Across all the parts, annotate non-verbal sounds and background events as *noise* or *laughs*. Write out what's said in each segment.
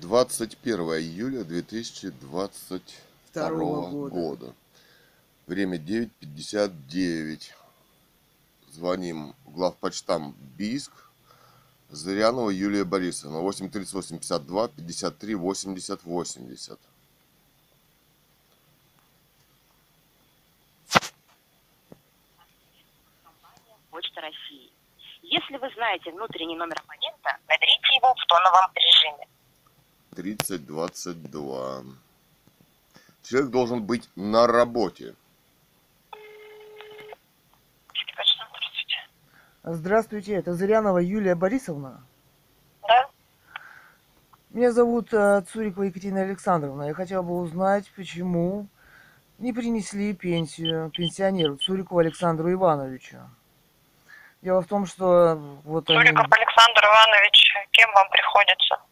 21 июля 2022 Второго года. года. Время 9.59. Звоним главпочтам Бийск. Зырянова Юлия Борисовна. 838 52 53 80 80. Почта России. Если вы знаете внутренний номер абонента, наберите его в тоновом режиме. 3022. Человек должен быть на работе. Здравствуйте, это Зырянова Юлия Борисовна. Да? Меня зовут э, Цурикова Екатерина Александровна. Я хотела бы узнать, почему не принесли пенсию пенсионеру Цурикову Александру Ивановичу. Дело в том, что вот они- Цуриков Александр Иванович, кем вам приходится?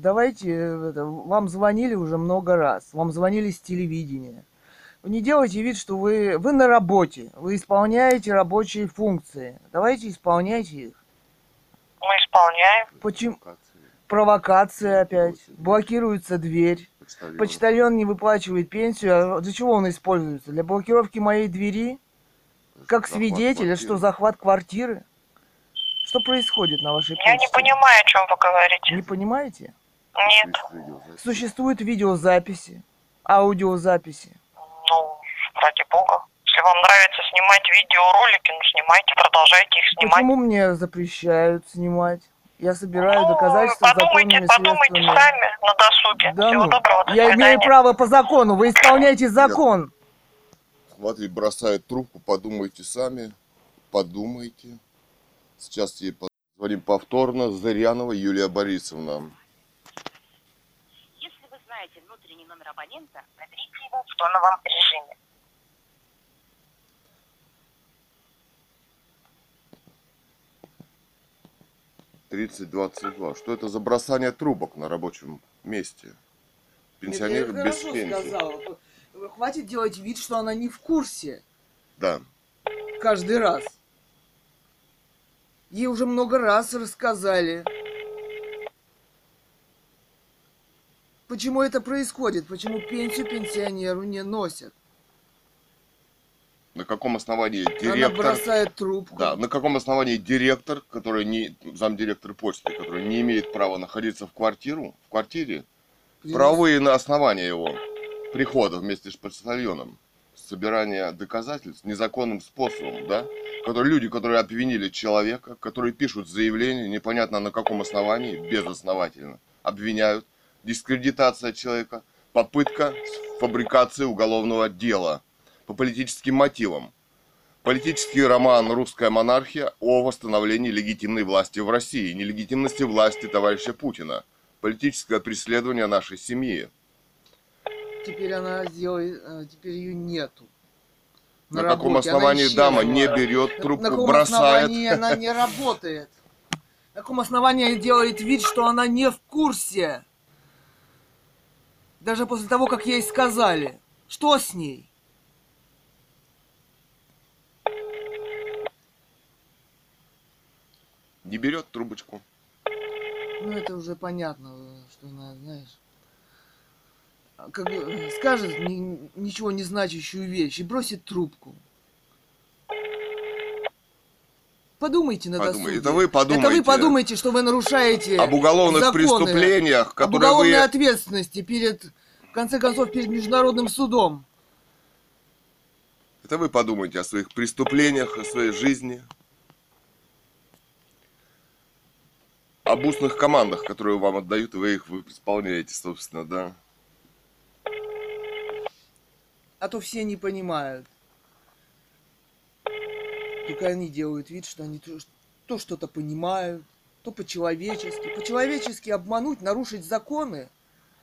Давайте, э, это, вам звонили уже много раз, вам звонили с телевидения. Вы не делайте вид, что вы, вы на работе, вы исполняете рабочие функции. Давайте исполняйте их. Мы исполняем. Почему? Провокация опять. Блокируется дверь. Почтальон. Почтальон не выплачивает пенсию. А для чего он используется? Для блокировки моей двери? Как Захват свидетель? Это что, квартиры. захват квартиры? Что происходит на вашей Я не почте? понимаю, о чем вы говорите. Не понимаете? Нет. Существуют видеозаписи, аудиозаписи. Ну, ради бога. Если вам нравится снимать видеоролики, ну снимайте, продолжайте их снимать. Почему мне запрещают снимать? Я собираю Ну, доказательства подумайте, законными подумайте средствами. сами на досуге. Да Всего ну, доброго, до я имею свидания. право по закону. Вы исполняйте закон. Смотри, бросает трубку, подумайте сами, подумайте. Сейчас ей позвоним повторно. Зырянова Юлия Борисовна. Если вы знаете внутренний номер абонента, наберите его в тоновом режиме. Тридцать двадцать два. Что это за бросание трубок на рабочем месте? Пенсионер Я без пенсии. сказала. Хватит делать вид, что она не в курсе Да. каждый раз. Ей уже много раз рассказали. Почему это происходит? Почему пенсию пенсионеру не носят? На каком основании Она директор... бросает трубку. Да, на каком основании директор, который не замдиректор почты, который не имеет права находиться в квартиру, в квартире, Принес- правовые на основания его прихода вместе с почтальоном, собирания доказательств незаконным способом, да, которые люди, которые обвинили человека, которые пишут заявление, непонятно на каком основании, безосновательно, обвиняют, дискредитация человека, попытка фабрикации уголовного дела по политическим мотивам. Политический роман «Русская монархия» о восстановлении легитимной власти в России, нелегитимности власти товарища Путина, политическое преследование нашей семьи. Теперь она сделает, э, теперь ее нету. На, каком работе. Она основании исчезла. дама не берет На- трубку, на каком бросает? основании она не работает? На каком основании делает вид, что она не в курсе? Даже после того, как ей сказали. Что с ней? Не берет трубочку. Ну, это уже понятно, что она, знаешь... Как скажет ни- ничего не значащую вещь и бросит трубку. Подумайте на Подумай. досуге. Это вы подумайте. Это вы подумайте, что вы нарушаете Об уголовных законы, преступлениях, об которые уголовной вы... ответственности перед, в конце концов, перед международным судом. Это вы подумайте о своих преступлениях, о своей жизни. Об устных командах, которые вам отдают, и вы их вы исполняете, собственно, да. А то все не понимают. Только они делают вид, что они то, то что-то понимают, то по-человечески. По-человечески обмануть, нарушить законы.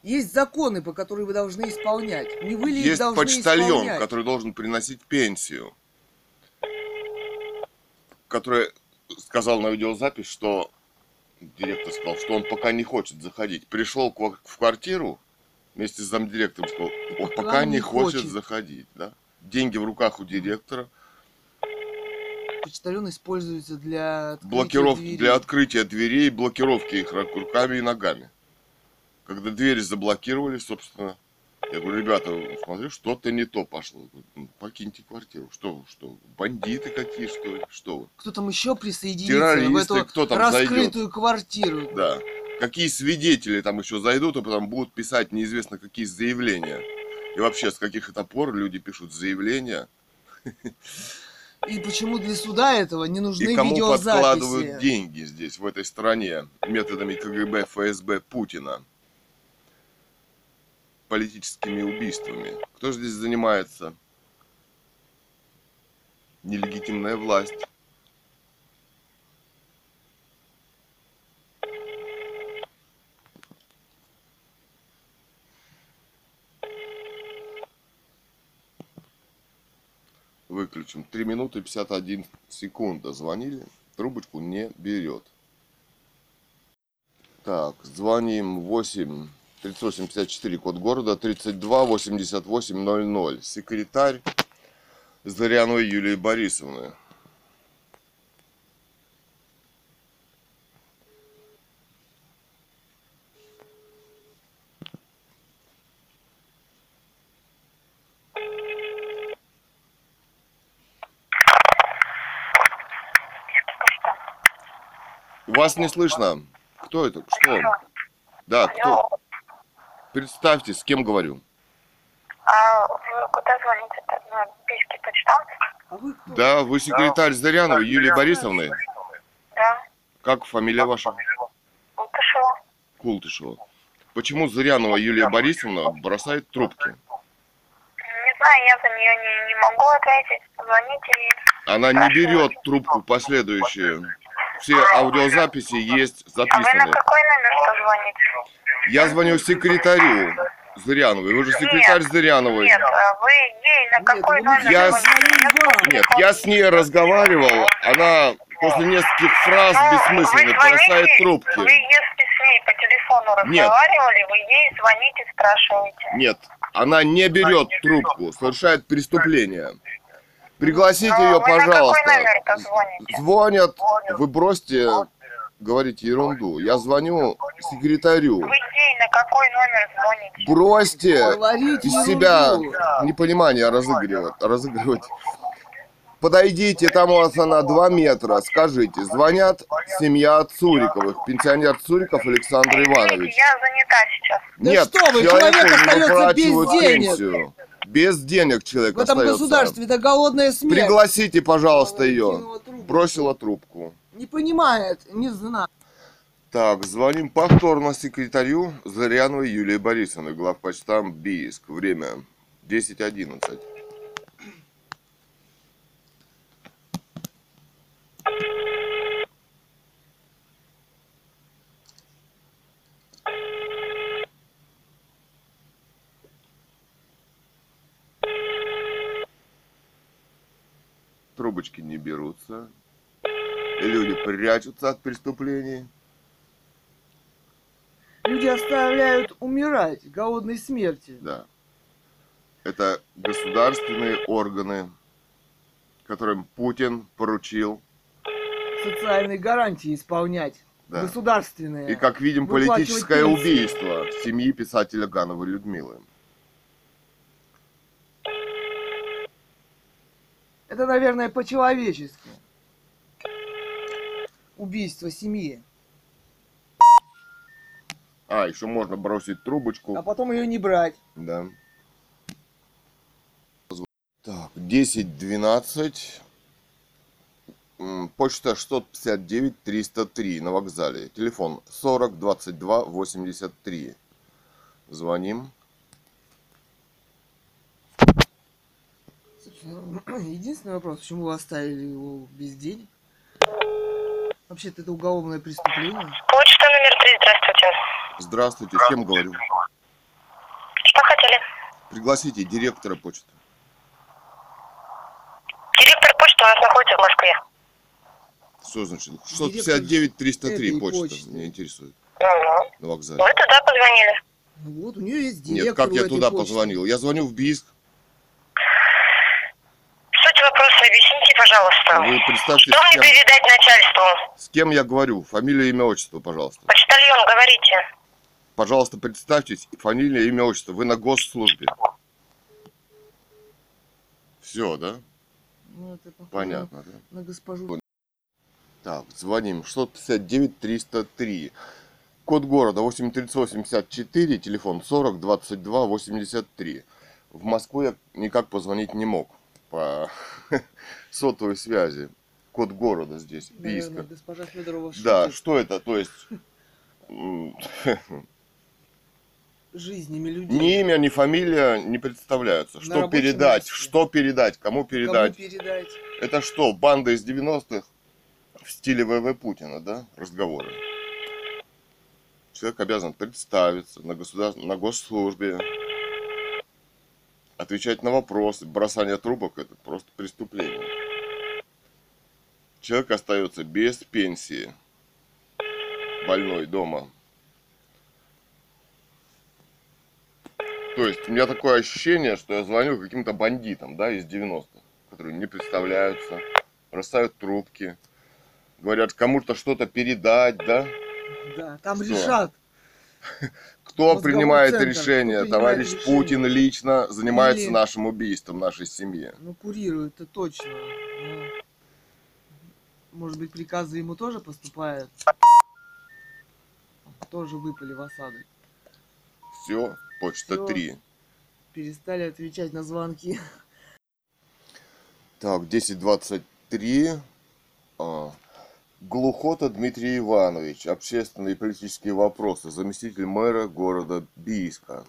Есть законы, по которым вы должны исполнять. Не вы ли Есть должны почтальон, исполнять? который должен приносить пенсию. Который сказал на видеозапись, что директор сказал, что он пока не хочет заходить. Пришел в квартиру вместе с замдиректором, сказал, он пока пока, не не хочет. хочет. заходить. Да? Деньги в руках у директора. Почтальон используется для Блокировки двери. для открытия дверей, блокировки их ру- руками и ногами. Когда двери заблокировали, собственно, я говорю, ребята, смотрю, что-то не то пошло. «Ну, Покиньте квартиру. Что, что, бандиты какие, что ли? Что вы? Кто там еще присоединится в эту кто там раскрытую квартиру? Да. Какие свидетели там еще зайдут, и потом будут писать неизвестно какие заявления. И вообще, с каких это пор люди пишут заявления, *laughs* И почему для суда этого не нужны и кому подкладывают видеозаписи? деньги здесь, в этой стране, методами КГБ, ФСБ Путина, политическими убийствами. Кто же здесь занимается? Нелегитимная власть. Выключим. 3 минуты 51 секунда. Звонили. Трубочку не берет. Так, звоним 8 3854, код города, 32 88 00. Секретарь Заряновой Юлии Борисовны. Вас не слышно. Кто это? Что? Да, кто? Представьте, с кем говорю. а вы куда звоните-то? На Бийский почтамт? А вы кто? Да, вы секретарь Заряновой Юлии Борисовны. Да. Как фамилия ваша? Утышева. Култышева. Почему Зырянова Юлия Борисовна бросает трубки? Не знаю, я за нее не, не могу ответить. Звоните ей. Она не берет трубку последующие. Все аудиозаписи есть А вы на записаны. какой номер что звоните? Я звоню секретарю Зыряновой. Вы же секретарь Зыряновой. Нет, а вы ей на какой вы номер Я- вам. Нет, я с ней разговаривал. Она после нескольких фраз Ну, бессмысленных вы бросает трубки. Вы если с ней по телефону Нет. разговаривали, вы ей звоните, спрашиваете. Нет, она не берет трубку, совершает преступление. Пригласите Ну, ее, вы на пожалуйста. какой номер-то звоните? Звонят, вы бросьте, говорите ерунду. Я звоню секретарю. Вы ей на какой номер звоните? Бросьте Говорите из ерунду. себя непонимание разыгрывать. разыгрывать. Подойдите, там у вас она 2 метра, скажите, звонят семья Цуриковых, пенсионер Цуриков Александр Иванович. Я занята сейчас. Да Нет, что вы, человек остается без денег. пенсию. Без денег человек В этом остается. государстве это голодная смерть. Пригласите, пожалуйста, ее. Бросила трубку. Не понимает, не знает. Так, звоним повторно секретарю Заряновой Юлии Борисовны, главпочтам Бийск. Время 10.11. Трубочки не берутся. Люди прячутся от преступлений. Люди оставляют умирать голодной смерти. Да. Это государственные органы, которым Путин поручил. Социальные гарантии исполнять. Да. Государственные. И, как видим, политическое убийство семьи писателя Гановой Людмилы. Это, наверное, по-человечески. Убийство семьи. А, еще можно бросить трубочку. А потом ее не брать. Да. Так, 10-12. М, Почта 659-303 на вокзале. Телефон 40 22 83. Звоним. Собственно, *clears throat* Единственный вопрос, почему вы оставили его без денег? Вообще-то это уголовное преступление. Почта номер три, здравствуйте. Здравствуйте, с кем говорю? Что хотели? Пригласите директора почты. Директор почты у нас находится в Москве. Что значит? Директор 659-303 этой почта. почты. Меня интересует. Угу. На вокзале. Вы туда позвонили. Ну Вот, у нее есть Нет, директор как у я туда почты. позвонил? Я звоню в БИСК. Пожалуйста. Вы представьте, Что с мне кем, передать начальству? с кем я говорю. Фамилия, имя, отчество, пожалуйста. Почтальон, говорите. пожалуйста, представьтесь, фамилия, имя, отчество. Вы на госслужбе. Все, да? Ну, это похоже Понятно, да? на госпожу. Так, звоним. 659 303. Код города 83854, телефон 40 22 83. В Москву я никак позвонить не мог по *laughs* сотовой связи. Код города здесь, Наверное, Бийска. госпожа Федорова Да, шутит что это? То есть *laughs* *laughs* жизнями людей. ни имя, ни фамилия не представляются. На Что передать? месте. Что передать? Кому Кому передать? передать? Это что, банда из 90-х в стиле ВВ Путина, да? Разговоры. Человек обязан представиться на, государ... на госслужбе, отвечать на вопросы. Бросание трубок – это просто преступление. Человек остается без пенсии, больной дома. То есть у меня такое ощущение, что я звоню каким-то бандитам, да, из 90-х, которые не представляются, бросают трубки, говорят кому-то что-то передать, да. Да, там Что? решат. *laughs* Кто принимает центр, решение? кто Товарищ решение? Путин лично занимается Или- нашим убийством нашей семьи. Ну, курирует, это точно. Но, Может быть, приказы ему тоже поступают? Тоже выпали в осадок. Все, почта Всё. 3. Перестали отвечать на звонки. Так, 10.23. А, Глухота Дмитрий Иванович. Общественные и политические вопросы. Заместитель мэра города Бийска.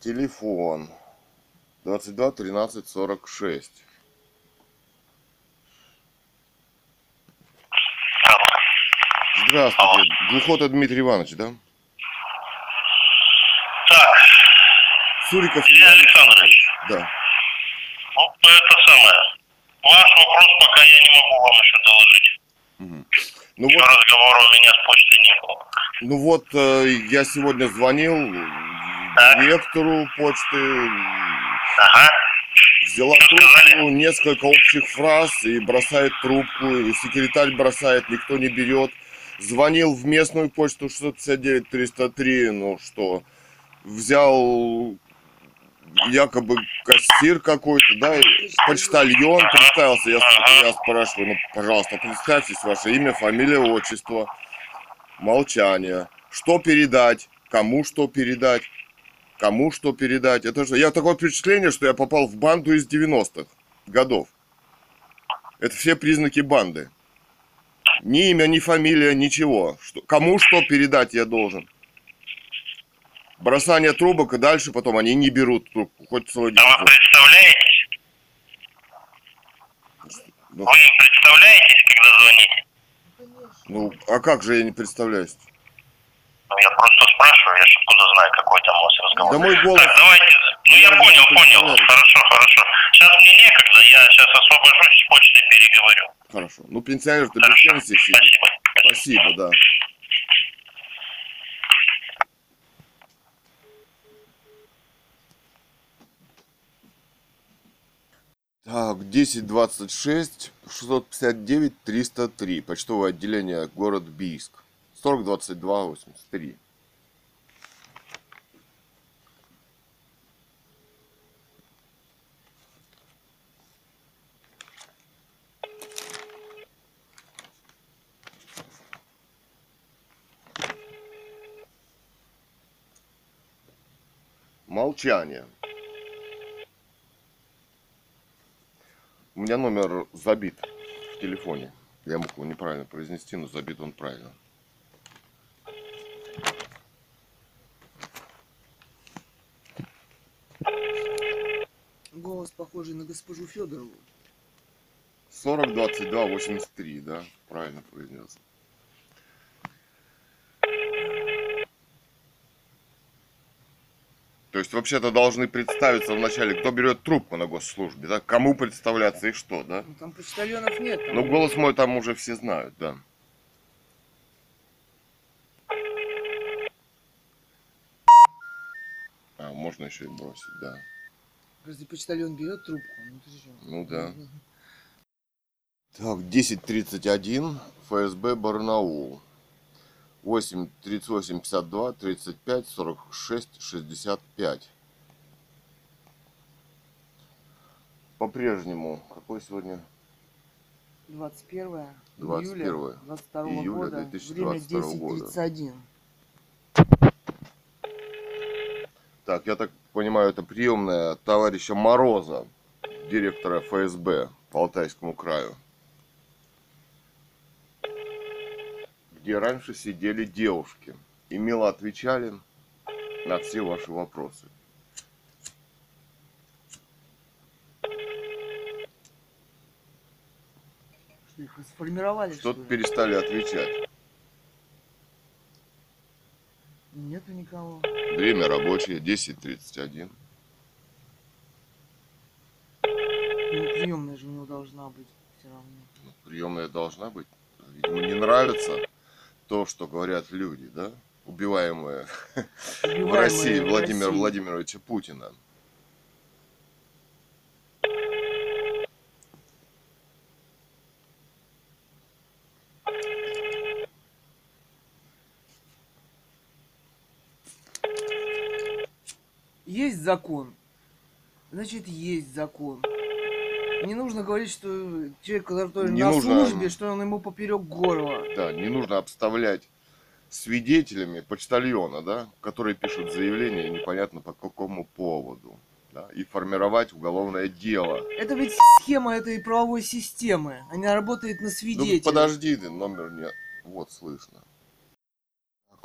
Телефон. 22 13 46. Здравствуйте. Глухота Дмитрий Иванович, да? Так, Суриков Илья Александрович, Да. ну это самое. Ваш вопрос пока я не могу вам еще доложить. Мгм. Ну Еще вот, разговора у меня с почтой не было. ну вот э, я сегодня звонил Так. директору почты, Ага. взяла Что сказали? трубку, несколько общих фраз и бросает трубку, и секретарь бросает, никто не берет. Звонил в местную почту 659-303, ну что, взял якобы кассир какой-то, да, почтальон представился, я, с- я спрашиваю, ну, пожалуйста, представьтесь, ваше имя, фамилия, отчество, молчание, что передать, кому что передать, кому что передать, это же, я такое впечатление, что я попал в банду из 90-х годов, это все признаки банды, ни имя, ни фамилия, ничего, что, кому что передать я должен. Бросание трубок и дальше потом они не берут трубку, хоть целый день. А вы представляетесь? Ну, Вы им представляетесь, когда звоните? ну, а как же я не представляюсь? Ну, я просто спрашиваю, я ж откуда знаю, какой там у вас разговор. Да мой голос... Так, давайте. Ну, я Я понял, не понял. Хорошо, хорошо. Сейчас мне некогда, я сейчас освобожусь с почтой переговорю. Хорошо. Ну, пенсионер-то без Хорошо, пенсии спасибо. Спасибо, да. Так, 1026 659 303. Почтовое отделение город Бийск. 40 22 83. Молчание. У меня номер забит в телефоне. Я мог его неправильно произнести, но забит он правильно. Голос похожий на госпожу Федорову. 40 22 83, да? Правильно произнес. То есть вообще-то должны представиться вначале, кто берет трубку на госслужбе, да? Кому представляться и что, да? Ну, там почтальонов нет. там Ну, голос мой там уже все знают, да. А, можно еще и бросить, да. Если почтальон берет трубку, ну ты что? Ну да. Так, 10.31, ФСБ Барнаул. 8 38 52 35 46 65. По-прежнему, какой сегодня 21 21 июля 22 июля года, 2022 время года. 10.31. Так, я так понимаю, это приемная товарища Мороза, директора ФСБ по Алтайскому краю. Где раньше сидели девушки и мило отвечали на все ваши вопросы. Что их сформировали, что Что-то ли? перестали отвечать. Нету никого. Время рабочее, 10.31. Ну, приемная же у него должна быть все равно. Ну, приемная должна быть. Видимо, не нравится то, что говорят люди, да? Убиваемые *laughs* в России Владимира России. Владимировича Путина. Есть закон. Значит, есть закон. Не нужно говорить, что человек, который Не на нужно. службе, что он ему поперек горла. Да, не нужно обставлять свидетелями почтальона, да, которые пишут заявление непонятно по какому поводу, да, и формировать уголовное дело. Это ведь схема этой правовой системы. Она работает на Ну, свидетелей. подожди, ты, номер нет. Вот, слышно.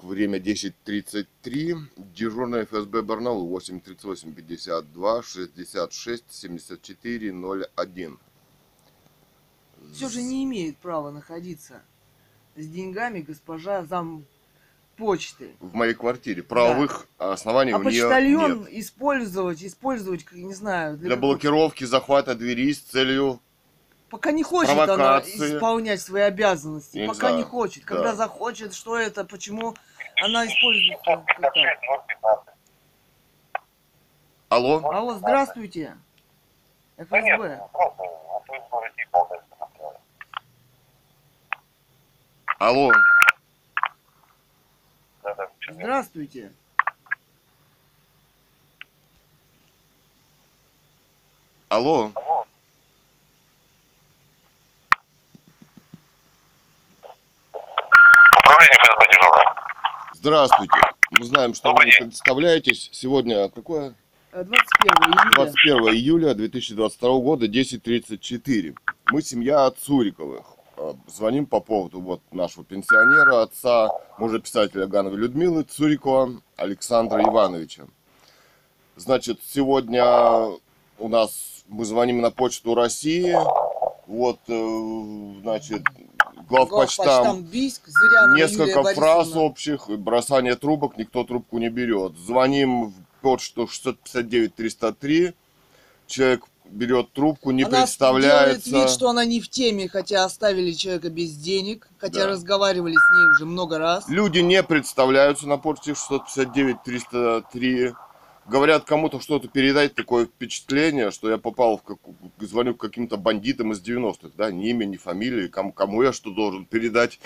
Время 10.33. Дежурный ФСБ Барнаул 838 52 66 74 01. Все же не имеет права находиться с деньгами госпожа зам почты. В моей квартире. Правовых оснований А у нее почтальон нет. использовать, использовать, как, не знаю, для, Для блокировки захвата двери с целью Пока не хочет она провокации. исполнять свои обязанности. Я не Пока знаю. не хочет. Когда Да. захочет, что это, почему она использует. Алло? Алло, здравствуйте. ФСБ. Алло? Здравствуйте. Алло? Управление ФСБ дежурное. Здравствуйте. Мы знаем, что Добрый вы день. представляетесь. Сегодня какое? Э, 21 июля. 21 июля 2022 года, 10.34. Мы семья от Цуриковых. Э, Звоним по поводу вот нашего пенсионера, отца, мужа писателя Гановой Людмилы Цурикова Александра Ивановича. Значит, сегодня у нас мы звоним на почту России. Вот, э, значит, главпочтам Бийск, несколько фраз общих, бросание трубок, никто трубку не берет. Звоним в почту 659-303, человек берет трубку, не она представляется. делает вид, что она не в теме, хотя оставили человека без денег, хотя Да. разговаривали с ней уже много раз. Люди не представляются на почте 659-303. Говорят кому-то что-то передать, такое впечатление, что я попал в как... звоню к каким-то бандитам из 90-х, да, ни имя, ни фамилии, кому, кому я что должен передать.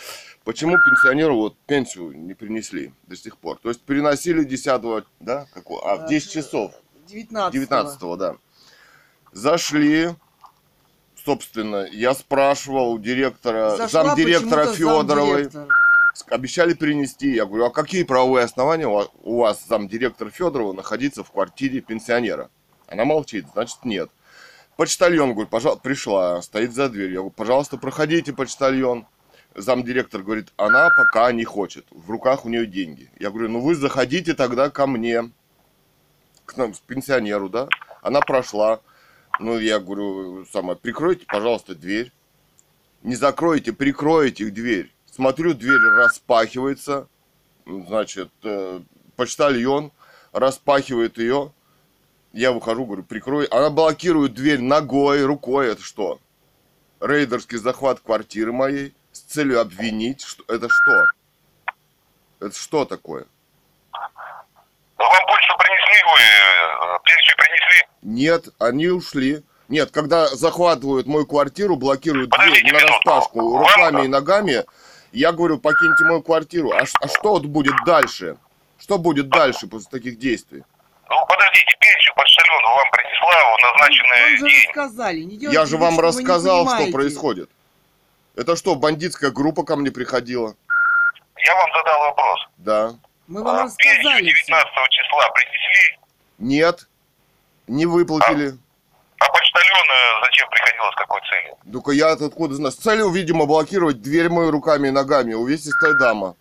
Почему пенсионеру вот пенсию не принесли до сих пор? То есть переносили 10 да, какого? а в 10 часов. 19 19 да. Зашли, собственно, я спрашивал у директора, Зашла замдиректора Федоровой, замдиректора. Обещали принести. Я говорю, а какие правовые основания у вас- у вас, замдиректора Федорова, находиться в квартире пенсионера? Она молчит, значит нет. Почтальон, говорю, пожалуйста, пришла, стоит за дверью. Я говорю, пожалуйста, проходите, почтальон. Замдиректор говорит, она пока не хочет, в руках у нее деньги. Я говорю, ну вы заходите тогда ко мне, к нам, к пенсионеру, да? Она прошла. Ну, я говорю, самое, прикройте, пожалуйста, дверь. Не закройте, прикройте дверь. Смотрю, дверь распахивается. Значит, э, почтальон распахивает ее. Я выхожу, говорю, прикрой. Она блокирует дверь ногой, рукой. Это что? Рейдерский захват квартиры моей с целью обвинить. Что, это что? Это что такое? Ну, вам почту принесли, вы э, пенсию принесли? Нет, они ушли. Нет, когда захватывают мою квартиру, блокируют дверь Подождите на минуту. распашку Вам- руками и ногами, Я говорю, покиньте мою квартиру. А, а что вот будет дальше? Что будет дальше после таких действий? Ну, подождите, пенсию почтальону вам принесла в назначенный Вам же день. рассказали. Не делайте Я же вам рассказал, что происходит. Это что, бандитская группа ко мне приходила? Я вам задал вопрос. Да. Мы вам А, Пенсию рассказали 19 всё. числа принесли, Нет. Не выплатили. а почтальон э, зачем приходил, с какой целью? Ну-ка я откуда знаю? С целью, видимо, блокировать дверь мою руками и ногами. Увесистая дама.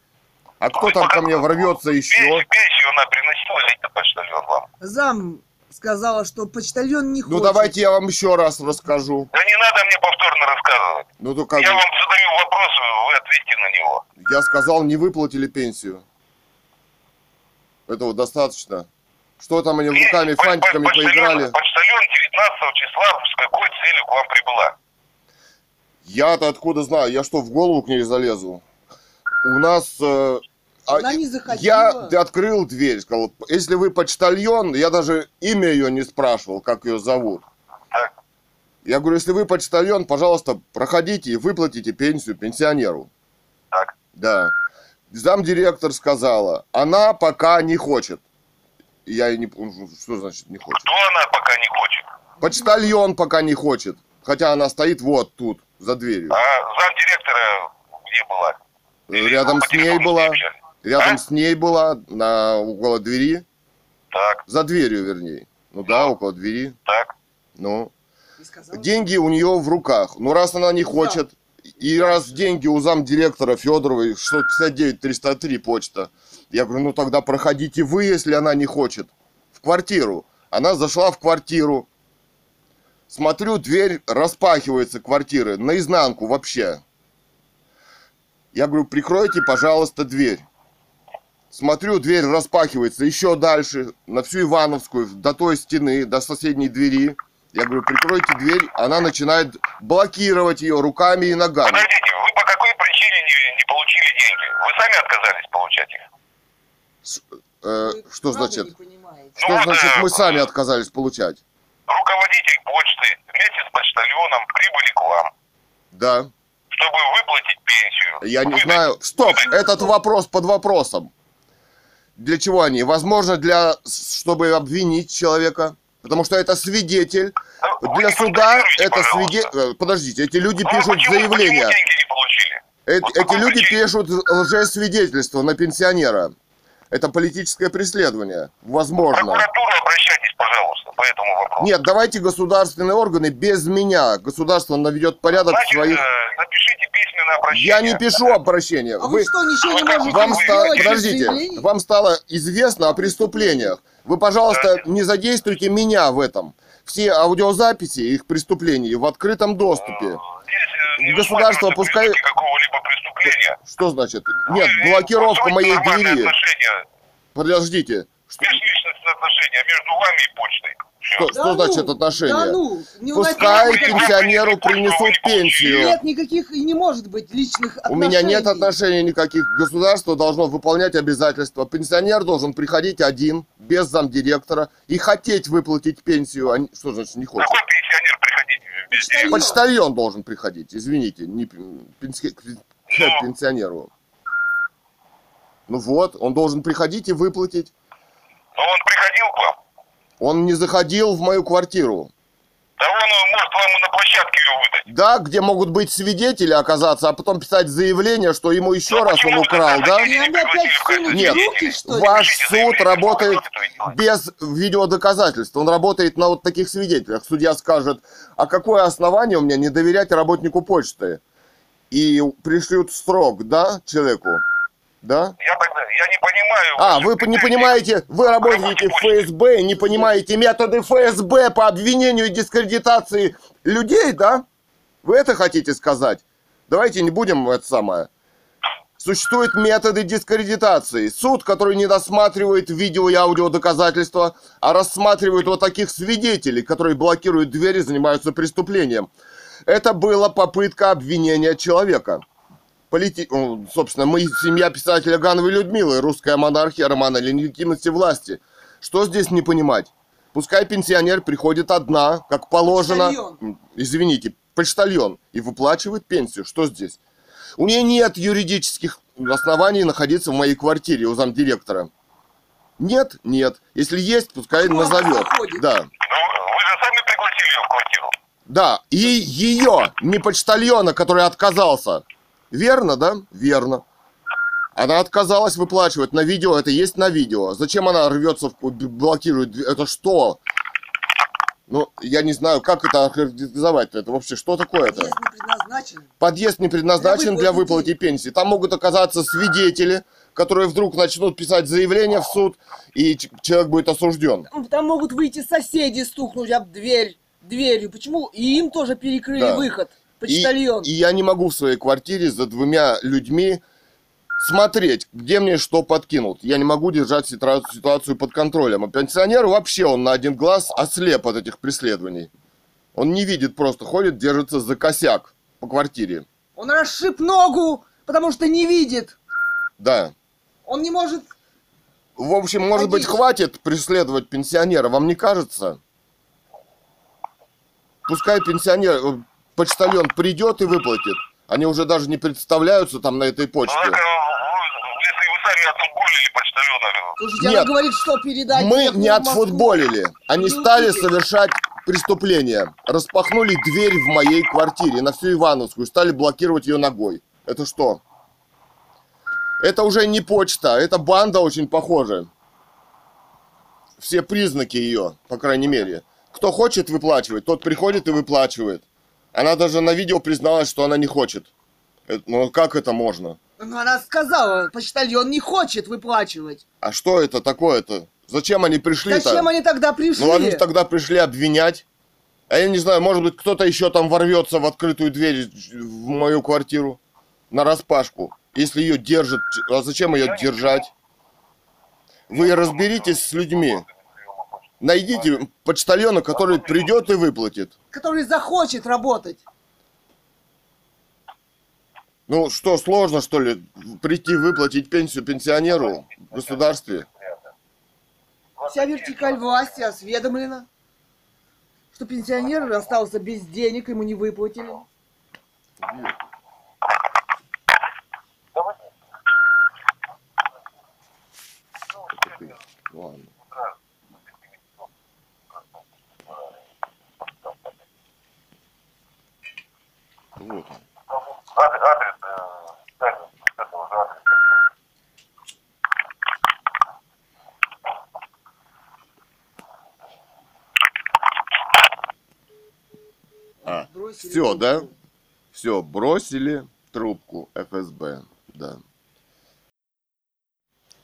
А кто там ко мне ворвется еще? Пенсию, пенсию она приносила, или это почтальон вам? Зам сказала, что почтальон не Ну хочет. давайте я вам еще раз расскажу. Да не надо мне повторно рассказывать. Ну то как Я вам задаю вопрос, вы ответьте на него. Я сказал, не выплатили пенсию. Этого достаточно. Что там они руками, По- по- фантиками почтальон- поиграли? Почтальон 19 числа с какой целью к вам прибыла? Я-то откуда знаю? Я что, в голову к ней залезу? У нас... э, а, Она не заходила. Я открыл дверь, сказал, если вы почтальон, я даже имя ее не спрашивал, как ее зовут. Так. Я говорю, если вы почтальон, пожалуйста, проходите и выплатите пенсию пенсионеру. Так. Да. Замдиректор сказала, она пока не хочет. Я и не... ну, Что значит не хочет? Кто она пока не хочет? Почтальон пока не хочет. Хотя она стоит вот тут, за дверью. А замдиректора где была? Или Рядом по с ней была. общались? Рядом А? с ней была, на около двери. Так, За дверью, вернее. Ну да, около двери. так. Ну, деньги у нее в руках. Ну, раз она не хочет, и раз деньги у замдиректора Федоровой, 659-303 почта, я говорю, ну тогда проходите вы, если она не хочет, в квартиру. Она зашла в квартиру. Смотрю, дверь распахивается квартиры наизнанку вообще. Я говорю, прикройте, пожалуйста, дверь. Смотрю, дверь распахивается еще дальше, на всю Ивановскую, до той стены, до соседней двери. Я говорю, прикройте дверь. Она начинает блокировать ее руками и ногами. Подождите, вы по какой причине не, не получили деньги? Вы сами отказались получать их? Э, вы что значит? не. Что Ну, значит мы сами отказались получать? Руководитель почты вместе с почтальоном прибыли к вам, Да. чтобы выплатить пенсию. Я не Выдать- знаю. Стоп, выдать- этот вопрос под вопросом. Для чего они? Возможно, для чтобы обвинить человека. Потому что это свидетель. Вы Для не суда это свидетель. Подождите, эти люди Ну, пишут почему- заявление. Почему деньги не получили? Э- Вот Эти люди пишут лжесвидетельство на пенсионера. Это политическое преследование. В Возможно. прокуратуру обращайтесь, пожалуйста, по этому вопросу. Нет, давайте государственные органы без меня. Государство наведет порядок в Значит, своих... э, напишите письменное обращение. Я не пишу обращения. А вы, что, ничего не Вы- можете Вам Вы- ста- Подождите, вам стало известно о преступлениях. Вы, пожалуйста, Да. не задействуйте меня в этом. Все аудиозаписи их преступлений в открытом доступе. Здесь э, не Государство пускай- какого-либо преступления. Что значит? Нет, Вы блокировка моей двери. отношения, Подождите. Что, межличностные отношения между вами и почтой. Что, Да что ну, значит отношения? Да ну, не Пускай уносите. пенсионеру принесут пенсию. Нет никаких и не может быть личных У отношений. меня нет отношений никаких. Государство должно выполнять обязательства. Пенсионер должен приходить один, без замдиректора, и хотеть выплатить пенсию. а не- Что значит не хочет? Какой пенсионер приходить без Почтальон. Почтальон должен приходить, извините, не пен- пенси- пен- Ну. пенсионеру. Ну вот, он должен приходить и выплатить. Но он приходил к вам. Он не заходил в мою квартиру. Да он, может, вам и на площадке ее выдать. Да, где могут быть свидетели оказаться, а потом писать заявление, что ему еще Ну, раз он украл, да? Нет. руки? Ваш суд работает без видеодоказательств. Он работает на вот таких свидетелях. Судья скажет, а какое основание у меня не доверять работнику почты? И пришлют срок, да, человеку? Да? Я тогда, я не понимаю. А, вы не понимаете, вы работаете в ФСБ, не понимаете методы ФСБ по обвинению и дискредитации людей, да? Вы это хотите сказать? Давайте не будем это самое. Существуют методы дискредитации. Суд, который не досматривает видео и аудио доказательства, а рассматривает вот таких свидетелей, которые блокируют двери и занимаются преступлением. Это была попытка обвинения человека. Полити... Собственно, мы семья писателя Гановой Людмилы, русская монархия романа легитимности власти. Что здесь не понимать? Пускай пенсионер приходит одна, как положено, Почтальон. извините, почтальон, и выплачивает пенсию. Что здесь? У нее нет юридических оснований находиться в моей квартире у замдиректора. Нет? Нет. Если есть, пускай назовет. Да. Ну, вы же сами пригласили ее в квартиру. Да, и ее, не почтальона, который отказался. Верно, да? Верно. Она отказалась выплачивать на видео, это есть на видео. Зачем она рвется, блокирует? Это что? Ну, я не знаю, как это охарактеризовать. Это вообще что такое это? Подъезд не предназначен. Подъезд не предназначен Для для выплаты выплаты пенсии. Там могут оказаться свидетели, которые вдруг начнут писать заявление в суд, и человек будет осужден. Там могут выйти соседи, стукнуть об дверь, дверью. Почему? И им тоже перекрыли Да. выход. И, Почтальон. и я не могу в своей квартире за двумя людьми смотреть, где мне что подкинут. Я не могу держать ситуацию под контролем. А пенсионер вообще, он на один глаз ослеп от этих преследований. Он не видит просто, ходит, держится за косяк по квартире. Он расшиб ногу, потому что не видит. Да. Он не может... В общем, может быть, Ходить. хватит преследовать пенсионера, вам не кажется? Пускай пенсионер, почтальон придет и выплатит. Они уже даже не представляются там на этой Ну, почте. так, э, вы- если вы сами отфутболили почтальона, Слушайте, Нет. она говорит, что передать. Мы всех не отфутболили. Они стали совершать преступление. Распахнули дверь в моей квартире на всю Ивановскую, стали блокировать ее ногой. Это что? Это уже не почта, это банда очень похожая. Все признаки ее, по крайней мере. Кто хочет выплачивать, тот приходит и выплачивает. Она даже на видео призналась, что она не хочет. Это- Ну как это можно? Ну, она сказала, почтальон не хочет выплачивать. А что это такое-то? Зачем они пришли-то? Зачем они тогда пришли? Ну они тогда пришли обвинять. А я не знаю, может быть, кто-то еще там ворвется в открытую дверь в мою квартиру на распашку. Если ее держат, а зачем ее держать? Вы разберитесь с людьми. Найдите почтальона, который придет и выплатит. Который захочет работать. Ну что, сложно что ли прийти выплатить пенсию пенсионеру в государстве? Вся вертикаль власти осведомлена, что пенсионер остался без денег, ему не выплатили. Ладно. Вот он. адрес, адрес, э, дай мне с этого же адреса. А, Бросили все, да? Все, бросили трубку ФСБ, да.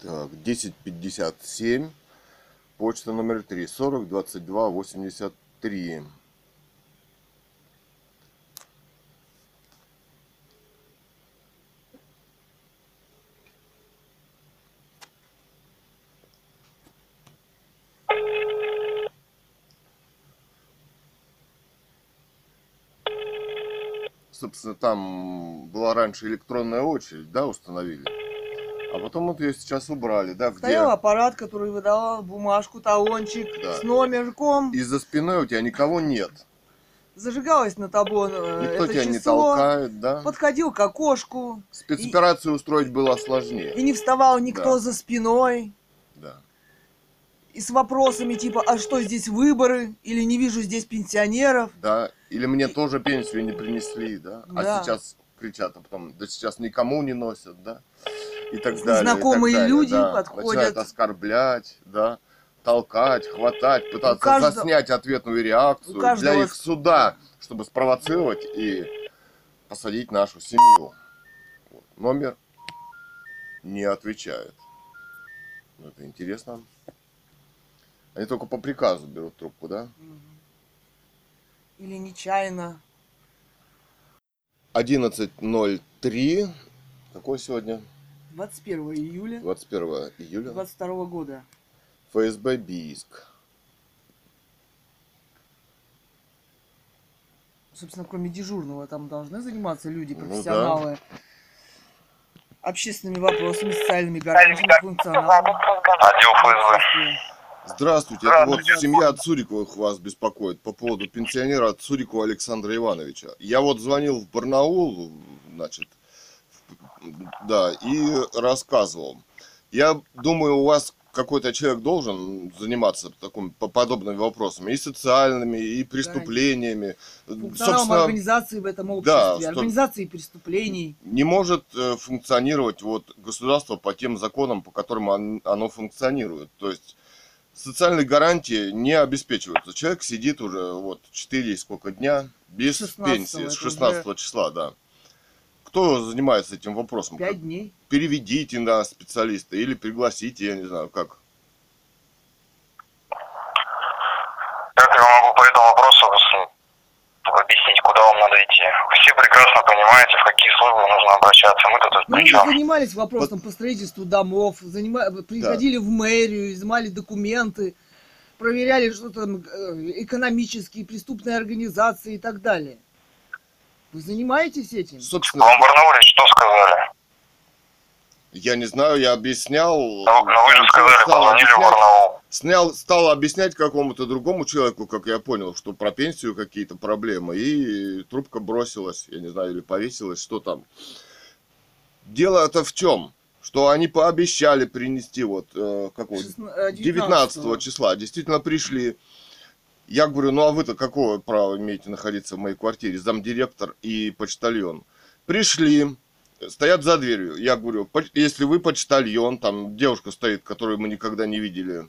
Так, 1057, почта номер 3, 40 22 83. Собственно, там была раньше электронная очередь, да, установили. А потом вот ее сейчас убрали, да, где? Стоял аппарат, который выдавал бумажку, талончик Да. с номерком. И за спиной у тебя никого нет. Зажигалось на табло э, Никто это тебя не число. толкает, да? Подходил к окошку. Спецоперацию устроить было сложнее. И не вставал никто Да. за спиной. И с вопросами типа, а что здесь выборы? Или не вижу здесь пенсионеров. Да. Или мне тоже пенсию не принесли, да? Да. А сейчас кричат, а потом, да сейчас никому не носят, да? И так далее. и так далее, люди да. подходят. Начинают оскорблять, да? Толкать, хватать, пытаться каждого- заснять ответную реакцию у каждого для их суда, чтобы спровоцировать и посадить нашу семью. Вот. Номер не отвечает. Ну, это интересно. Они только по приказу берут трубку, да? Или нечаянно. 11.03. Какой сегодня? 21 июля 21 июля. 22 года. ФСБ Бийск. Собственно, кроме дежурного, там должны заниматься люди, Ну да. профессионалы. Общественными вопросами, социальными гарантиями, функционалом. Отдел ФСБ. Здравствуйте, это вот семья Цуриковых вас беспокоит по поводу пенсионера Цурикова Александра Ивановича. Я вот звонил в Барнаул, значит, да, и рассказывал. Я думаю, у вас какой-то человек должен заниматься таким, по- подобными вопросами, и социальными, и преступлениями. Функционалом организации в этом да, обществе, что- организации преступлений. не может э, функционировать вот государство по тем законам, по которым он- оно функционирует. То есть социальные гарантии не обеспечиваются. Человек сидит уже вот 4 сколько дня без 16-го, пенсии, с это 16 числа, да. Кто занимается этим вопросом? Пять дней. Переведите на специалиста или пригласите, я не знаю, как. Как я могу по этому вопросу куда вам надо идти? Вы все прекрасно понимаете, в какие службы нужно обращаться. Мы тут Мы при уже чем? занимались вопросом по строительству домов, занима- приходили в мэрию, изымали документы, проверяли, что там э, экономические, преступные организации и так далее. Вы занимаетесь этим? Собственно, Вам в Барнауле что сказали? Я не знаю, я объяснял. Ну, ну вы же сказали, стал объяснять. Снял, стал объяснять какому-то другому человеку, как я понял, что про пенсию какие-то проблемы, и трубка бросилась, я не знаю, или повесилась, что там. Дело это в чем? Что они пообещали принести вот э, какого, Шестна- э, 19 числа, действительно пришли. Я говорю, ну а вы-то какое право имеете находиться в моей квартире? Замдиректор и почтальон. Пришли, стоят за дверью. Я говорю, «Поч- если вы почтальон, там девушка стоит, которую мы никогда не видели,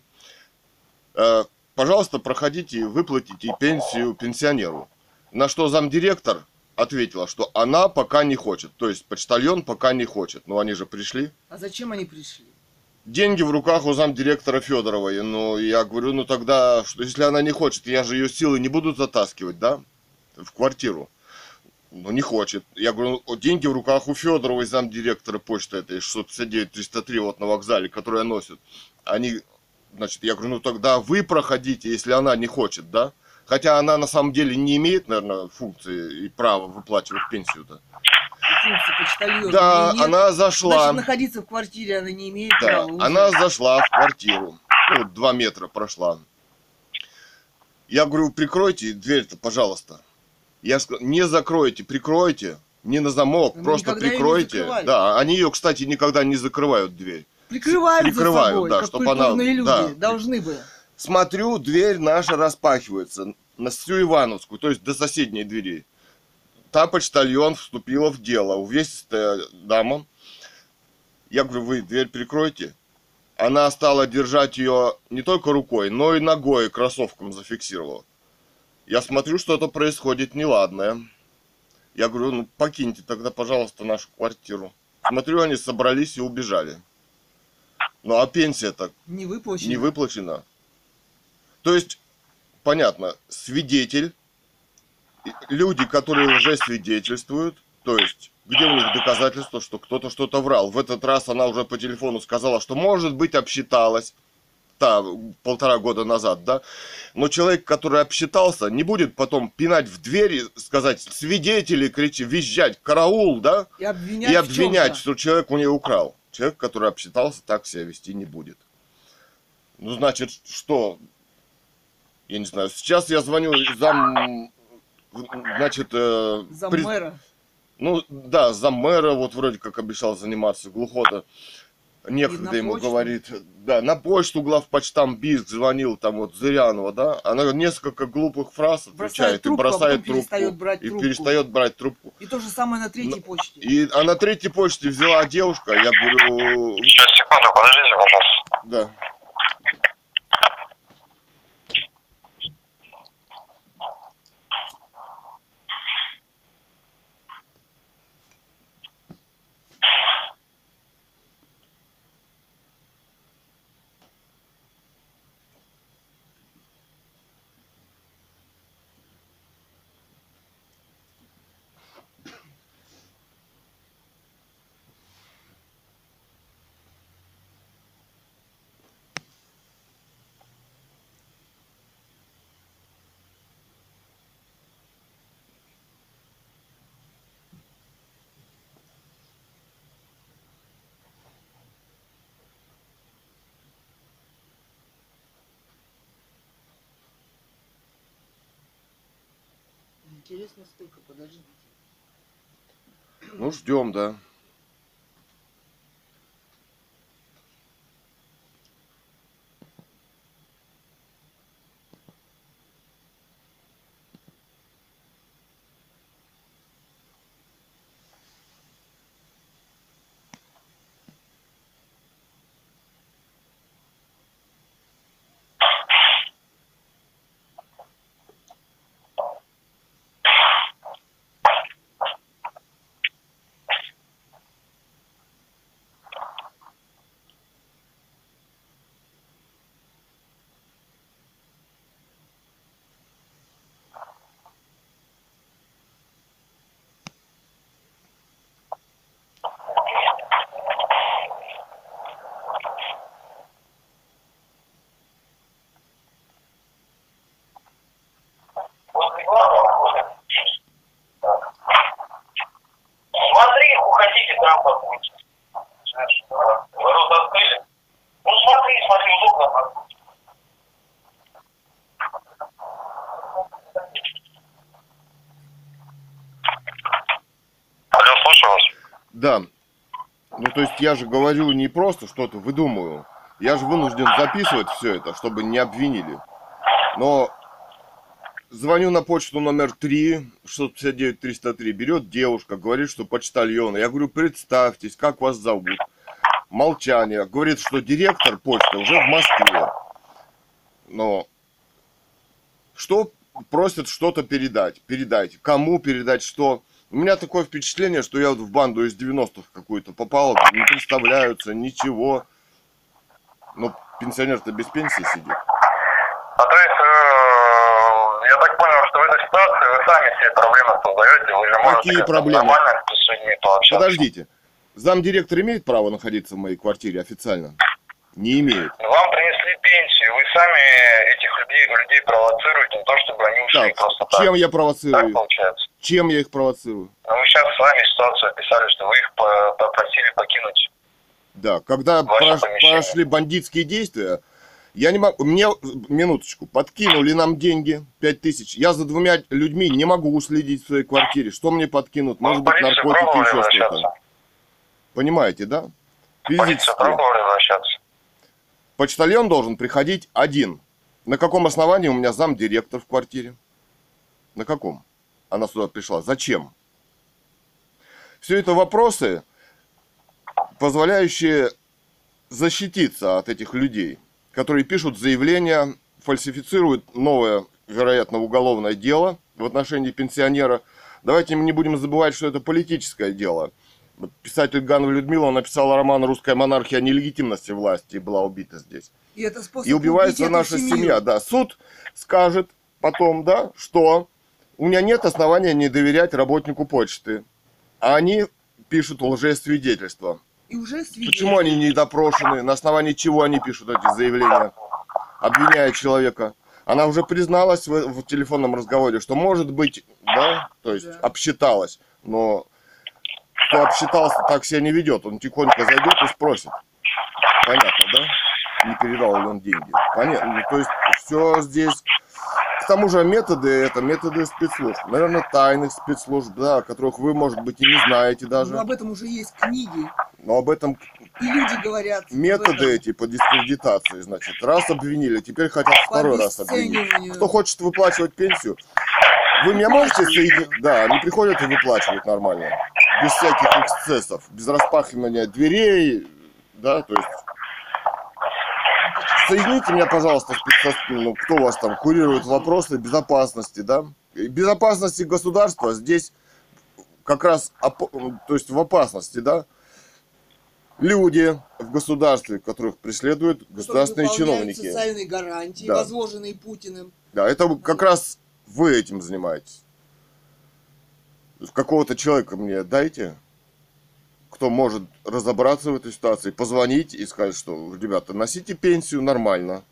э, пожалуйста, проходите и выплатите пенсию пенсионеру. На что замдиректор ответила, что она пока не хочет. То есть почтальон пока не хочет. Ну они же пришли. А зачем они пришли? Деньги в руках у замдиректора Федоровой. Ну, я говорю, ну тогда, что, если она не хочет, я же ее силы не буду затаскивать, да, в квартиру. Ну, не хочет. Я говорю, ну, деньги в руках у Федоровой, замдиректора почты этой 659-303 вот на вокзале, которая носит. Они, значит, я говорю, ну тогда вы проходите, если она не хочет, да? Хотя она на самом деле не имеет, наверное, функции и права выплачивать пенсию-то. Да, она зашла. Значит, находиться в квартире она не имеет Да, права. уже. она зашла в квартиру. Ну, вот два метра прошла. Я говорю, прикройте дверь-то, пожалуйста. Я сказал, не закройте, прикройте. Не на замок, Мы просто прикройте. Да, они ее, кстати, никогда не закрывают дверь. Прикрывают, прикрывают, за собой, да, как чтоб она- люди да. должны бы. Смотрю, дверь наша распахивается на всю Ивановскую, то есть до соседней двери. Та почтальон вступила в дело, увесистая дама. Я говорю, вы дверь прикройте. Она стала держать ее не только рукой, но и ногой, кроссовком зафиксировала. Я смотрю, что-то происходит неладное. Я говорю, ну покиньте тогда, пожалуйста, нашу квартиру. Смотрю, они собрались и убежали. Ну а пенсия-то Не выплачено. не выплачено. То есть, понятно, свидетель, люди, которые уже свидетельствуют, то есть, где у них доказательства, что кто-то что-то врал. В этот раз она уже по телефону сказала, что, может быть, обсчиталась, та, полтора года назад, да, но человек, который обсчитался, не будет потом пинать в двери, сказать, свидетели, кричи, визжать, караул, да, И обвинять, и обвинять, что человек у нее украл. Человек, который обсчитался, так себя вести не будет. Ну, значит, что? Я не знаю. Сейчас я звоню зам... Значит, э, За пред- мэра. ну, да, за мэра, вот вроде как обещал заниматься, глухота. Некогда ему почту? говорит. Да, на почту главпочтам Биск звонил, там вот Зырянова, да. Она несколько глупых фраз Бросает отвечает трубку, и а бросает трубку. перестает брать и трубку. перестает брать трубку. И то же самое на третьей почте. И, а на третьей почте взяла девушка, я говорю, Сейчас, секунду, подождите, пожалуйста. да. Интересно, сколько, подождите. Ну, ждем, да. Да. Ну, то есть я же говорю не просто что-то выдумываю. Я же вынужден записывать все это, чтобы не обвинили. Но звоню на почту номер 3, 659-303, берет девушка, говорит, что почтальон. Я говорю, представьтесь, как вас зовут? Молчание. Говорит, что директор почты уже в Москве. Но что просят что-то передать? Передать. Кому передать что? У меня такое впечатление, что я вот в банду из 90-х какую-то попал, не представляются, ничего. Но пенсионер-то без пенсии сидит. А то есть, э, я так понял, что в этой ситуации вы сами все проблемы создаете, вы же можете Какие проблемы? нормально с людьми пообщаться. Подождите. Замдиректор имеет право находиться в моей квартире официально? Не имеет. Вам принесли пенсию, вы сами этих людей, людей провоцируете, не то чтобы они ушли Так, просто так. чем я Так провоцирую? получается. Чем я их провоцирую? Но мы сейчас с вами ситуацию описали, что вы их по- попросили покинуть. Да, когда прош- прошли бандитские действия, я не могу, мне, минуточку, подкинули нам деньги, 5 тысяч, я за двумя людьми не могу уследить в своей квартире, что мне подкинут, Вы может в быть наркотики, еще что-то. Понимаете, да? Физически. Почтальон должен приходить один. На каком основании у меня замдиректор в квартире? На каком? Она сюда пришла. Зачем? Все это вопросы, позволяющие защититься от этих людей, которые пишут заявления, фальсифицируют новое, вероятно, уголовное дело в отношении пенсионера. Давайте мы не будем забывать, что это политическое дело. Писатель Ганова Людмила написала роман «Русская монархия» о нелегитимности власти и была убита здесь. И это способ И убивается наша семью. семья. Да, суд скажет потом, да, что у меня нет основания не доверять работнику почты. А они пишут лжесвидетельства. И уже свидетель. Почему они не допрошены? На основании чего они пишут эти заявления? Обвиняя человека. Она уже призналась в, в телефонном разговоре, что может быть, да, то есть Да. обсчиталась, но кто обсчитался, так себя не ведет. Он тихонько зайдет и спросит. Понятно, да? Не передал ли он деньги. Понятно. Ну, То есть все здесь. К тому же методы это методы спецслужб. Наверное, тайных спецслужб, да, о которых вы, может быть, и не знаете даже. Ну, об этом уже есть книги. Но об этом И люди говорят. методы эти по дискредитации, значит, раз обвинили, теперь хотят По второй раз обвинить. Кто хочет выплачивать пенсию, вы меня можете соединить? Да, они приходят и выплачивают нормально. Без всяких эксцессов, без распахивания дверей, да, то есть... Соедините меня, пожалуйста, с ну, кто у вас там курирует вопросы безопасности, да? Безопасности государства здесь как раз, опо- то есть в опасности, да? Люди в государстве, которых преследуют государственные чиновники. социальные гарантии, Да. возложенные Путиным. Да, это как раз вы этим занимаетесь. Какого-то человека мне дайте, кто может разобраться в этой ситуации, позвонить и сказать, что, ребята, носите пенсию нормально.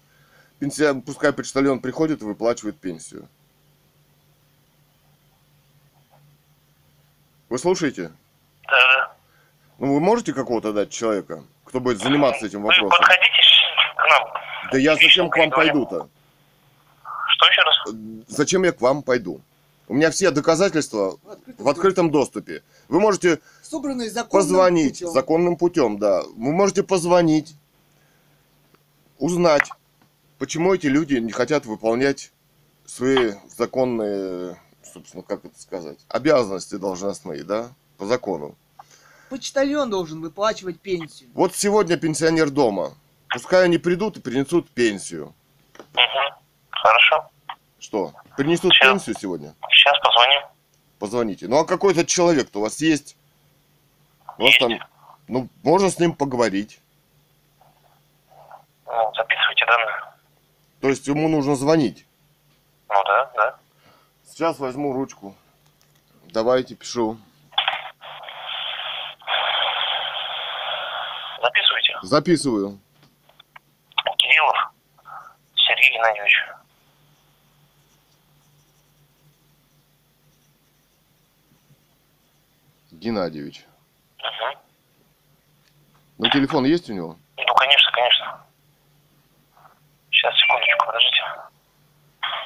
Пенсия, пускай почтальон приходит и выплачивает пенсию. Вы слушаете? Да, да. Ну, вы можете какого-то дать человека, кто будет заниматься этим Вы вопросом? подходите к нам. Да я зачем к вам пойду-то? Что еще раз? Зачем я к вам пойду? У меня все доказательства В открытом доступе. Вы можете. Собранные законным позвонить путем. законным путем, да. Вы можете позвонить, узнать, почему эти люди не хотят выполнять свои законные, собственно, как это сказать, обязанности должностные, да, по закону. Почтальон должен выплачивать пенсию. Вот сегодня пенсионер дома. Пускай они придут и принесут пенсию. Угу. Хорошо. Что? Принесут Сейчас. пенсию сегодня? Сейчас позвоним. Позвоните. Ну а какой-то человек-то у вас есть? Вас Есть. ну, можно с ним поговорить. Ну, записывайте данные. То есть ему нужно звонить. Ну да, да. Сейчас возьму ручку. Давайте, пишу. Записывайте. Записываю. Кириллов Сергей Геннадьевич. Геннадьевич. Угу. Ну, телефон есть у него? Ну, конечно, конечно. Сейчас, секундочку, подождите.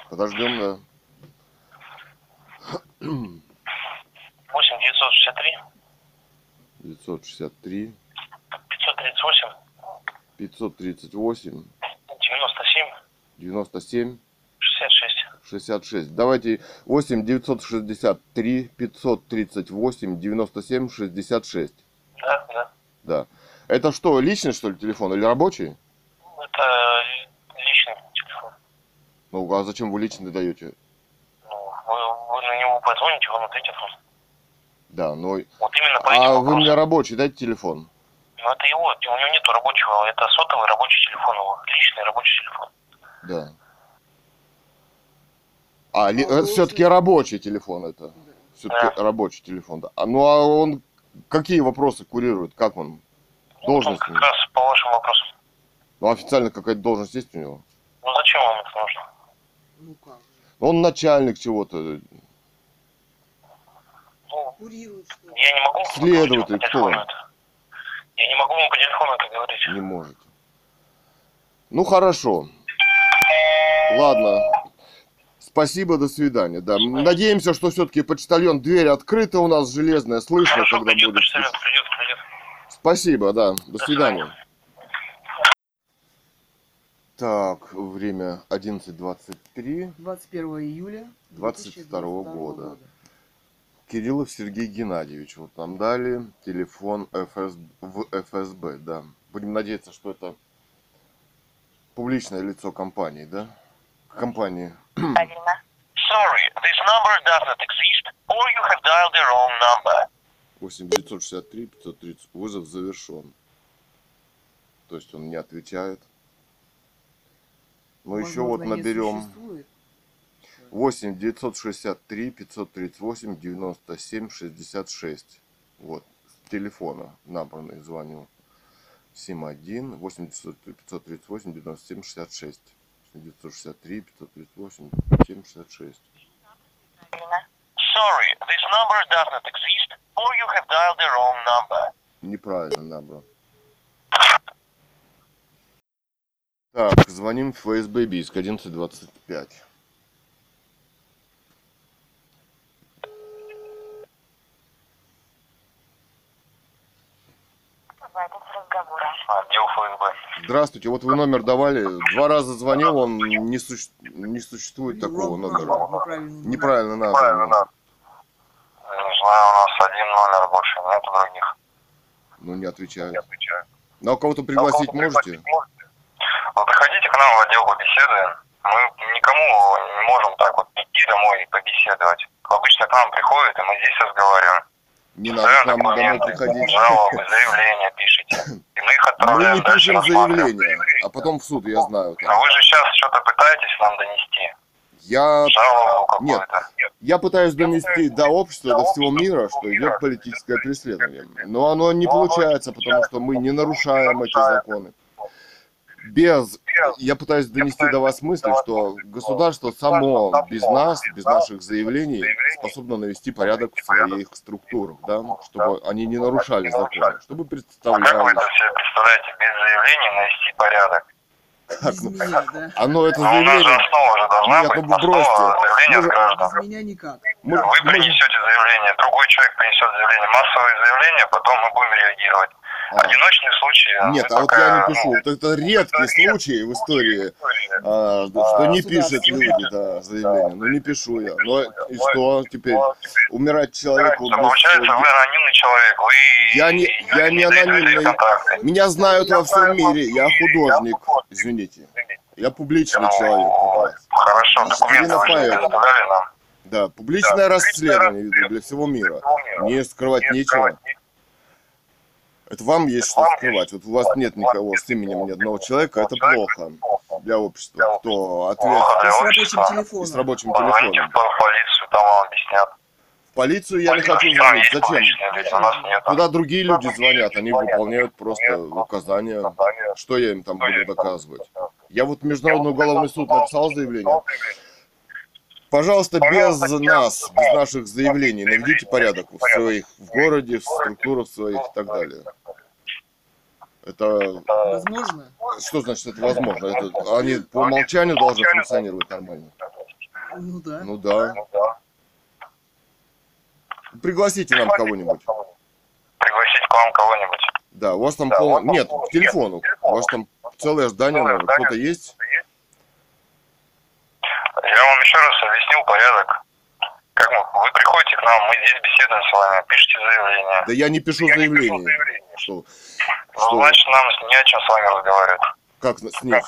Подождем, да. 8 963 963 538 538 97 97 66. 66. Давайте 8 963 538 97 66. Да, да. Да. Это что, личный, что ли, телефон или рабочий? Это личный телефон. Ну, а зачем вы личный даете? Ну, вы, вы на него позвоните, он ответит вам. Да, ну... Вот именно по А вы мне рабочий, дайте телефон. Ну, это его, у него нету рабочего, это сотовый рабочий телефон его, личный рабочий телефон. Да. А, ли- это все-таки рабочий телефон это. Все-таки рабочий телефон, да. А, ну а он какие вопросы курирует? Как он? Ну, Должность как у него? раз по вашим вопросам. Ну, официально какая-то должность есть у него? Ну, зачем вам это нужно? Ну как? Ну, Он начальник чего-то. Ну, Курирует я не могу Следователь, кто телефону он? это. Я не могу вам по телефону это говорить. Не можете. Ну, хорошо. Ладно. Спасибо, до свидания. Да. Надеемся, что все-таки почтальон, дверь открыта у нас железная, слышно, Хорошо, когда придет будет. почтальон, придет, придет. Спасибо, да. До До свидания. Так, время 11.23. 21 июля 22 года. Кириллов Сергей Геннадьевич. Вот нам дали телефон ФС... в ФСБ, да. Будем надеяться, что это публичное лицо компании, да? Компании. Правильно. Sorry, this number does not exist, or you have dialed the wrong number. 8 963 530. Вызов завершен. То есть он не отвечает. Ну еще вот наберем. существует. 8 963 538 97 66. Вот, с телефона набранный звоню. 71 8 538 97 66. 963 538 7 66. Правильно. Sorry, this number does not exist, or you have dialed the wrong number. Неправильно набрал. Так, звоним в ФСБ Бийск 1125. Запись разговора. Отдел ФСБ. Здравствуйте, вот вы номер давали, два раза звонил, он не, суще- не существует такого Wrong номера. number, Неправильно. Неправильно назван. Не знаю, у нас один номер больше, нету других. Ну, не отвечают. Не отвечаю. Ну, а кого-то пригласить можете? Вы приходите к нам в отдел, побеседуем. Мы никому не можем так вот идти домой и побеседовать. Обычно к нам приходят, и мы здесь разговариваем. Не надо к нам домой приходить. жалобы, заявления пишите. И мы их Мы отправляем не дальше пишем заявление, а потом в суд, я знаю. А там. вы же сейчас что-то пытаетесь нам донести? Я, Нет. я пытаюсь донести до общества, до всего мира, что идет политическое преследование. Но оно не получается, потому что мы не нарушаем эти законы. Без, я пытаюсь донести до вас мысль, что государство само, без нас, без наших заявлений, способно навести порядок в своих структурах, да, чтобы они не нарушали законы, чтобы А как вы представляли. это себе представляете без заявления навести порядок? Как, ну, меня, да? оно это Ну, заявление, основа же должна Нет, быть, ну, бросьте. Мы от же- граждан. Без меня никак. мы- Вы мы- принесете заявление, другой человек принесет заявление, массовые заявления, потом мы будем реагировать. А, Одиночные случаи... Нет, мы а вот пока, я не ну, пишу. Вот это редкий случай в истории, а, что не пишут люди, да, заявление. Ну не пишу я. Ну и что теперь? Умирать человеку без- Получается, вы анонимный человек, вы... Я не- я не анонимный. Меня знают во всем мире. Я художник. Извините. Я публичный Ну, человек. Хорошо, документы вы нам. Да, публичное расследование веду для всего мира. Мне скрывать нечего. Это вам есть что скрывать. Вот у вас нет никого с именем ни одного человека, это плохо для общества. Кто ответ И с рабочим и с телефоном. рабочим телефоном. в полицию, там вам объяснят. В полицию я не хочу звонить. Зачем? Туда другие люди звонят, они выполняют просто указания. Что я им там буду доказывать? Я вот Международный уголовный суд написал заявление. Пожалуйста, без нас, без наших заявлений, наведите порядок в своих, в городе, в структурах своих и так далее. Это, Возможно. что значит это возможно? Это, они по умолчанию должны функционировать нормально. Ну да. Ну да. Пригласите нам кого-нибудь. Пригласить к вам кого-нибудь. Да, у вас там Да, пол... Нет, к телефону. У вас там целое здание, наверное. здание. Кто-то есть? Я вам еще раз объяснил порядок. Как мы, вы приходите к нам, мы здесь беседуем с вами, пишите заявление. Да я не пишу Я не пишу заявление. заявление. Что? Ну, Что? значит, нам не о чем с вами разговаривать. Как с ней,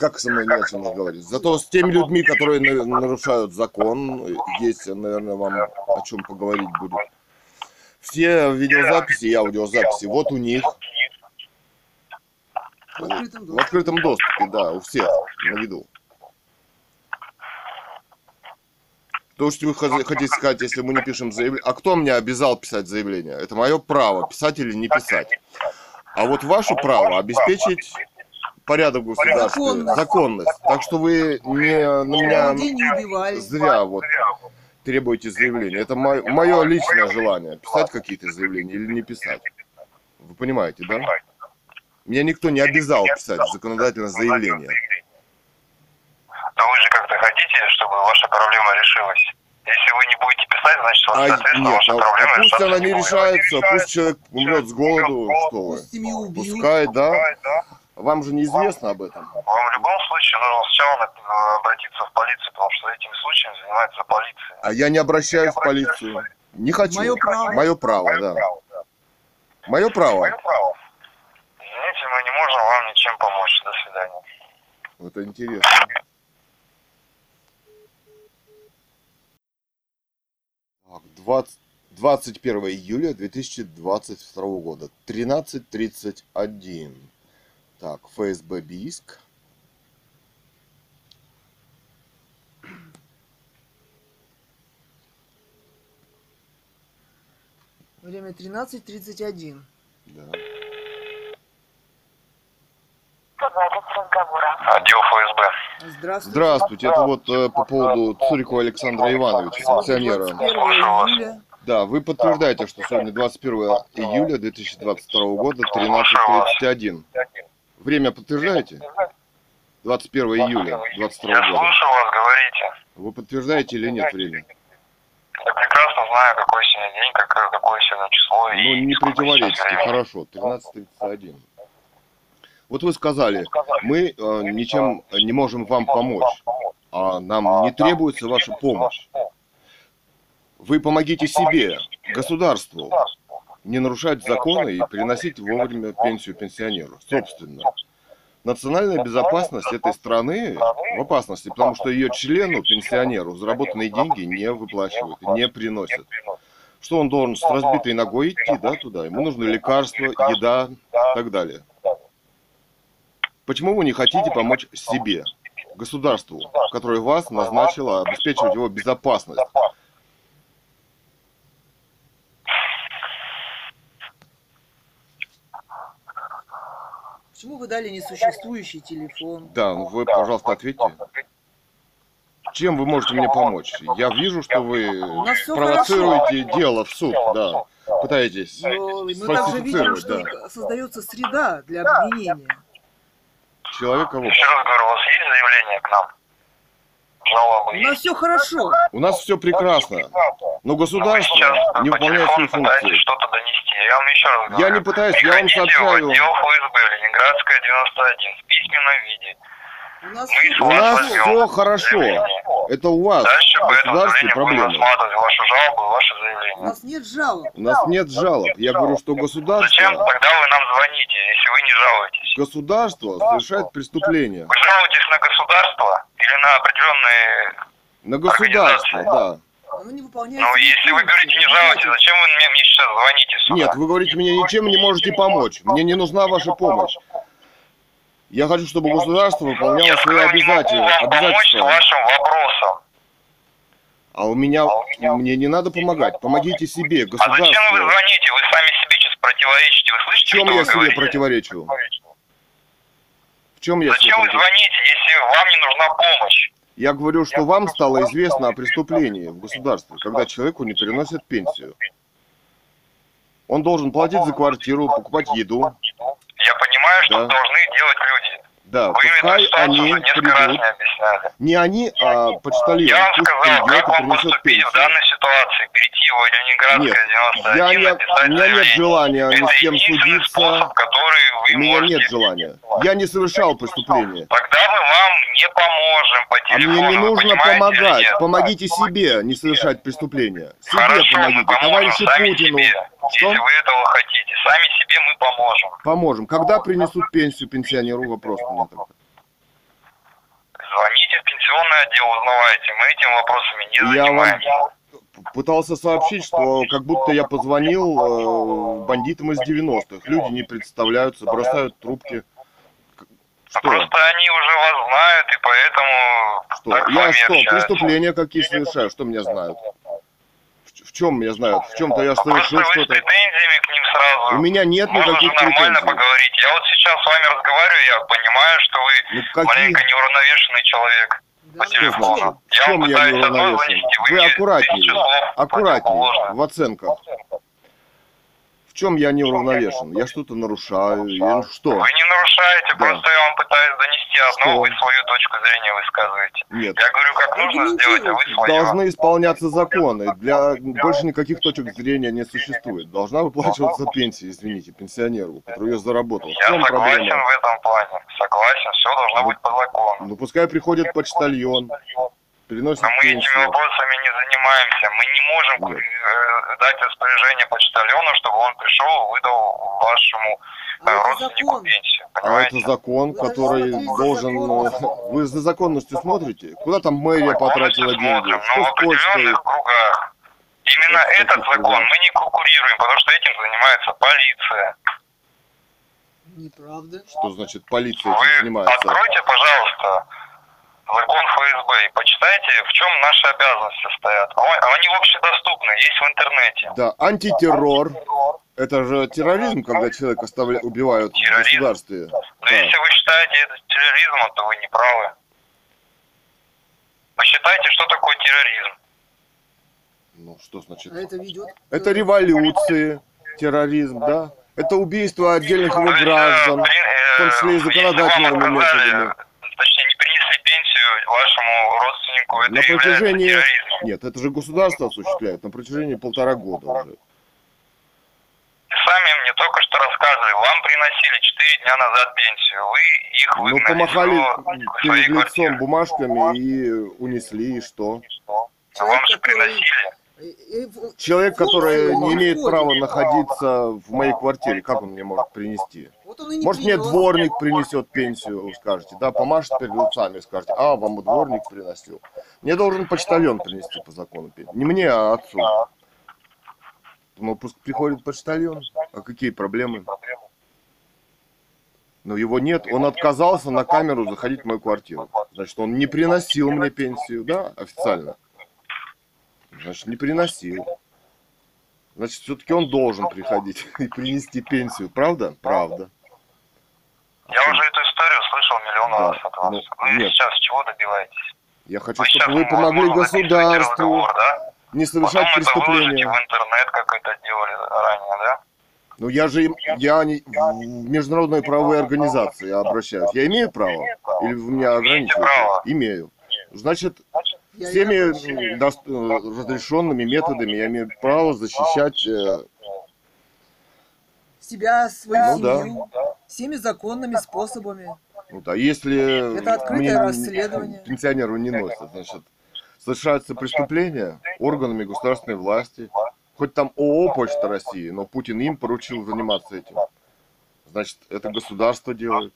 как со мной не о чем разговаривать? Зато с теми людьми, которые на- нарушают закон, есть, наверное, вам о чем поговорить будет. Все видеозаписи и аудиозаписи, вот у них, В открытом доступе, да, у всех на виду. То, что вы хо- хотите сказать, если мы не пишем заявление. А кто меня обязал писать заявление? Это мое право, писать или не писать. А вот ваше право обеспечить порядок в государстве, Законность. законность. Так что вы не на меня не зря вот требуете заявления. Это мое личное желание, писать какие-то заявления или не писать. Вы понимаете, да? Меня никто не обязал писать законодательно заявление. Но вы же как-то хотите, чтобы ваша проблема решилась. Если вы не будете писать, значит, вот, А соответственно, нет, ваша а, проблема а пусть она не будет. решается, пусть человек умрет с голоду, что вы. Убьют. Пускай, да. Вам же неизвестно об этом. Вам в любом случае нужно сначала на- обратиться в полицию, потому что этими случаями занимается полиция. А я не обращаюсь в полицию. Не хочу. Мое право. Мое право, да. Мое право. Мое право. Извините, мы не можем вам ничем помочь. До свидания. Это интересно. 20 21 июля 2022 года, 13.31. Так, ФСБ Бийск. Время 13.31. Да. Запись разговора. Отдел ФСБ. Здравствуйте. Здравствуйте, это вот э, по поводу Цурикова Александра Ивановича, пенсионера. 21 июля. Да, вы подтверждаете, что сегодня 21 июля 2022 года, 13.31. Время подтверждаете? 21 июля 2022 Я года. слушаю вас, говорите. Вы подтверждаете или нет время? Я прекрасно знаю, какой сегодня день, как- какое сегодня число. Ну, и не противоречите, хорошо, 13.31. Вот вы сказали, мы э, ничем не можем вам помочь, а нам не требуется ваша помощь. Вы помогите себе, государству, не нарушать законы и приносить вовремя пенсию пенсионеру, собственно. Национальная безопасность этой страны в опасности, потому что ее члену, пенсионеру, заработанные деньги не выплачивают, не приносят. Что он должен с разбитой ногой идти, да, туда? Ему нужны лекарства, еда и так далее. Почему вы не хотите помочь себе, государству, которое вас назначило обеспечивать его безопасность? Почему вы дали несуществующий телефон? Да, ну вы, пожалуйста, ответьте. Чем вы можете мне помочь? Я вижу, что вы провоцируете дело в суд, да. Пытаетесь Но мы также видим, что да. создается среда для обвинения. Человека в Еще раз говорю, у вас есть заявление к нам? Жалобы У нас все хорошо. У нас все прекрасно, но государство сейчас не по выполняет свои функции. что-то донести. Я вам еще раз говорю. Я не пытаюсь, я вам Приходите в сообщаю. отдел ФСБ Ленинградская 91 в письменном виде. У нас Мы У вас нас все хорошо. Это у вас, Дальше по этому заявлению будем проблемы. рассматривать вашу жалобу и ваше У нас нет жалоб. У нас нет жалоб. Я говорю, что Зачем государство, тогда вы нам звоните, если вы не жалуетесь? государство совершает преступление. Вы жалуетесь на государство или на определенные... На государство, да. Оно не выполняет Ну, если вы говорите не жалуетесь, зачем вы мне, мне сейчас звоните сюда? Нет, вы говорите, мне ничем не можете помочь. Мне не нужна ваша помощь. Я хочу, чтобы государство выполняло Я свои обязательства. обязательства. вашим вопросом. А у меня, мне не надо помогать. Помогите себе, А зачем вы государство. звоните? Вы сами себе сейчас противоречите. Вы В слышите, чем что я вы себе говорите? противоречу? В чем я себе Зачем вы противоречу? звоните, если вам не нужна помощь? Я говорю, что вам стало известно о преступлении в государстве, когда человеку не переносят пенсию. Он должен платить за квартиру, покупать еду. Я понимаю, что Да. должны делать люди. Да, Вы пускай они уже несколько раз придут. Не они, а почтальон. Я вам Пусть сказал, придет как вам поступить в пенсию. данной ситуации. Перейти в Ленинградская Нет, 91, я не, написать у меня нет желания ни с кем судиться. способ, который вы У меня нет желания. Я не совершал преступления. Тогда мы вам не поможем по А телефону. мне не нужно помогать. нет? Помогите себе не совершать преступления. Себе Хорошо, мы помогите. поможем Товарищу сами Путину. себе. Что? Если вы этого хотите, сами себе мы поможем. Поможем. Когда принесут пенсию пенсионеру? Вопрос у меня такой. Звоните в пенсионный отдел, узнавайте. Мы этими вопросами не Я вам занимаемся. пытался сообщить, что как будто я позвонил э, бандитам из 90-х. Люди не представляются, бросают трубки. Что? Просто они уже вас знают, и поэтому Что? так Я что, общаются. преступления какие совершаю? Что меня знают? В, чем меня знают? В чем-то я Просто совершил вы с что-то. претензиями к ним сразу. У меня нет Можно же никаких нормально претензий. поговорить. Я вот сейчас с вами разговариваю, я понимаю, что вы Ну какие? маленько неуравновешенный человек по телефону. Я вам я пытаюсь одно донести, вы, Вы аккуратнее. Аккуратнее в оценках. В чем я неуравновешен? Я что-то нарушаю? Я ну что? Вы не нарушаете, Да. просто я вам пытаюсь донести одно, Что? вы свою точку зрения высказываете. Нет. Я говорю, как нужно сделать, а вы свое. Должны исполняться законы. Для больше никаких точек зрения не существует. Должна выплачиваться пенсия, извините, пенсионеру, который ее заработал. Я согласен проблема? в этом плане. Согласен, все должно быть по закону. Ну пускай приходит почтальон, переносит Но мы этими пенсию. вопросами не занимаемся. Мы не можем Нет. э, дать распоряжение почтальону, чтобы он пришел и выдал вашему э, А это родственнику закон. пенсию. А Понимаете? это закон, который за должен... законом. Вы за законностью смотрите? Куда там мэрия потратила деньги? смотрим, Что но в определенных кругах. Именно каких этот закон мы не конкурируем, потому что этим занимается полиция. Неправда. Что значит полиция Вы этим занимается? откройте, пожалуйста, закон ФСБ и почитайте, в чем наши обязанности стоят. А он- Они общедоступны, есть в интернете. Да, антитеррор. Это же терроризм, когда человека оставля... убивают в Терроризм? государстве. Но Да. если вы считаете это терроризмом, то вы не правы. Посчитайте, что такое терроризм. Ну, что значит? А это ведет. Это революции, терроризм, да? Это убийство отдельных его То есть, граждан. э, в том числе и законодательными методами. Точнее, вашему родственнику, это На протяжении... терроризмом. Нет, это же государство осуществляет на протяжении полтора года уже. И сами мне только что рассказывали, вам приносили 4 дня назад пенсию, вы их Ну, выгнали помахали в своей перед лицом бумажками и унесли, и что? Человек, вам же приносили. Человек, который не имеет права находиться в моей квартире, как он мне может принести? Может, мне дворник принесет пенсию, вы скажете, да, помашет перед лицами, скажете, а, вам дворник приносил. Мне должен почтальон принести по закону пенсию. Не мне, а отцу. Ну, пусть приходит почтальон. А какие проблемы? Но его нет, он отказался на камеру заходить в мою квартиру. Значит, он не приносил мне пенсию, да, официально. Значит, не приносил. Значит, все-таки он должен приходить *laughs* и принести пенсию, правда? Правда. Я уже эту историю слышал миллион Да, раз от вас. ну, вы нет. сейчас чего добиваетесь? Я хочу, Вы чтобы вы помогли государству да? не Потом совершать это выложите преступления. в интернет, как это делали ранее, да? Ну я же я не, в международные правовые организации обращаюсь. Я имею право? Или вы меня ограничиваете? Имею. Значит, всеми м, дос- э, разрешенными методами я имею право защищать э, Себя, свою Ну да. семью. Всеми законными способами. Ну да, если Это открытое мне расследование. пенсионеру не носят, значит, совершаются преступления органами государственной власти, хоть там ООО Почта России, но Путин им поручил заниматься этим. Значит, это государство делает.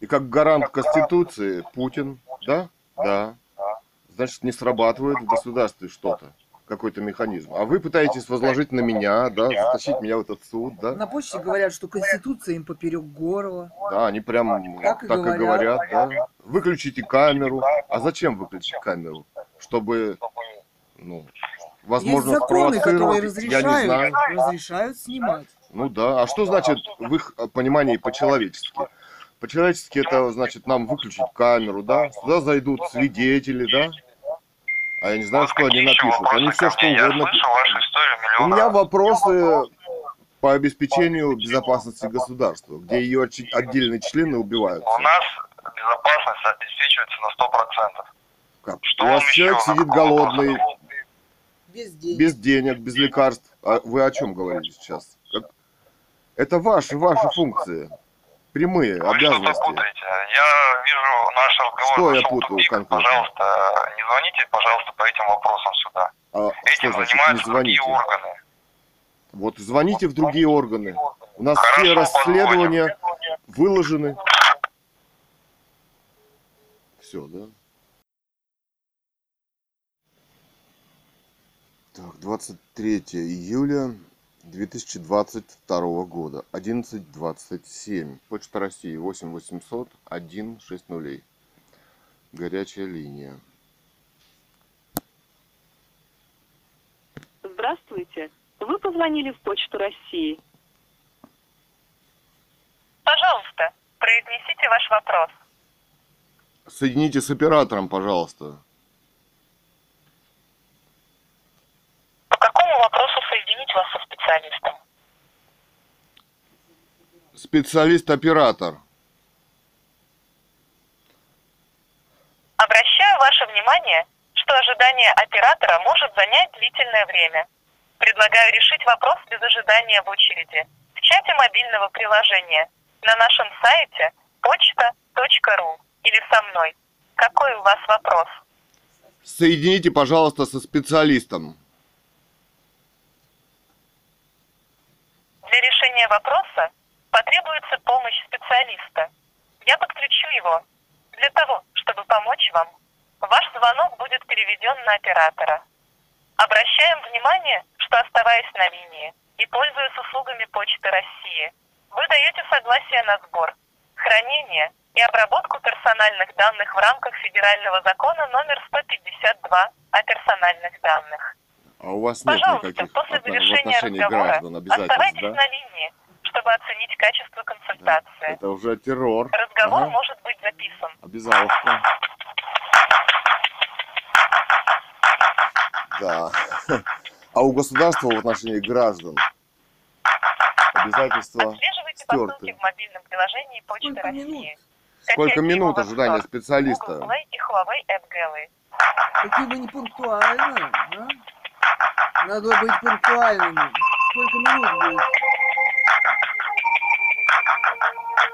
И как гарант Конституции Путин, да? Да. Значит, не срабатывает в государстве что-то, какой-то механизм. А вы пытаетесь возложить на меня, да, затащить меня в этот суд, да? На почте говорят, что Конституция им поперек горла. Да, они прям Так и так и говорят. говорят, да. Выключите камеру. А зачем выключить камеру? Чтобы, ну, возможно, Есть законы, которые спровоцировать, я не знаю. разрешают, разрешают снимать. Ну да, а что значит в их понимании по-человечески? По-человечески это значит нам выключить камеру, да? Сюда зайдут свидетели, да? А я не знаю, Вот что они еще напишут. Они все что? Я угодно. слышал вашу историю У меня вопросы по обеспечению безопасности государства, где ее отдельные члены убиваются. У нас безопасность обеспечивается на 100%. Как? Что У вас еще человек на сидит голодный? Без денег. без денег, без лекарств. А вы о чем говорите сейчас? Как- Это ваши, ваши функции. Прямые Вы обязанности. путаете. Я вижу наш разговор Что я путаю тупик. конкретно? Пожалуйста, не звоните, пожалуйста, по этим вопросам сюда. А Этим что значит не занимаются другие звоните? органы. Вот звоните в другие органы. У нас Хорошо, все расследования позвоним. выложены. Все, да? Так, 23 июля 2022 года, 11.27. Почта России, 8 800 1 6 нулей. Горячая линия. Здравствуйте. Вы позвонили в Почту России. Пожалуйста, произнесите ваш вопрос. Соедините с оператором, пожалуйста. По какому вопросу соединить вас со специалистом? Специалист-оператор. Обращаю ваше внимание, что ожидание оператора может занять длительное время. Предлагаю решить вопрос без ожидания в очереди в чате мобильного приложения на нашем сайте почта.ру или со мной. Какой у вас вопрос? Соедините, пожалуйста, со специалистом. Для решения вопроса потребуется помощь специалиста. Я подключу его. Для того, чтобы помочь вам, ваш звонок будет переведен на оператора. Обращаем внимание, что оставаясь на линии и пользуясь услугами Почты России, вы даете согласие на сбор, хранение и обработку персональных данных в рамках федерального закона номер 152 о персональных данных. А у вас нет Пожалуйста, никаких после завершения отношении разговора граждан обязательств, оставайтесь да? на линии, чтобы оценить качество консультации. Это уже террор. Разговор Ага, может быть записан. Обязаловка. Да. *laughs* А у государства в отношении граждан обязательства Отслеживайте стерты. в мобильном приложении Почты Сколько России. минут? Сколько минут ожидания специалиста? Google Play и Huawei App Gallery. Какие вы непунктуальны, а? Надо быть пунктуальными. Сколько минут будет?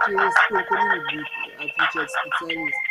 Через сколько минут будет отвечать специалист?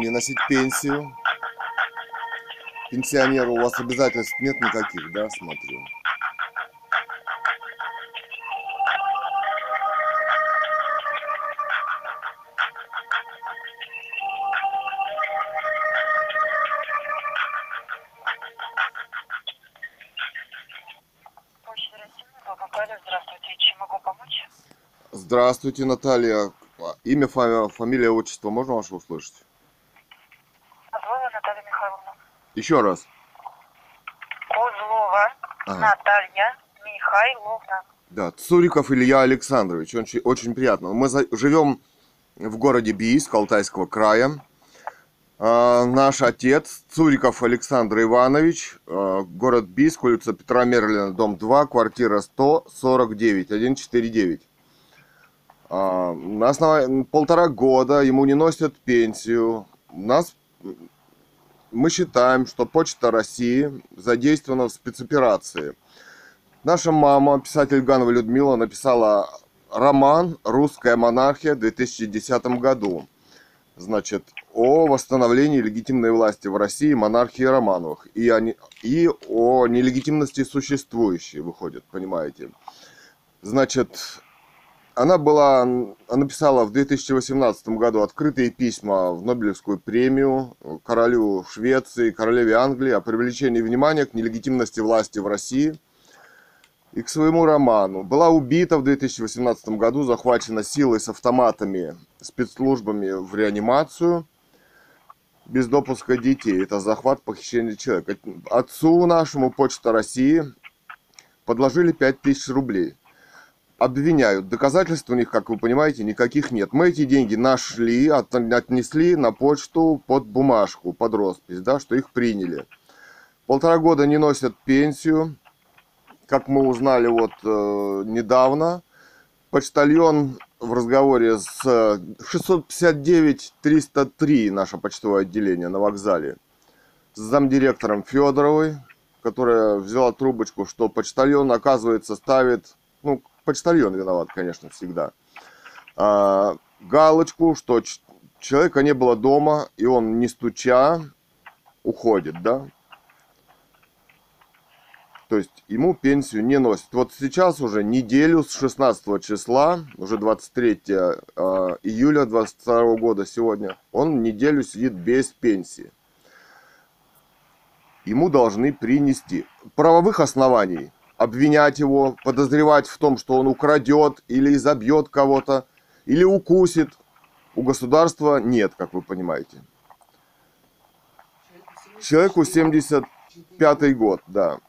Не носить пенсию. Пенсионеру у вас обязательств нет никаких, да, смотрю. Здравствуйте. Наталья. Имя, фами- фамилия, отчество можно ваше услышать? Узлова Наталья Михайловна. Еще раз. Узлова Ага. Наталья Михайловна. Да, Цуриков Илья Александрович. Очень, очень приятно. Мы за- живем в городе Бийск, Алтайского края. А, наш отец Цуриков Александр Иванович, а, город Бийск, улица Петра Мерлина, дом 2, квартира 149, 149. А, на основании полтора года ему не носят пенсию. Нас мы считаем, что Почта России задействована в спецоперации. Наша мама, писатель Ганова Людмила, написала роман «Русская монархия» в 2010 году. значит, о восстановлении легитимной власти в России монархии Романовых и о, и о нелегитимности существующей, выходит, понимаете. Значит, она была, она написала в 2018 году открытые письма в Нобелевскую премию королю Швеции, королеве Англии о привлечении внимания к нелегитимности власти в России и к своему роману. Была убита в 2018 году, захвачена силой с автоматами спецслужбами в реанимацию без допуска детей. Это захват, похищение человека. Отцу нашему Почта России подложили 5000 рублей обвиняют. Доказательств у них, как вы понимаете, никаких нет. Мы эти деньги нашли, от- отнесли на почту под бумажку, под роспись, да, что их приняли. Полтора года не носят пенсию. Как мы узнали вот э, недавно, почтальон в разговоре с э, 659-303 наше почтовое отделение на вокзале с замдиректором Федоровой, которая взяла трубочку, что почтальон, оказывается, ставит, ну, почтальон виноват, конечно, всегда, а, галочку, что человека не было дома, и он, не стуча, уходит, да? То есть ему пенсию не носит. Вот сейчас уже неделю с 16 числа, уже 23 а, июля 22 года сегодня, он неделю сидит без пенсии. Ему должны принести правовых оснований обвинять его, подозревать в том, что он украдет или изобьет кого-то, или укусит. У государства нет, как вы понимаете. Человеку 75 год, да.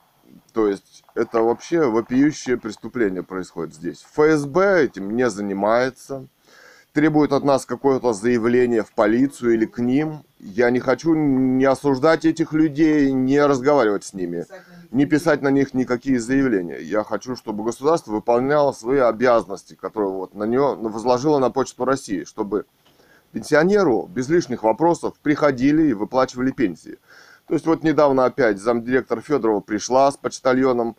То есть это вообще вопиющее преступление происходит здесь. ФСБ этим не занимается. Требует от нас какое-то заявление в полицию или к ним. Я не хочу не осуждать этих людей, не разговаривать с ними, не писать на них никакие заявления. Я хочу, чтобы государство выполняло свои обязанности, которые вот на нее возложило на Почту России, чтобы пенсионеру без лишних вопросов приходили и выплачивали пенсии. То есть вот недавно опять замдиректор Федорова пришла с почтальоном.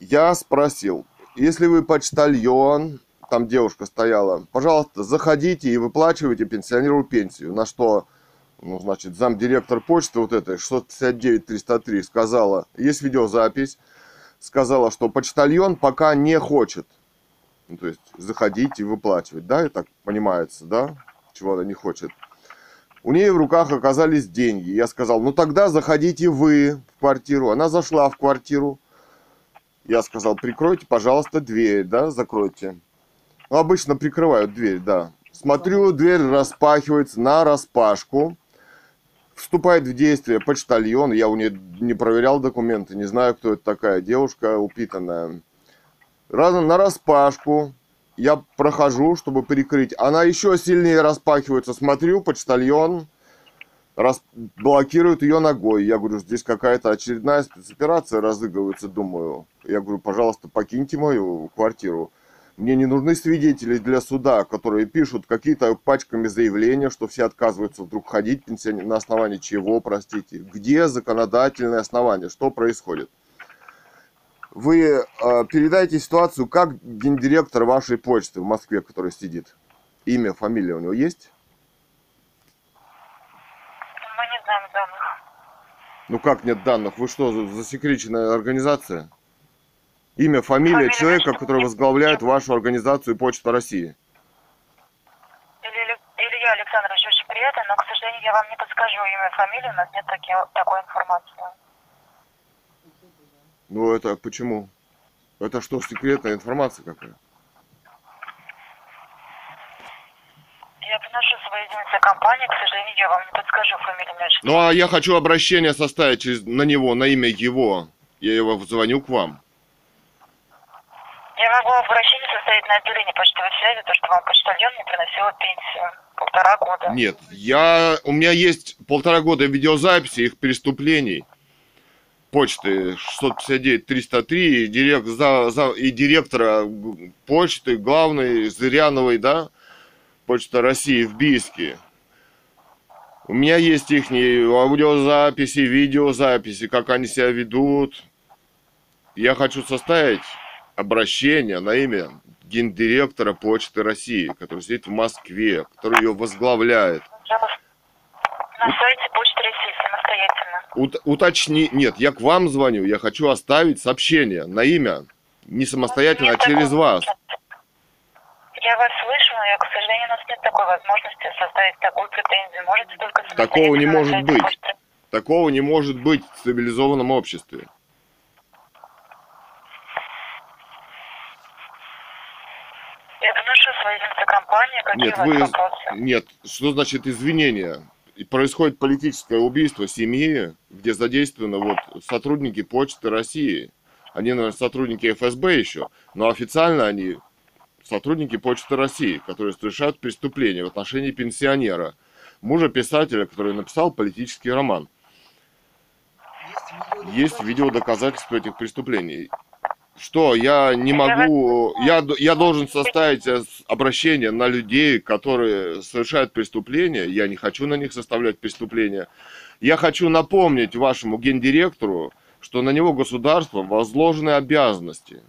Я спросил, если вы почтальон, там девушка стояла, пожалуйста, заходите и выплачивайте пенсионеру пенсию. На что, ну, значит, замдиректор почты вот этой 659-303 сказала, есть видеозапись, сказала, что почтальон пока не хочет. Ну, то есть заходить и выплачивать, да, и так понимается, да, чего она не хочет. У нее в руках оказались деньги. Я сказал, ну тогда заходите вы в квартиру. Она зашла в квартиру. Я сказал, прикройте, пожалуйста, дверь, да, закройте. Ну, обычно прикрывают дверь, да. Смотрю, дверь распахивается на распашку. Вступает в действие почтальон. Я у нее не проверял документы, не знаю, кто это такая девушка упитанная. Раз на распашку. Я прохожу, чтобы прикрыть. Она еще сильнее распахивается. Смотрю, почтальон рас... блокирует ее ногой. Я говорю, здесь какая-то очередная спецоперация разыгрывается, думаю. Я говорю, пожалуйста, покиньте мою квартиру. Мне не нужны свидетели для суда, которые пишут какие-то пачками заявления, что все отказываются вдруг ходить пенсионер на основании чего, простите. Где законодательное основание? Что происходит? Вы э, передайте ситуацию как гендиректор вашей почты в Москве, который сидит. Имя, фамилия у него есть? Мы не знаем данных. Ну как нет данных? Вы что, за- засекреченная организация? Имя, фамилия Фамилия человека, который возглавляет вашу организацию Почта России. Илья, Илья Александрович, очень приятно, но, к сожалению, я вам не подскажу имя и фамилию, у нас нет таки- такой информации. Ну это почему? Это что, секретная информация какая? Я приношу свои единицы компании, к сожалению, я вам не подскажу фамилию Ну а я хочу обращение составить через, на него, на имя его. Я его звоню к вам. Я могу обращение составить на отделение почтовой связи, то, что вам почтальон не приносила пенсию полтора года. Нет, я, у меня есть полтора года видеозаписи их преступлений. Почты 659-303 и, дирек, за, за, и директора почты главной Зыряновой, да, Почта России в Бийске. У меня есть их аудиозаписи, видеозаписи, как они себя ведут. Я хочу составить обращение на имя гендиректора Почты России, который сидит в Москве, который ее возглавляет. На сайте Почты России самостоятельно. Ут- уточни... Нет, я к вам звоню, я хочу оставить сообщение на имя. Не самостоятельно, а Нет через такой вас. Я вас слышу, но, я, к сожалению, у нас нет такой возможности составить такую претензию. Можете только Такого не может быть. Почты. Такого не может быть в цивилизованном обществе. Я доношу своей компании, какие Нет, у вас вы... вопросы. Нет, что значит извинения? Происходит политическое убийство семьи, где задействованы вот сотрудники Почты России. Они, наверное, сотрудники ФСБ еще, но официально они сотрудники Почты России, которые совершают преступления в отношении пенсионера, мужа писателя, который написал политический роман. Есть видеодоказательства этих преступлений. Что, я не могу, я, я должен составить э, обращение на людей, которые совершают преступления, я не хочу на них составлять преступления. Я хочу напомнить вашему гендиректору, что на него государством возложены обязанности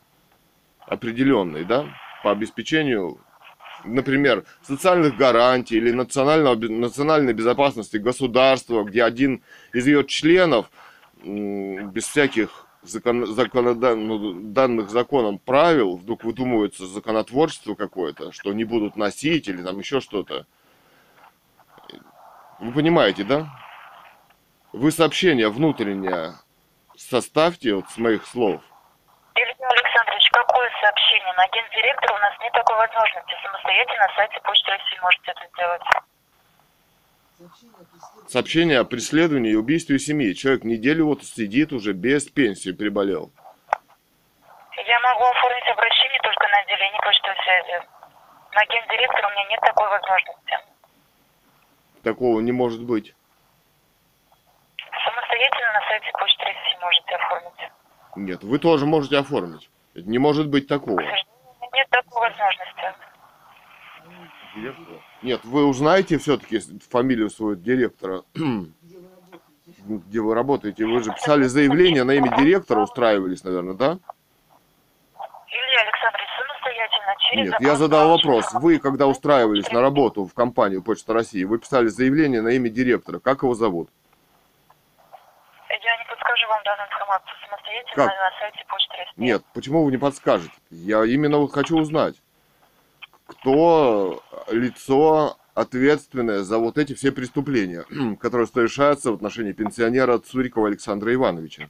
определенные, да, по обеспечению, например, социальных гарантий или национального, национальной безопасности государства, где один из ее членов без всяких закон, законода- ну, данных законом правил вдруг выдумывается законотворчество какое-то, что не будут носить или там еще что-то. Вы понимаете, да? Вы сообщение внутреннее составьте вот с моих слов. Илья Александрович, какое сообщение? На гендиректора у нас нет такой возможности. Самостоятельно на сайте Почты России можете это сделать. Сообщение о преследовании и убийстве семьи. Человек неделю вот сидит уже без пенсии, приболел. Я могу оформить обращение только на отделении почтовой связи. На гендиректора у меня нет такой возможности. Такого не может быть. Самостоятельно на сайте Почты России можете оформить. Нет, вы тоже можете оформить. Это Не может быть такого. Нет такой возможности. Нет, вы узнаете все-таки фамилию своего директора, *clears throat* где вы работаете. Вы же писали заявление на имя директора, устраивались, наверное, да? Илья Александрович, самостоятельно через Нет, я задал вопрос. Вы, когда устраивались на работу в компанию Почта России, вы писали заявление на имя директора. Как его зовут? Я не подскажу вам данную информацию самостоятельно Как? на сайте Почты России. Нет, почему вы не подскажете? Я именно хочу узнать, кто лицо ответственное за вот эти все преступления, *clears throat* которые совершаются в отношении пенсионера Цурикова Александра Ивановича.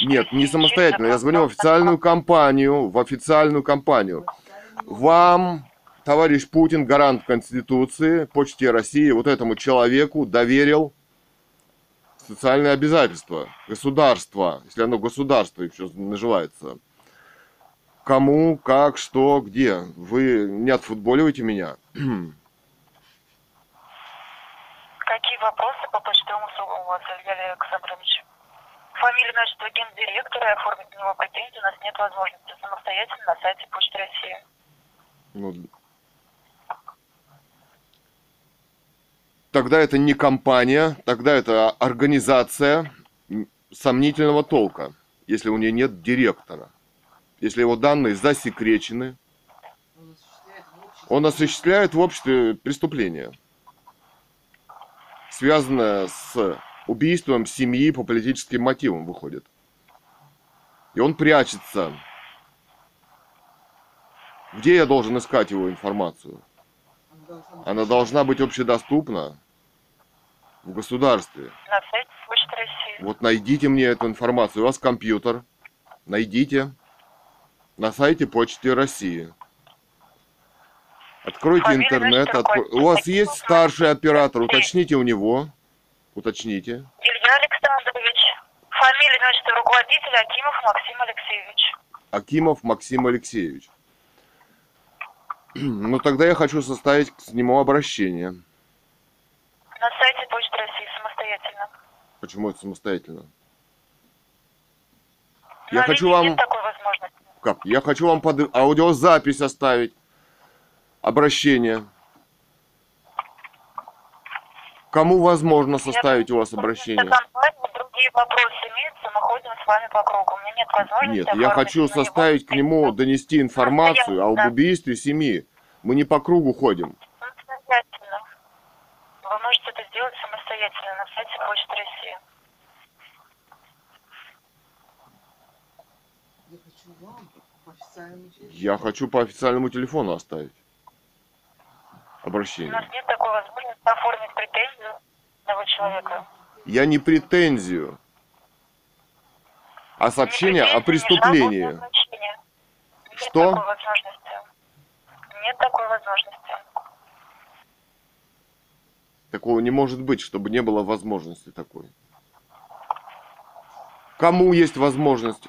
Нет, не самостоятельно. Я закон звоню в официальную компанию, в официальную компанию. Вам, товарищ Путин, гарант Конституции, Почте России, вот этому человеку доверил социальные обязательства государства, если оно государство еще называется. Кому, как, что, где. Вы не отфутболиваете меня. *clears throat* Какие вопросы по почтовым услугам у вас, Илья Александрович? Фамилия, значит, гендиректора и оформить на него претензии у нас нет возможности самостоятельно на сайте Почты России. Ну, тогда это не компания, тогда это организация сомнительного толка, если у нее нет директора. Если его данные засекречены, он осуществляет в обществе преступление, связанное с убийством семьи по политическим мотивам, выходит. И он прячется. Где я должен искать его информацию? Она должна быть общедоступна в государстве. На сайте Почты России. Вот найдите мне эту информацию. У вас компьютер. Найдите на сайте Почты России. Откройте Фамилия, интернет. откро-? У вас есть старший оператор. Уточните у него. Уточните. Илья Александрович. Фамилия, значит, руководителя Акимов Максим Алексеевич. Акимов Максим Алексеевич. Ну тогда я хочу составить к нему обращение. На сайте Почты России самостоятельно. Почему это самостоятельно? На Я хочу вам... Такой. Как? Я хочу вам под аудиозапись оставить. Обращение. Кому возможно составить у вас обращение? компания, другие вопросы имеются что мы ходим с вами по кругу. У меня нет возможности Нет, я хочу составить к нему, донести информацию об Да. убийстве семьи. Мы не по кругу ходим. Самостоятельно. Вы можете это сделать самостоятельно на сайте Почты России. Я хочу вам телефону. Я хочу по официальному телефону оставить У обращение. нас нет такой возможности оформить претензию этого человека. Я не претензию, а сообщение Ни о преступлении. Нет Что? такой возможности. Нет такой возможности. Такого не может быть, чтобы не было возможности такой. Кому есть возможность?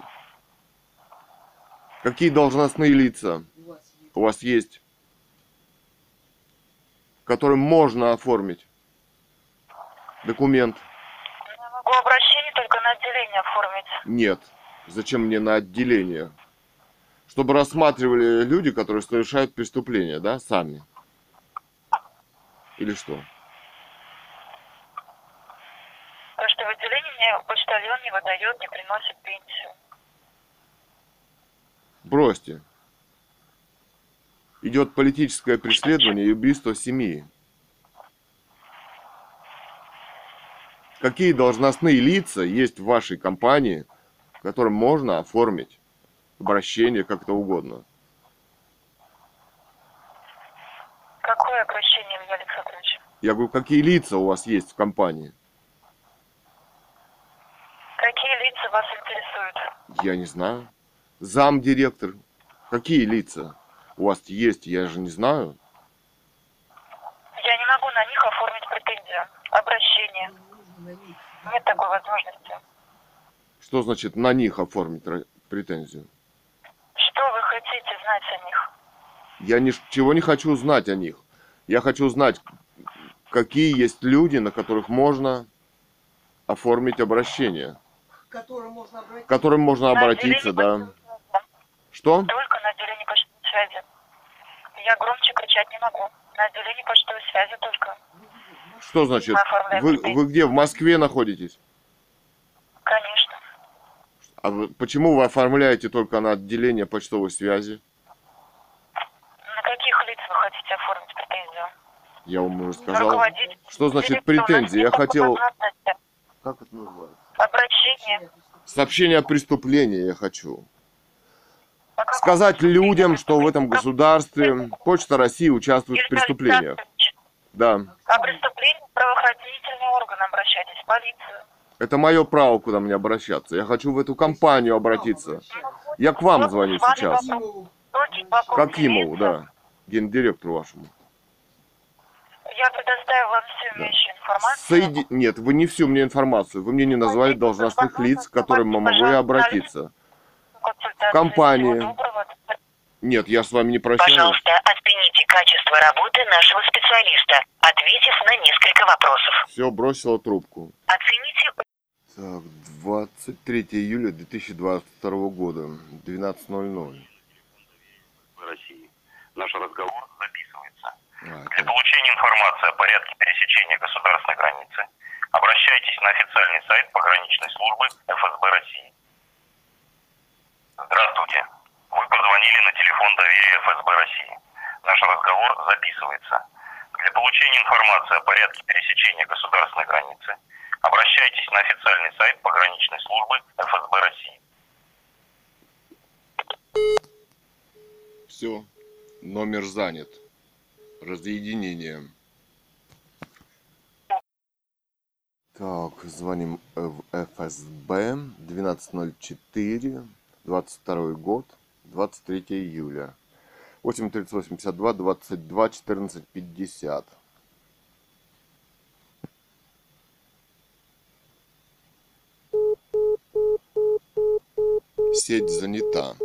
Какие должностные лица У вас есть. у вас есть, которым можно оформить документ? Я могу обращение только на отделение оформить. Нет. Зачем мне на отделение? Чтобы рассматривали люди, которые совершают преступления, да, сами? Или что? Потому что в отделении мне почтальон не выдает, не приносит пенсию. Бросьте. Идет политическое преследование и убийство семьи. Какие должностные лица есть в вашей компании, которым можно оформить обращение как-то угодно? Какое обращение, Илья Александрович? Я говорю, какие лица у вас есть в компании? Какие лица вас интересуют? Я не знаю. Замдиректор. Какие лица у вас есть, я же не знаю. Я не могу на них оформить претензию. Обращение. Нет такой возможности. Что значит на них оформить претензию? Что вы хотите знать о них? Я ничего не хочу знать о них. Я хочу знать, какие есть люди, на которых можно оформить обращение. К которым можно обратиться. Которым можно обратиться, отделение да. Что? Только на отделении почтовой связи. Я громче кричать не могу. На отделении почтовой связи только. Что значит? Вы, вы где? В Москве находитесь? Конечно. А вы- почему вы оформляете только на отделение почтовой связи? На каких лиц вы хотите оформить претензию? Я вам уже сказал. Руководитель. Что значит претензии? Я хотел... Как это называется? Обращение. Сообщение о преступлении я хочу. Сказать людям, что в этом государстве Почта России участвует в преступлениях. Да. О преступлении в правоохранительные органы обращайтесь, полицию. Это мое право, куда мне обращаться. Я хочу в эту компанию обратиться. Я к вам звоню сейчас. Акимову. Многие вопросы К Акимову, есть. да. Гендиректору вашему. Я предоставила вам всю имеющую информацию. Соеди... Нет, вы не всю мне информацию. Вы мне не назвали должностных лиц, к которым я могу и обратиться. Консультации. доброго. Нет, я с вами не прощаюсь. Пожалуйста, оцените качество работы нашего специалиста, ответив на несколько вопросов. Все, бросила трубку. Оцените Так, 23 июля 2022 года, 12.00. России. Наш разговор записывается. А, Для получения информации о порядке пересечения государственной границы обращайтесь на официальный сайт пограничной службы ФСБ России. Здравствуйте. Вы позвонили на телефон доверия ФСБ России. Наш разговор записывается. Для получения информации о порядке пересечения государственной границы обращайтесь на официальный сайт пограничной службы ФСБ России. Все, номер занят. Разъединение. Так, звоним в ФСБ. 12.04, 22 год, 23 июля. 8 38 52 22 14 50. Сеть занята.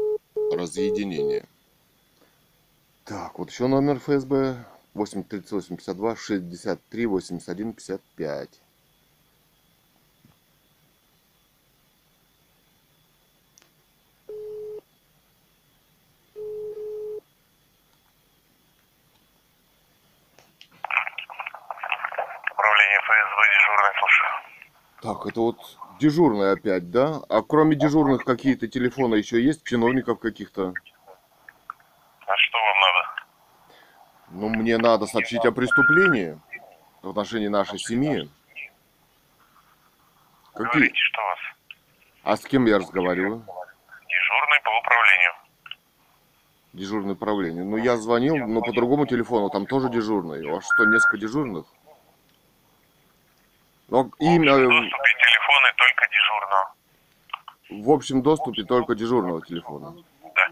Разъединение. Так, вот еще номер ФСБ 8 38 52 63 81 55. Управление ФСБ дежурный слушаю. Так, это вот Дежурный опять, да? А кроме дежурных какие-то телефоны еще есть? Чиновников каких-то? А что вам надо? Ну, мне надо сообщить о преступлении в отношении нашей семьи. Какие? Говорите, что у вас? А с кем я разговариваю? Дежурный по управлению. Дежурное управление. Ну, я звонил, но по другому телефону, там тоже дежурный. У вас что, несколько дежурных? Но В имя общем доступе телефоны только дежурного. в общем доступе только дежурного телефона.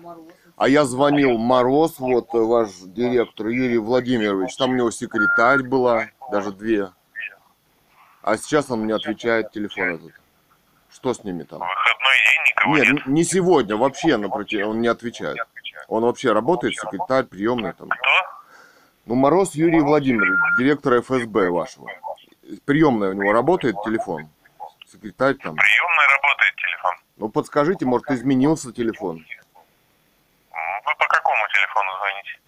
Да. А я звонил Мороз, вот э, ваш директор Юрий Владимирович, там у него секретарь была, даже две. А сейчас он мне отвечает телефон этот. Что с ними там? Выходной день никого Нет, не сегодня, вообще напротив, он не отвечает. Он вообще работает, секретарь, приемный там. Кто? Ну, Мороз Юрий Владимирович, директор ФСБ вашего. Приемная у него работает телефон? Секретарь там. Приемной работает телефон. Ну, подскажите, может, изменился телефон? Вы по какому телефону звоните?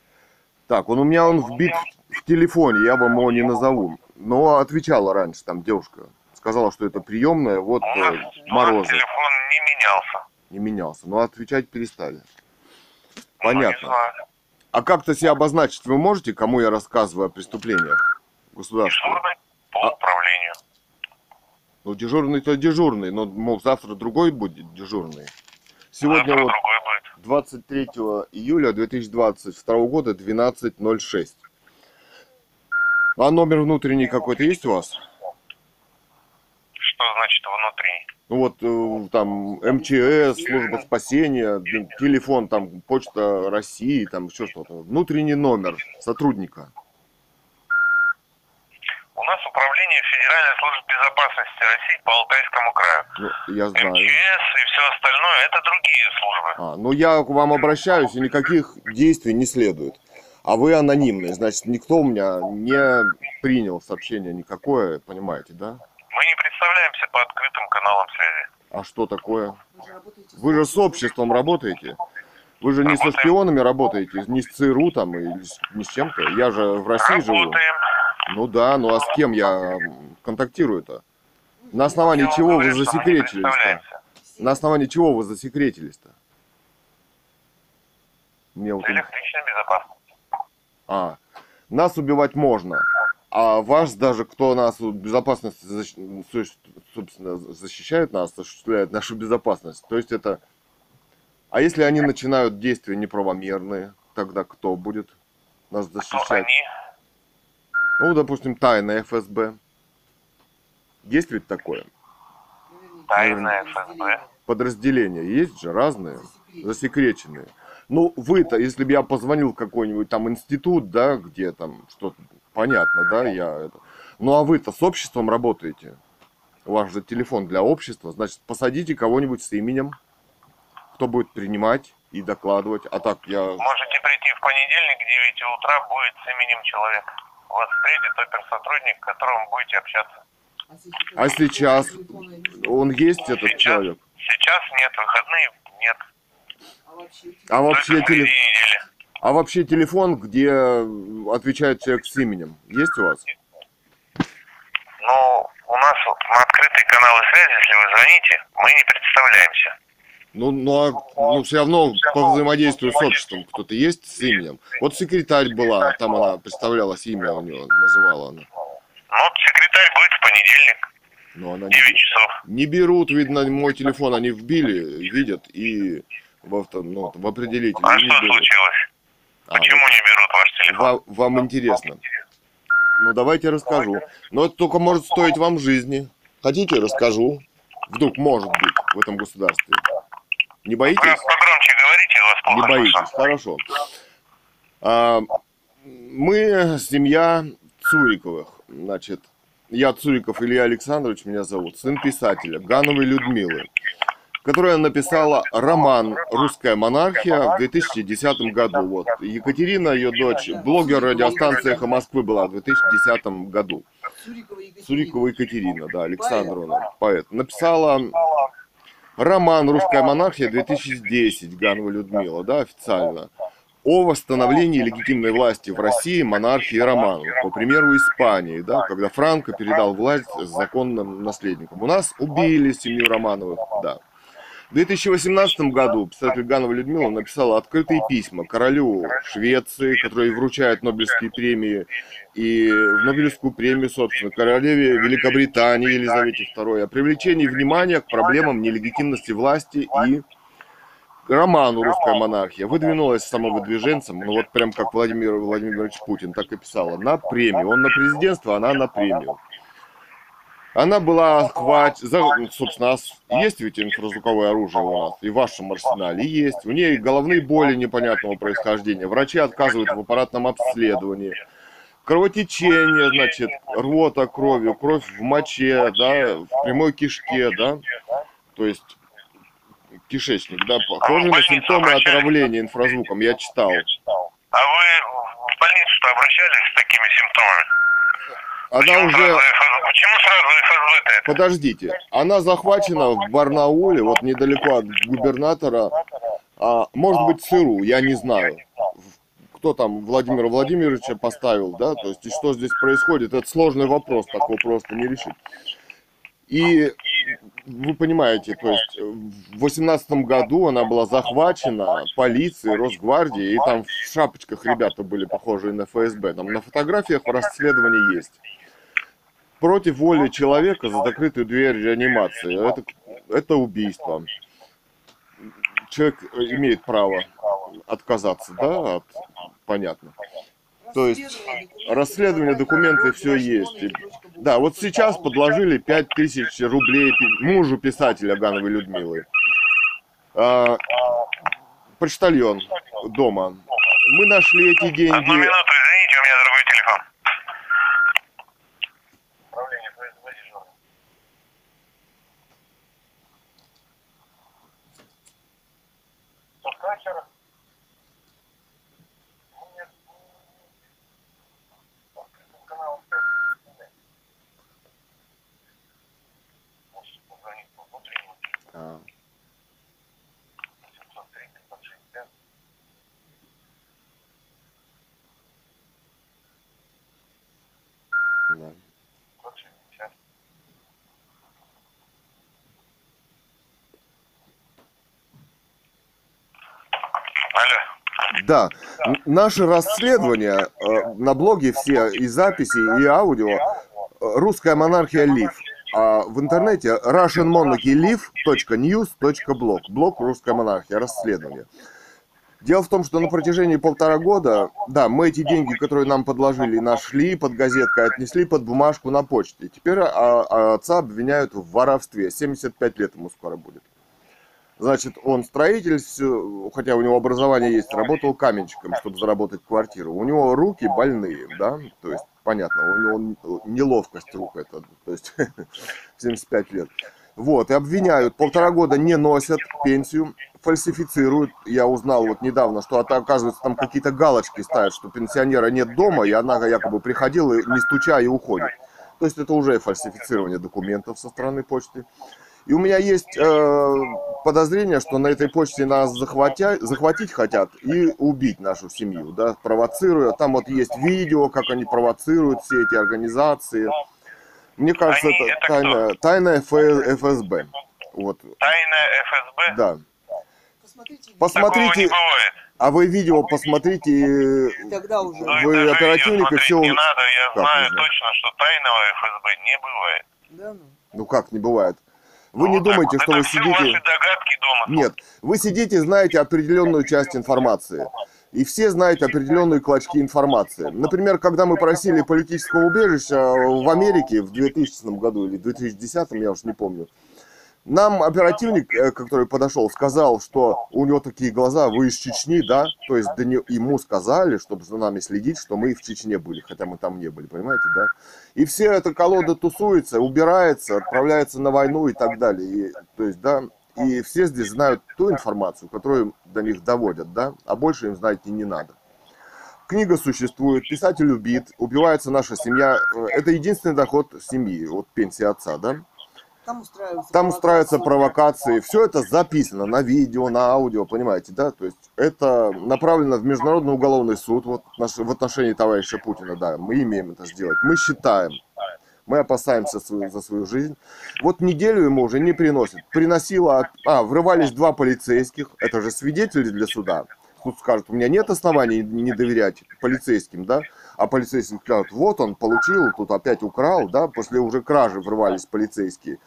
Так, он у меня он вбит в телефоне, я вам его не назову. Но отвечала раньше там девушка. Сказала, что это приемная, вот У э, нас, у нас телефон не менялся. Не менялся. Но отвечать перестали. Ну, Понятно. знаю. А как-то себя обозначить вы можете, кому я рассказываю о преступлениях государства? Дежурный по А- управлению. Ну, дежурный-то дежурный, но, мол, завтра другой будет дежурный. Сегодня Завтра вот другой будет. 23 июля 2022 года 12.06. А номер внутренний какой-то есть у вас? Что значит внутренний? Ну вот э, там МЧС, служба спасения, телефон, там почта России, там еще что-то. Внутренний номер сотрудника. У нас управление Федеральной службы безопасности России по Алтайскому краю. Ну, я знаю. МЧС и все остальное это другие службы. А, ну я к вам обращаюсь, и никаких действий не следует. А вы анонимный, значит, никто у меня не принял сообщение никакое, понимаете, да? Мы не представляемся по открытым каналам связи. А что такое? Вы же с обществом работаете. Вы же не со Работаем. шпионами работаете, не с ЦРУ там с- не с чем-то. Я же в России живу. Ну да, ну а с кем я контактирую-то? На основании чего вы засекретились-то? На основании чего вы засекретились-то? Мне вот... Для личной безопасности. А, нас убивать можно. А вас даже, кто нас защ- су- собственно, защищает нас, осуществляет нашу безопасность. То есть это... А если они начинают действия неправомерные, тогда кто будет нас Кто защищать? они? Ну, допустим, тайная ФСБ. Есть ведь такое? Тайная ФСБ. Подразделения есть же разные, засекреченные. Ну, вы-то, если бы я позвонил в какой-нибудь там институт, да, где там что-то понятно, да, я это. Ну, а вы-то с обществом работаете. У вас же телефон для общества, значит, посадите кого-нибудь с именем, кто будет принимать и докладывать. А так я... Можете прийти в понедельник к 9 утра, будет с именем человека. Вас встретит оперсотрудник, к которому будете общаться. А сейчас он есть, этот Сейчас? человек? Сейчас нет, выходные нет. А вообще, теле- а вообще телефон, где отвечает человек с именем, есть у вас? Ну, у нас на открытые каналы связи, если вы звоните, мы не представляемся. Ну, ну, а, ну, все равно по взаимодействию с обществом кто-то есть с именем. Вот секретарь была, там она представлялась имя у нее, называла она. Ну, вот секретарь будет в понедельник, Но она 9 не, часов. не берут, видно, мой телефон они вбили, видят и в, авто, ну, в определитель А что берут. случилось? А, Почему вот не берут ваш телефон? ва- вам интересно. Ну, давайте расскажу. Но это только может стоить вам жизни. Хотите, расскажу. Вдруг может быть в этом государстве. Не боитесь? Погромче говорите, вас Не плохо боитесь, слышно. хорошо. А, мы семья Цуриковых. Значит, я Цуриков Илья Александрович, меня зовут, сын писателя Гановой Людмилы, которая написала роман «Русская монархия» в 2010 году. Вот. Екатерина, ее дочь, блогер радиостанции «Эхо Москвы» была в 2010 году. Цурикова Екатерина, да, Александровна, поэт. Написала роман «Русская монархия» 2010, Ганова Людмила, да, официально. о восстановлении легитимной власти в России монархии Романовых, по примеру Испании, да, когда Франко передал власть законным наследникам. У нас убили семью Романовых, да. В 2018 году писатель Ганова Людмила написала открытые письма королю Швеции, который вручает Нобелевские премии, и в Нобелевскую премию, собственно, королеве Великобритании Елизавете II о привлечении внимания к проблемам нелегитимности власти и роману «Русская монархия» выдвинулась самовыдвиженцем, ну вот прям как Владимир Владимирович Путин так и писала, на премию. Он на президентство, она на премию. Она была охвачена, собственно, а с- есть ведь инфразвуковое оружие у нас, и в вашем арсенале есть. У нее головные боли непонятного происхождения. Врачи отказывают в аппаратном обследовании. Кровотечение, значит, рвота кровью, кровь в моче, да, в прямой кишке, да. То есть кишечник, да, похоже на больницу симптомы отравления инфразвуком, я читал. А вы в больницу-то обращались с такими симптомами? Она Почему уже, сразу ФСБ? Почему сразу ФСБ-то это? подождите, она захвачена в Барнауле, вот недалеко от губернатора, а, может быть, ЦРУ, я не знаю. Кто там Владимира Владимировича поставил, да, то есть и что здесь происходит, это сложный вопрос, такого просто не решить. И вы понимаете, то есть в восемнадцатом году она была захвачена полицией, Росгвардией, и там в шапочках ребята были похожие на ФСБ. Там на фотографиях в расследовании есть. Против воли человека за закрытую дверь реанимации. Это, это убийство. Человек имеет право отказаться, да, от... понятно. То есть расследование, документы, все есть. Да, вот сейчас подложили 5000 рублей мужу писателя Гановой Людмилы. А, почтальон дома. Мы нашли эти Одну деньги. минуту, извините, у меня другой телефон. Управление ФСБ дежурный. Что, еще раз? Ну, нет. Канал Может, позвонить по внутреннему. А, 730 160. да. 160. Алло. Да, н- наши расследования э, на блоге все и записи, и аудио «Русская монархия Лив». А в интернете russianmonarchylive.news.blog. Блог «Русская монархия», расследование. Дело в том, что на протяжении полтора года, да, мы эти деньги, которые нам подложили, нашли под газеткой, отнесли под бумажку на почте. Теперь а, а отца обвиняют в воровстве. 75 лет ему скоро будет. Значит, он строитель, хотя у него образование есть, работал каменщиком, чтобы заработать квартиру. У него руки больные, да, то есть, понятно, у него неловкость рук это, то есть, *laughs* 75 лет. Вот, и обвиняют, полтора года не носят пенсию, фальсифицируют. Я узнал вот недавно, что это, оказывается там какие-то галочки ставят, что пенсионера нет дома, и она якобы приходила, не стуча, и уходит. То есть это уже фальсифицирование документов со стороны почты. И у меня есть э, подозрение, что на этой почте нас захватя... захватить хотят и убить нашу семью, да, провоцируя. Там вот есть видео, как они провоцируют все эти организации. Мне кажется, Они- это это тайная, тайная Ф- ФСБ. Вот, Тайная ФСБ? да. Посмотрите, видео. Посмотрите, а вы видео посмотрите, э, тогда уже. Ну, Вы оперативник, и смотреть не надо, я Как знаю знаю? точно, что тайного ФСБ не бывает. Да, ну. ну как не бывает. Вы не Вот так думаете, вот. что вы сидите... ваши догадки дома. Нет, вы сидите, знаете определенную часть информации. И все знаете определенные клочки информации. Например, когда мы просили политического убежища в Америке в 2000 году или в 2010, я уж не помню, нам оперативник, э, который подошел, сказал, что у него такие глаза, вы из Чечни, да? То есть до не- ему сказали, чтобы за нами следить, что мы в Чечне были, хотя мы там не были, понимаете, да? И все эта колода тусуется, убирается, отправляется на войну и так далее. И, то есть, да, и все здесь знают ту информацию, которую до них доводят, да, а больше им знать и не надо. Книга существует, писатель убит, убивается наша семья. Э, Это единственный доход семьи, вот пенсия отца, да. Там устраиваются Там устраиваются провокации. Все это записано на видео, на аудио, понимаете, да? То есть это направлено в Международный уголовный суд вот, наш- в отношении товарища Путина, да. Мы имеем это сделать. Мы считаем, мы опасаемся свою- за свою жизнь. Вот неделю ему уже не приносят. Приносило, а, врывались два полицейских, это же свидетели для суда. Суд скажет, у меня нет оснований не доверять полицейским, да? А полицейским скажут, вот он получил, тут опять украл, да? После уже кражи врывались полицейские.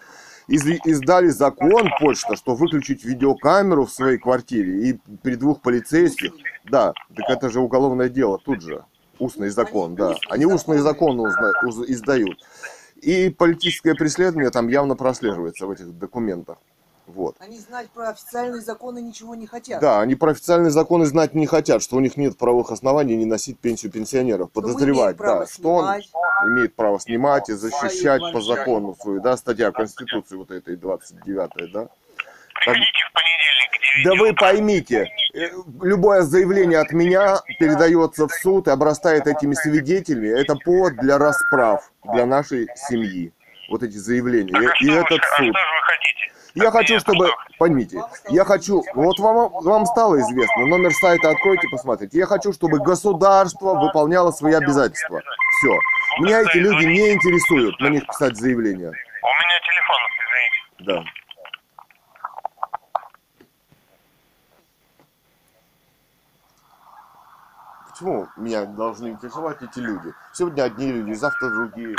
Из- издали закон почта, что выключить видеокамеру в своей квартире и при двух полицейских, да, так это же уголовное дело тут же, устный закон, да, они узна- уз- издают. И политическое преследование там явно прослеживается в этих документах, вот. Они знать про официальные законы ничего не хотят. Да, они про официальные законы знать не хотят, что у них нет правовых оснований не носить пенсию пенсионеров, Что подозревать, да, что он снимать. имеет право снимать и защищать по закону свою, да, статья Конституции вот этой 29 да. Приходите в понедельник к 9 Да вы поймите, э, любое заявление от меня передается в суд и обрастает этими свидетелями. Это повод для расправ для нашей семьи. Вот эти заявления. Так, а И, и этот а что же суд. вы хотите? Я хочу, чтобы, что? поймите, я хочу, вот вам, вам стало известно, номер сайта откройте, посмотрите. Я хочу, чтобы государство выполняло свои обязательства. Все. Меня эти люди не интересуют, на них писать заявление. У меня телефон, извините. Да. Почему меня должны интересовать эти люди? Сегодня одни люди, завтра другие.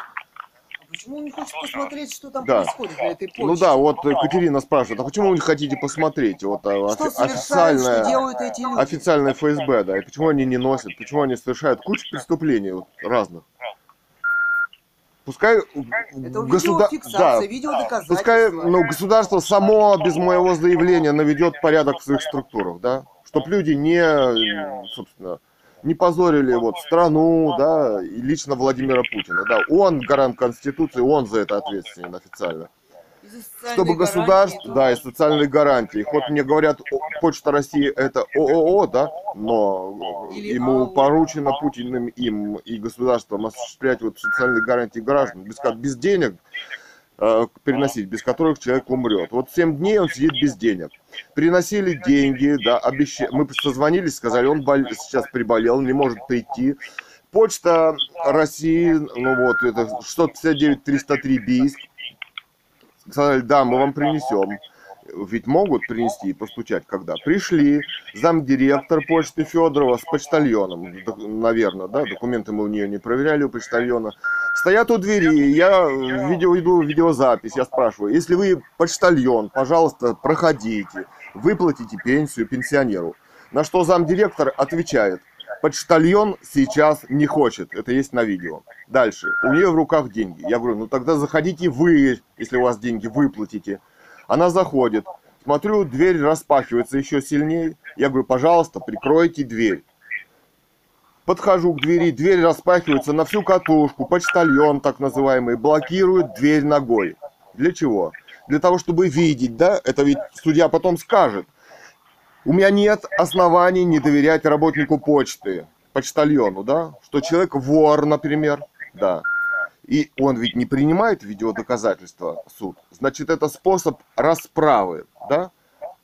Почему он не хочет посмотреть, что там Да. происходит на этой почте? Ну да, вот э, Катерина спрашивает, а почему вы не хотите посмотреть? Вот а, Что офи- совершают, официальная, что делают эти люди? официальная ФСБ, да, и почему они не носят, почему они совершают кучу преступлений вот, разных. Пускай Это государ... видеофиксация, да. Пускай ну, государство само без моего заявления наведет порядок в своих структурах, да, чтобы люди не, собственно, не позорили вот страну, да, и лично Владимира Путина, да. Он гарант Конституции, он за это ответственен официально. Чтобы государство, да, и социальные гарантии. Вот мне говорят, Почта России это ООО, да, но ему поручено Путиным им и государством осуществлять вот социальные гарантии граждан без, без денег э, переносить, без которых человек умрет. Вот 7 дней он сидит без денег. Приносили деньги, да, обещали. Мы созвонились, сказали, он бол- сейчас приболел, не может прийти. Почта России, ну вот, это 659-303 Бийск. Сказали, да, мы вам принесем. Ведь могут принести и постучать, когда пришли. Замдиректор почты Федорова с почтальоном, наверное, да, документы мы у нее не проверяли, у почтальона. Стоят у двери, я в видео иду видеозапись, я спрашиваю, если вы почтальон, пожалуйста, проходите, выплатите пенсию пенсионеру. На что замдиректор отвечает, почтальон сейчас не хочет, это есть на видео. Дальше, у нее в руках деньги. Я говорю, ну тогда заходите вы, если у вас деньги, выплатите. Она заходит, смотрю, дверь распахивается еще сильнее. Я говорю, пожалуйста, прикройте дверь. Подхожу к двери, дверь распахивается на всю катушку, почтальон так называемый блокирует дверь ногой. Для чего? Для того, чтобы видеть, да, это ведь судья потом скажет. У меня нет оснований не доверять работнику почты, почтальону, да, что человек вор, например, да. И он ведь не принимает видеодоказательства суд. Значит, это способ расправы, да.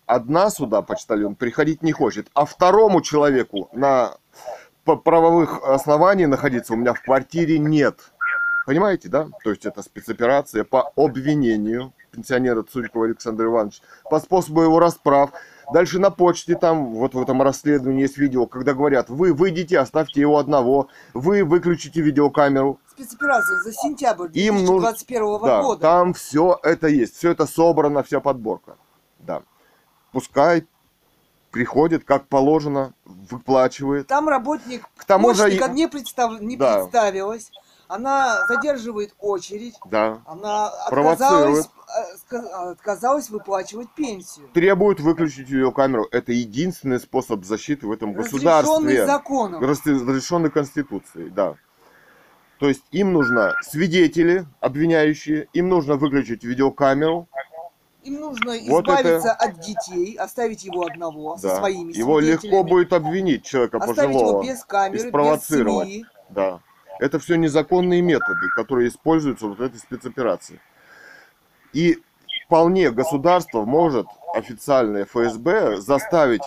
Одна суда почтальон приходить не хочет, а второму человеку на правовых оснований находиться у меня в квартире нет. Понимаете, да? То есть это спецоперация по обвинению пенсионера Цурикова Александра Ивановича по способу его расправ. Дальше на почте там, вот в этом расследовании есть видео, когда говорят, вы выйдите, оставьте его одного, вы выключите видеокамеру. Спецоперация за сентябрь Им нужно- 2021 Да, года. там все это есть, все это собрано, вся подборка. Да. Пускай приходит, как положено, выплачивает. Там работник К тому же не, представ- не Да. представилась. Она задерживает очередь. Да. Она отказалась, э, ска- отказалась выплачивать пенсию. Требует выключить видеокамеру. Это единственный способ защиты в этом Разрешенный государстве. законом. разрешенной Конституцией, да. То есть им нужно свидетели, обвиняющие, им нужно выключить видеокамеру, Им нужно Вот избавиться это- от детей, оставить его одного со да. своими Его легко будет обвинить человека оставить его пожилого. без камеры, без семьи. Да. Это все незаконные методы, которые используются вот в этой спецоперации. И вполне государство может, официальное ФСБ, заставить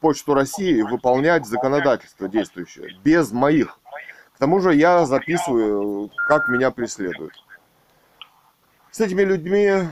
Почту России выполнять законодательство действующее, без моих. К тому же я записываю, как меня преследуют. С этими людьми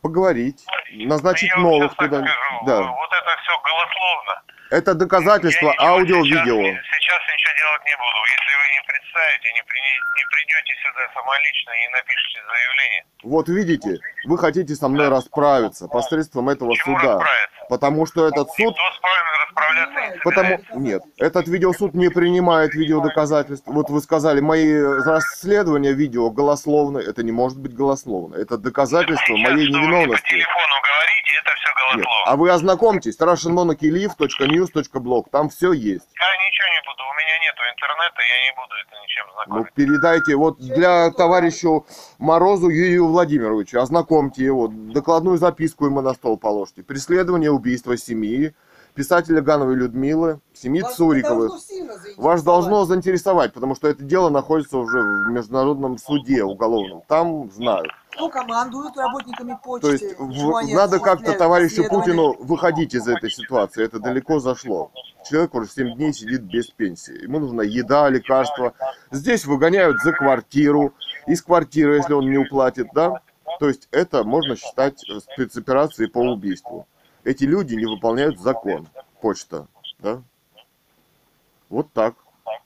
поговорить, назначить вам новых туда. скажу, Да. вот это все голословно. Это доказательство аудио-видео. Сейчас, сейчас ничего делать не буду. Если вы не представите, не, при- не придете сюда самолично и напишите заявление. Вот видите, вы хотите со мной расправиться посредством этого Чему суда. Потому что этот суд Никто с вами расправляться не Потому нет, этот видеосуд не принимает видеодоказательств. Вот вы сказали, мои расследования видео голословно, это не может быть голословно. Это доказательство Сейчас, моей что вы по невиновности. телефону говорите, это все Нет. голословно. А вы ознакомьтесь, russianmonarchylive.news.blog, там все есть. Я ничего буду, у меня нету интернета, я не буду это ничем Ну, знакомить. передайте вот для товарищу Морозу Юрию Владимировичу, ознакомьте его, докладную записку ему на стол положите. Преследование убийства семьи, писателя Гановой Людмилы, семьи Вас Цуриковых. должно. Вас должно заинтересовать, потому что это дело находится уже в международном суде уголовном. Там знают. Кто командует работниками почты? То есть в- надо как-то товарищу? Путину выходить из этой ситуации. Это далеко зашло. Человек уже 7 дней сидит без пенсии. Ему нужна еда, лекарства. Здесь выгоняют за квартиру. Из квартиры, если он не уплатит, да? То есть это можно считать спецоперацией по убийству. Эти люди не выполняют закон. Почта, да? Вот так.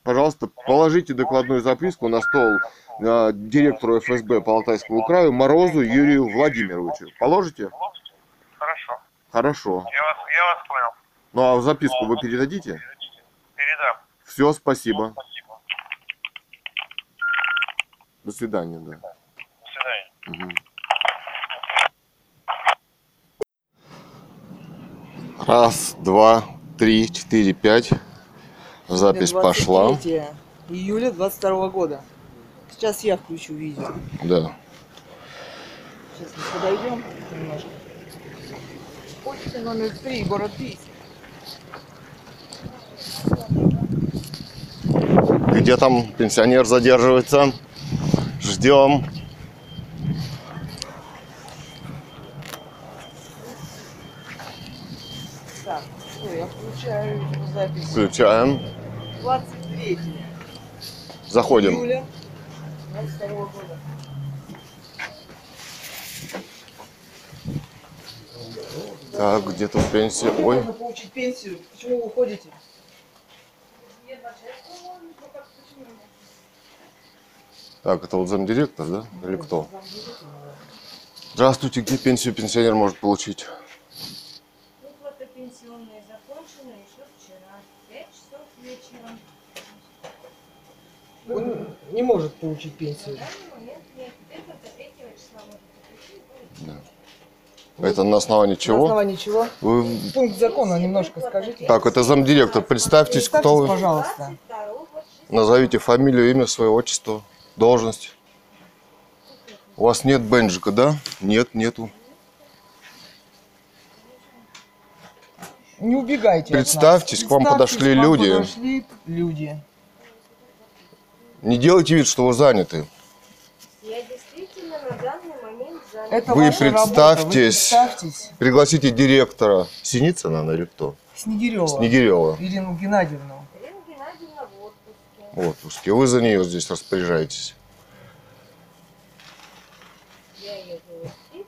Пожалуйста, положите докладную записку на стол э, директору ФСБ по Алтайскому краю Морозу Юрию Владимировичу. Положите? Хорошо, Хорошо. я вас, я вас понял. Ну а записку вы передадите? Передам. Все, спасибо. До свидания, да. До свидания. Мгм. Раз, два, три, четыре, пять. Запись пошла. 23 июля 22 года. Сейчас я включу видео. Да. Сейчас мы подойдем немножко. Почта номер 3, город Бийск. Где там пенсионер задерживается? Ждем. Так, что, я включаю запись. Включаем. 23 Заходим. июля 22 года. Так, где тут пенсия? Ой, Можно получить пенсию. Почему вы уходите? так, это вот замдиректор, да? Или кто? Здравствуйте, где пенсию пенсионер может получить? Выплата пенсионная закончена еще вчера. Пять часов вечера. Он не может получить пенсию. Нет. Это до 3 числа может получить. Это на основании На чего? основании чего? Вы... Пункт закона немножко скажите. Так, это замдиректор. Представьтесь, кто Представьтесь, вы. пожалуйста. 22 вот Назовите фамилию, имя, свое отчество, должность. У вас нет бенджика, да? Нет, нету. Не убегайте. Представьтесь, к вам подошли к вам люди. подошли люди. Не делайте вид, что вы заняты. Я действительно на данный момент занят. Это Вы ваша работа. Вы представьтесь. представьтесь. Пригласите директора. Синицына она или кто? Снегирева. Снегирева. Ирину Геннадьевну. Ирина Геннадьевна в отпуске. В отпуске. Вы за нее здесь распоряжаетесь. Я ее заместитель.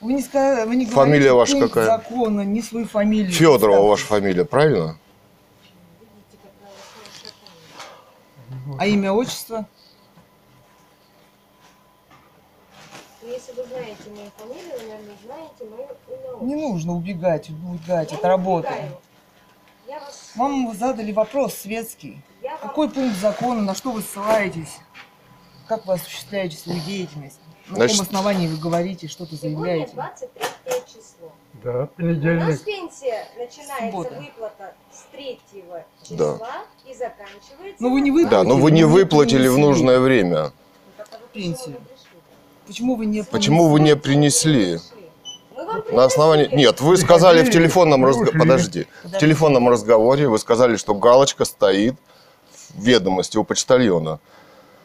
Вы не, ска- вы не Фамилия говорите ваша какая? закона, ни свою фамилию. Федорова ваша Представьтесь. фамилия, правильно? Видите, какая память. А имя, отчество? Если вы знаете мою фамилию, вы, наверное, знаете мое имя. Не нужно убегать, убегать Я от не работы. убегаю. Я вас... Вам задали вопрос светский. Я вам Какой пункт закона, на что вы ссылаетесь? Как вы осуществляете свою деятельность? На Значит- каком основании вы говорите, что-то Сегодня заявляете? 23 число. Да, У нас понедельник. пенсия начинается Суббота. выплата 3 числа Да. и заканчивается... Но вы не выплатили. Да, но вы не Вы не выплатили в нужное время. 20. пенсию. Почему вы не Почему вы не принесли? На основании... Нет, вы сказали в телефонном разговоре... Подожди. В телефонном разговоре вы сказали, что галочка стоит в ведомости у почтальона.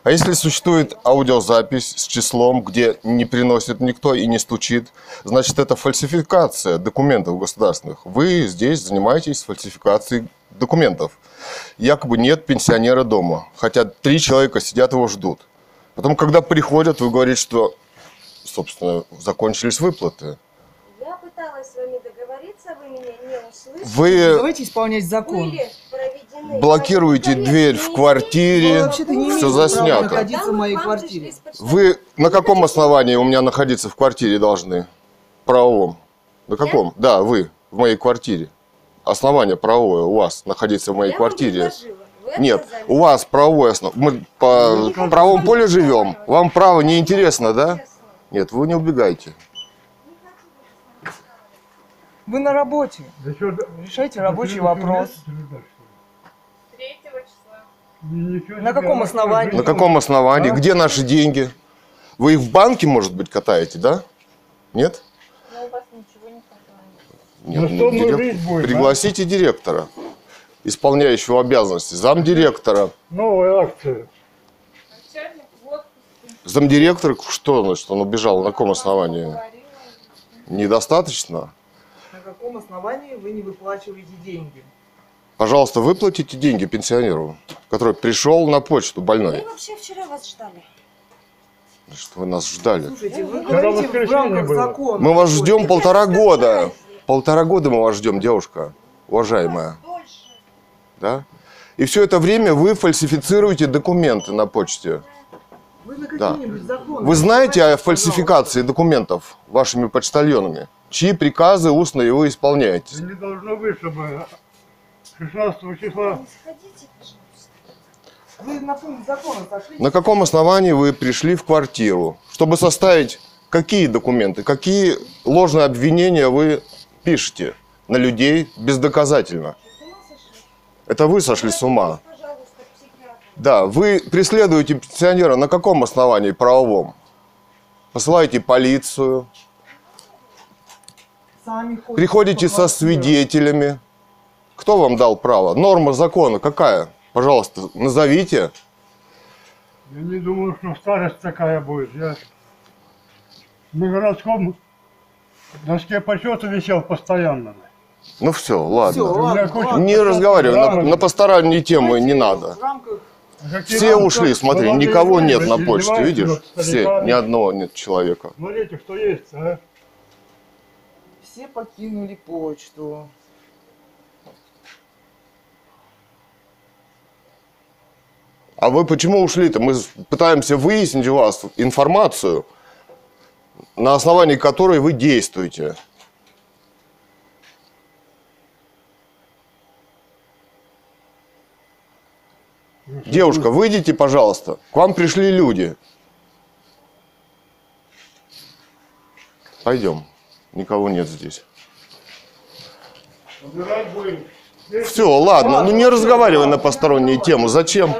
А если существует аудиозапись с числом, где не приносит никто и не стучит, значит это фальсификация документов государственных. Вы здесь занимаетесь фальсификацией документов. Якобы нет пенсионера дома, хотя три человека сидят его ждут. Потом, когда приходят, вы говорите, что, собственно, закончились выплаты. Я пыталась с вами договориться, вы меня не услышали. Вы Давайте исполнять закон. Были блокируете дверь в квартире, Ну, все заснято. находиться в моей квартире. Вы на каком основании у меня находиться в квартире должны? Правовом. На каком? Да, вы в моей квартире. Основание правовое у вас находиться в моей квартире. Нет, у вас правовое основание. Мы по правовому полю живем. Вам право не интересно, да? Нет, вы не убегайте. Вы на работе. Решайте рабочий вопрос. На каком основании? На каком основании? Где наши деньги? Вы их в банке, может быть, катаете, да? Нет? Нет, ну, дирек- Пригласите директора, исполняющего обязанности, замдиректора. Новая акция. Замдиректор, что значит, он убежал, на каком основании? Недостаточно? На каком основании вы не выплачиваете деньги? Пожалуйста, выплатите деньги пенсионеру, который пришел на почту Мы больной. вообще вчера вас ждали. Что вы нас ждали? Слушайте, вы говорите в рамках закона. Мы вас ждем полтора года. Полтора года мы вас ждем, девушка, уважаемая. Да? И все это время вы фальсифицируете документы на почте. Вы на Да. законы. Вы знаете о фальсификации документов вашими почтальонами? Чьи приказы устные вы исполняете? Не должно быть, чтобы 16 числа. Вы на пункт закона? На каком основании вы пришли в квартиру? Чтобы составить какие документы, какие ложные обвинения вы пишете на людей бездоказательно? Это вы сошли с ума. Да, вы преследуете пенсионера на каком основании правовом? Посылаете полицию, приходите со свидетелями. Кто вам дал право? Норма закона какая? Пожалуйста, назовите. я не думаю, что старость такая будет. Я на городском доске почета висел постоянно. Ну все, ладно. ладно, куча- ладно. Не разговаривай, на, на посторонние темы не надо. Рамках Все ушли, смотри, молодые никого нет на почте, видишь? Все, ни одного нет человека. Смотрите, что есть, а? все покинули почту. А вы почему ушли-то? Мы пытаемся выяснить у вас информацию, на основании которой вы действуете. Девушка, выйдите, пожалуйста. К вам пришли люди. Пойдем. Никого нет здесь. Все, ладно, ну не разговаривай на посторонние темы. Зачем?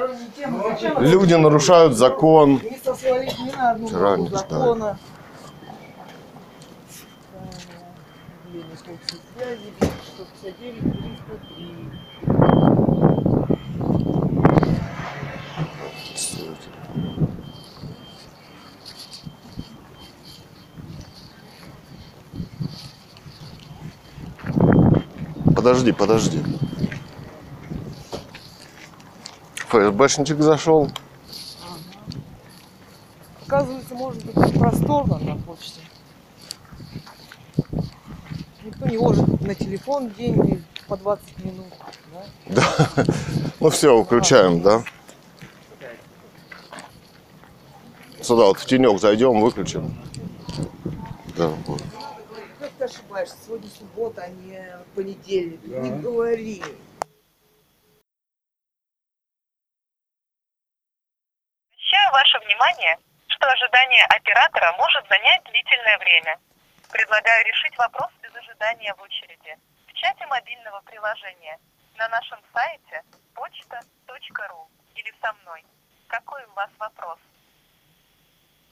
Вы Люди нарушают закон. Вчера не ждали. закона. Отделение службы связи, 159, 303. Подожди, подожди. ФСБшничек зашел. Оказывается, может быть просторно на почте. Никто не ложит на телефон деньги по 20 минут. Да? Ну все, включаем, да? Сюда вот в тенек зайдем, выключим. Да, вот. Как ты ошибаешься? Сегодня суббота, а не понедельник. Не говори. Обращаю ваше внимание, что ожидание оператора может занять длительное время. Предлагаю решить вопрос без ожидания в очереди. В чате мобильного приложения на нашем сайте почта.ру или со мной. Какой у вас вопрос?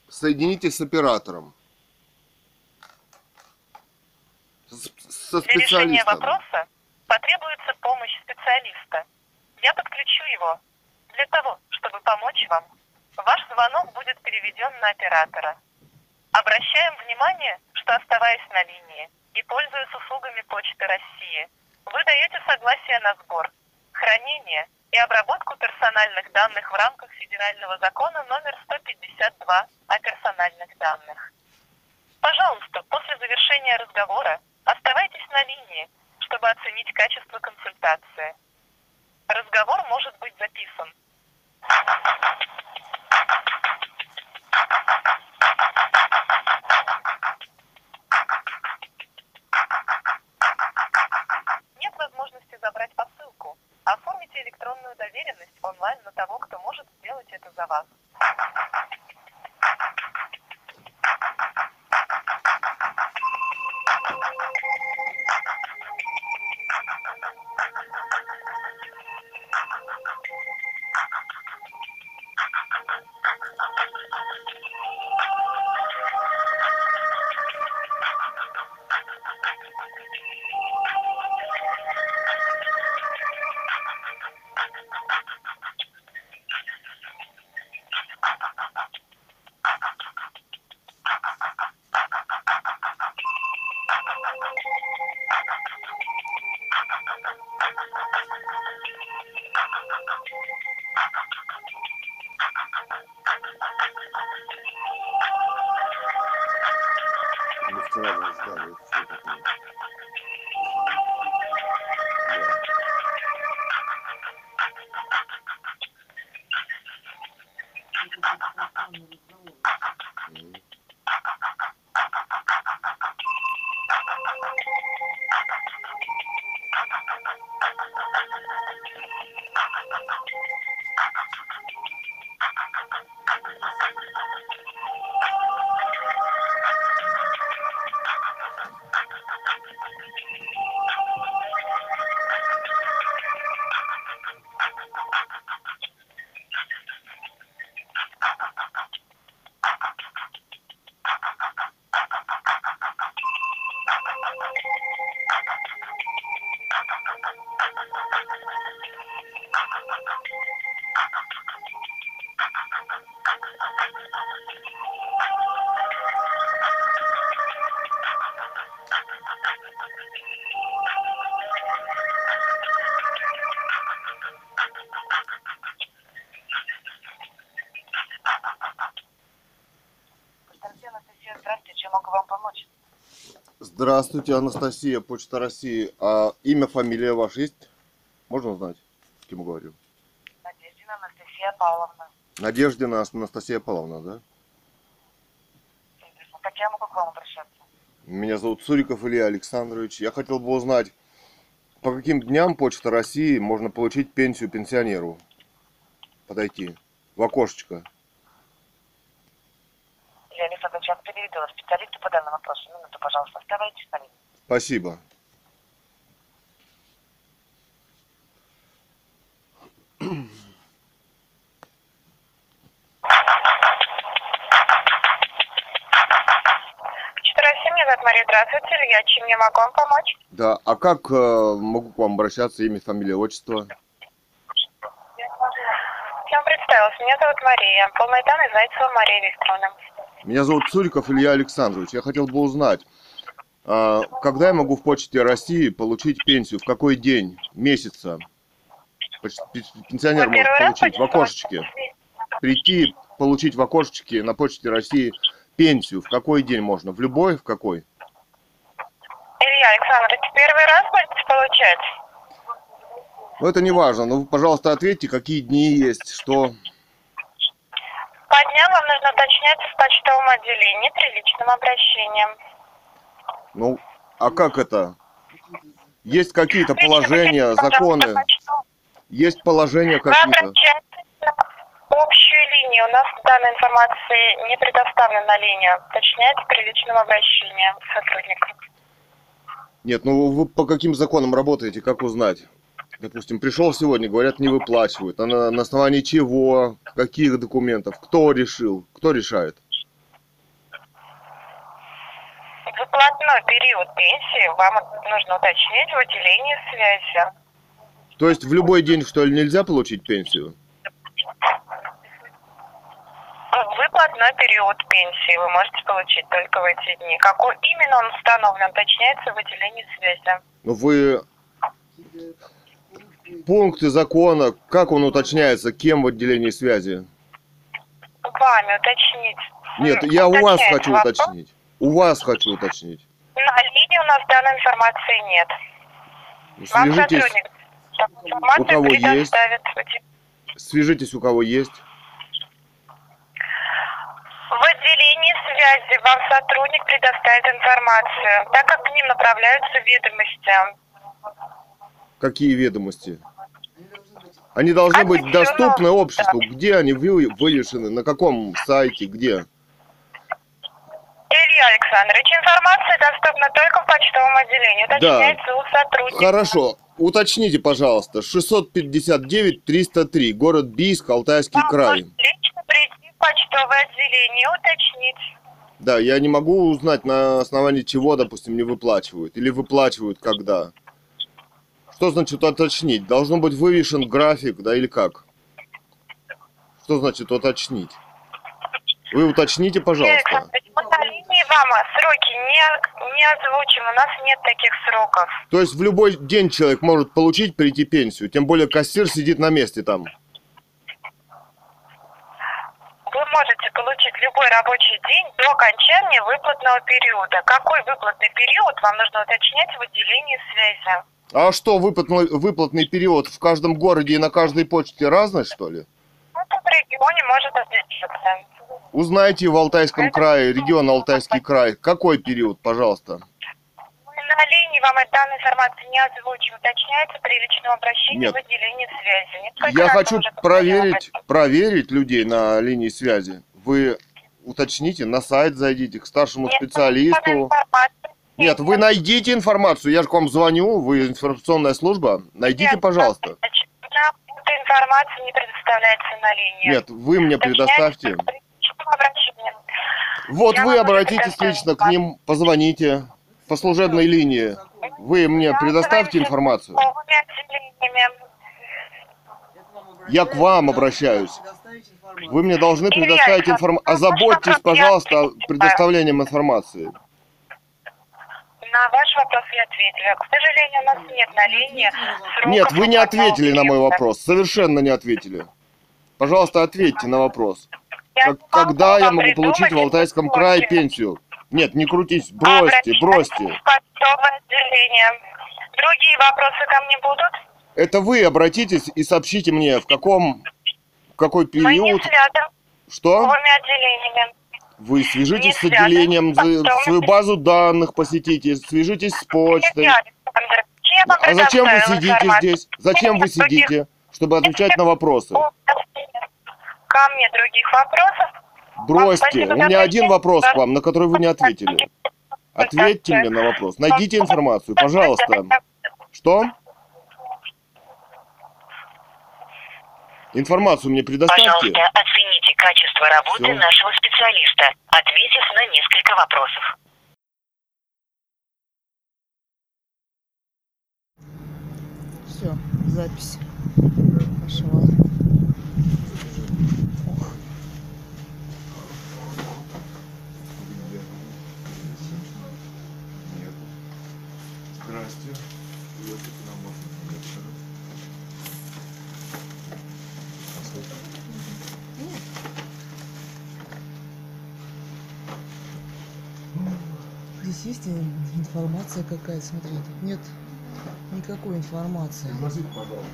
Соединитесь с оператором. С- Со Для решения специалистом. вопроса потребуется помощь специалиста. Я подключу его для того, чтобы помочь вам. Ваш звонок будет переведен на оператора. Обращаем внимание, что оставаясь на линии и пользуясь услугами Почты России, вы даете согласие на сбор, хранение и обработку персональных данных в рамках федерального закона номер 152 о персональных данных. Пожалуйста, после завершения разговора оставайтесь на линии, чтобы оценить качество консультации. Разговор может быть записан. Здравствуйте, Анастасия, Почта России. А имя, фамилия ваша есть? Можно узнать, с кем говорю? Надеждина Анастасия Павловна. Надеждина Анастасия Павловна, да? Как я могу к вам обращаться? Меня зовут Цуриков Илья Александрович. Я хотел бы узнать, по каким дням Почта России можно получить пенсию пенсионеру? Подойти в окошечко. Я Александр сейчас переведу специалисту по данному вопросу. Минуту, пожалуйста, оставайтесь на линии. Спасибо. Мария, здравствуйте. Илья, чем я могу вам помочь? Да, а как э, могу к вам обращаться? Имя, фамилия, отчество? Я вам представилась. Меня зовут Мария. Полные данные Зайцева Мария Викторовна. Меня зовут Цуриков Илья Александрович. Я хотел бы узнать, когда я могу в Почте России получить пенсию? В какой день месяца? Пенсионер может получить в окошечке. Прийти, получить в окошечке на Почте России пенсию. В какой день можно? В любой? В какой? Илья Александрович, первый раз будете получать? Ну, это не важно. Ну, пожалуйста, ответьте, какие дни есть, что... По дням вам нужно уточнять в почтовом отделении при личном обращении. Ну, а как это? Есть какие-то положения, законы? Есть положения какие-то? общую линию. У нас данной информации не предоставлена на линию. Уточняйте при личном обращении сотрудника. Нет, ну вы по каким законам работаете, как узнать? Допустим, пришел сегодня, говорят, не выплачивают. А на, на основании чего? Каких документов? Кто решил? Кто решает? Выплатной период пенсии вам нужно уточнить в отделении связи. То есть в любой день, что ли, нельзя получить пенсию? очередной период пенсии вы можете получить только в эти дни. Какой именно он установлен, уточняется в отделении связи. Ну вы пункты закона, как он уточняется, кем в отделении связи? Вами уточнить. Нет, я у вас хочу вопрос. уточнить. У вас хочу уточнить. На линии у нас данной информации нет. Вам Свяжитесь, сотрудник такую информацию У кого есть? свяжитесь у кого есть. В отделении связи вам сотрудник предоставит информацию, так как к ним направляются ведомости. Какие ведомости? Они должны быть доступны ну, обществу. Где они вы- вывешены? На каком сайте? Где? Илья Александрович, информация доступна только в почтовом отделении. Уточняется у сотрудника. Хорошо. Уточните, пожалуйста. 659-303. Город Бийск, Алтайский Вам край. лично прийти в почтовое отделение и уточнить. Да, я не могу узнать, на основании чего, допустим, не выплачивают. Или выплачивают когда. Что значит уточнить? Должен быть вывешен график, да, или как? Что значит уточнить? Вы уточните, пожалуйста. Александрович, линии вам сроки не, не озвучим, у нас нет таких сроков. То есть в любой день человек может получить, прийти пенсию. Тем более кассир сидит на месте там. Вы можете получить любой рабочий день до окончания выплатного периода. Какой выплатный период вам нужно уточнять в отделении связи? А что, выплатный, выплатный период в каждом городе и на каждой почте разный, что ли? Это в регионе может отличаться. Узнайте в Алтайском крае, регион Алтайский край. Какой период, пожалуйста? Мы на линии вам этой данной информации не озвучим. Уточняется при личном обращении Нет. в отделении связи. Несколько Я хочу проверить, проверить людей на линии связи. Вы уточните, на сайт зайдите, к старшему Нет, специалисту. Нет, вы найдите информацию. Я же к вам звоню, вы информационная служба. Найдите, Нет, пожалуйста. Информация не предоставляется на линии. Нет, вы мне предоставьте. Личном обращении. Вот Я вы обратитесь лично к ним, позвоните по служебной линии. Вы мне предоставьте информацию. Я к вам обращаюсь. Вы мне должны предоставить информацию. Озаботьтесь, пожалуйста, предоставлением информации. На ваш вопрос я ответила. К сожалению, у нас нет на линии Нет, вы не ответили на мой вопрос. Совершенно не ответили. Пожалуйста, ответьте на вопрос. Я Как- когда я могу получить в Алтайском крае пенсию? Нет, не крутись, бросьте, Обращайтесь бросьте. отделение. Другие вопросы ко мне будут? Это вы обратитесь и сообщите мне, в каком, в какой период, что? новыми отделениями. Вы свяжитесь с отделением, свою базу данных посетите, свяжитесь с почтой. А зачем вы сидите здесь? Зачем вы сидите? Чтобы отвечать на вопросы. Ко мне других вопросов. Бросьте. спасибо У меня один вопрос к вам, на который вы не ответили. Ответьте мне на вопрос. Найдите информацию, пожалуйста. Что? Информацию мне предоставьте. Пожалуйста, оцените качество работы Всё. нашего специалиста, ответив на несколько вопросов. Все, запись Здесь есть ин- информация какая-то, смотри, тут нет никакой информации Пригласите, пожалуйста.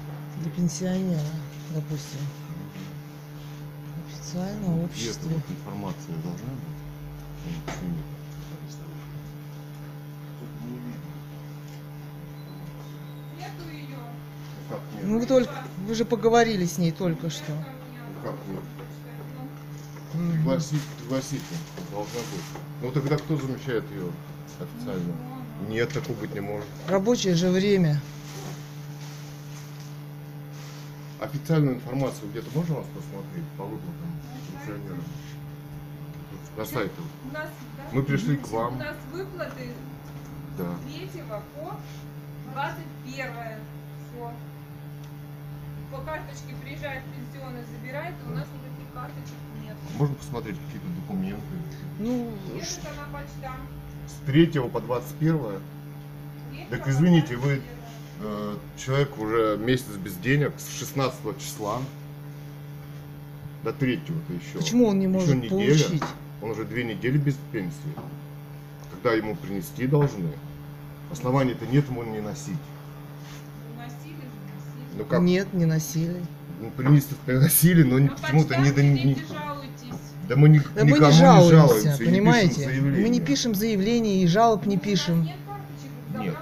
для пенсионера, допустим. Официально общество. информация должна быть? Нет? Ну вы только, вы же поговорили с ней только что. Как нет? Пригласить, пригласить должна быть. Ну тогда кто замещает ее официально? Нет, такого быть не может. Рабочее же время. Официальную информацию где-то можно вас посмотреть по выплатам пенсионерам? На сайте. У нас, да, Мы пришли к У вам. нас выплаты Да. с 3 по 21. Все. По карточке приезжает пенсионный, забирает, и у нас никаких карточек нет. Можно посмотреть какие-то документы? Ну, Едет она почтам. С 3 по 21 Так извините, вы э, человек уже месяц без денег, с 16 числа до 3-то еще. почему он не Еще может неделя. получить? Он уже две недели без пенсии. Когда ему принести должны. Оснований-то нет ему не носить. Носили же, носили. Ну как? Нет, не носили. Ну, принести приносили, но На почему-то не, не- жалуйтесь. Да мы ни- Да мы не жалуемся, жалуемся, не пишем понимаете? заявления. мы не пишем заявлений и жалоб не пишем. Нет.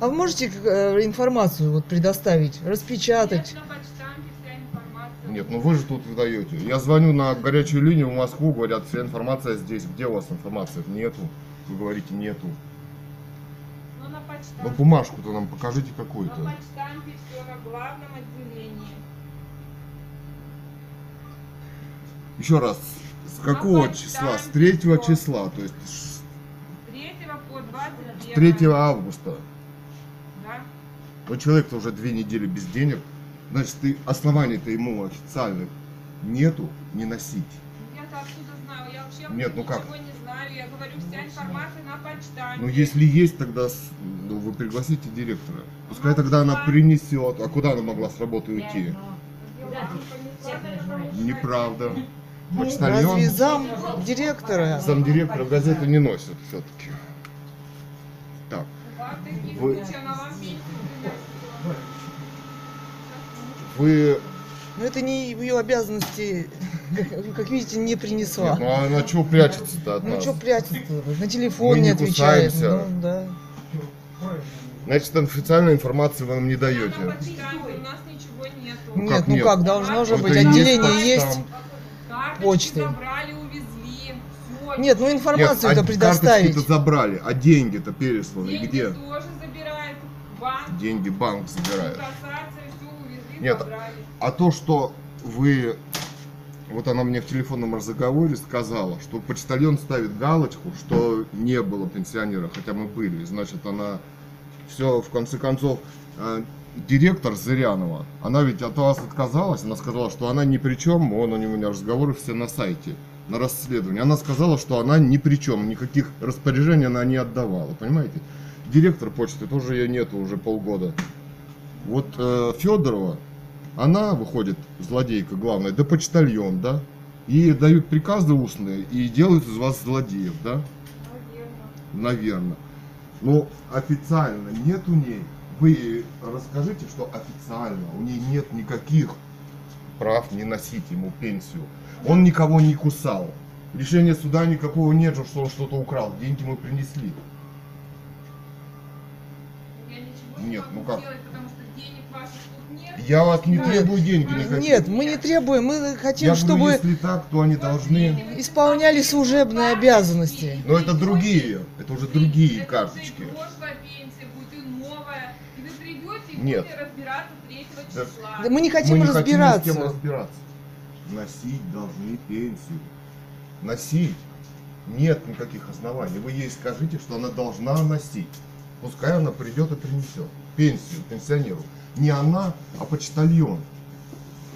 А вы можете э, информацию вот предоставить, распечатать? Нет, на почтамте вся информация. Нет, ну вы же тут выдаете. Я звоню на горячую линию в Москву, говорят, вся информация здесь. Где у вас информация? Нету. Вы говорите, нету. Ну, на. Ну бумажку-то нам покажите На какую-то. почтамте все на главном отделении. Еще раз, с какого числа? С почтамте 3 всё. числа, то есть с С 3 по 21. 3 августа. Да? Но человек-то уже две недели без денег. Значит, ты оснований-то ему официальных нету не носить. Я-то откуда знаю? Я вообще Нет, ну ничего как? не знаю. Я говорю, вся информация на почтамте. Ну, если есть, тогда ну, вы пригласите директора. Пускай тогда она принесет. А куда она могла с работы уйти? Неправда. Почтальон, Разве зам директора? замдиректора газеты не носит все-таки. Так, Вы- вы... Ну это не ее обязанности, как, как видите, не принесла. Нет, ну а она чего прячется-то от Ну нас? что прячется? На телефон Мы не не отвечает. кусаемся. Ну, да. Значит, официальной информации вы нам не даете. почтамте у нас ничего нету. Ну, нет, как ну нет? как, должно же Это быть. Отделение есть. Почты. забрали, увезли. Всё. Нет, ну Нет, информацию а это предоставить. карточки-то забрали, а деньги-то пересланы Деньги где? тоже забирает банк. Деньги банк забирает. Все увезли, Нет. забрали. А то, что вы... Вот она мне в телефонном разговоре сказала, что почтальон ставит галочку, что не было пенсионера, хотя мы были. Значит, она все, в конце концов, э, директор Зырянова, она ведь от вас отказалась, она сказала, что она ни при чем, он у меня разговоры все на сайте, на расследовании. Она сказала, что она ни при чем, никаких распоряжений она не отдавала, понимаете? Директор почты тоже ее нету уже полгода. Вот э, Федорова, она выходит, злодейка главная, да почтальон, да? Ей дают приказы устные и делают из вас злодеев, да? Наверное. Но официально нет у ней. Вы расскажите, что официально у ней нет никаких прав не носить ему пенсию. Он никого не кусал. Решения суда никакого нет, что он что-то украл. Деньги мы принесли. Я ничего не Нет, могу ну как? сделать, потому что денег ваших тут нет. Я вас не Нет. требую деньги никакие. Нет, мы не требуем, мы хотим, Я чтобы говорю, если так, то они должны. исполняли служебные обязанности. Но это другие, это уже другие карточки. уже и прошлая пенсия будет и новая. И вы придете и Нет. будете разбираться 3 Да. числа. Да мы не хотим Мы не разбираться. хотим ни с кем разбираться. Носить должны пенсию. Носить. Нет никаких оснований. Вы ей скажите, что она должна носить. Пускай она придет и принесет пенсию пенсионеру. Не она, а почтальон.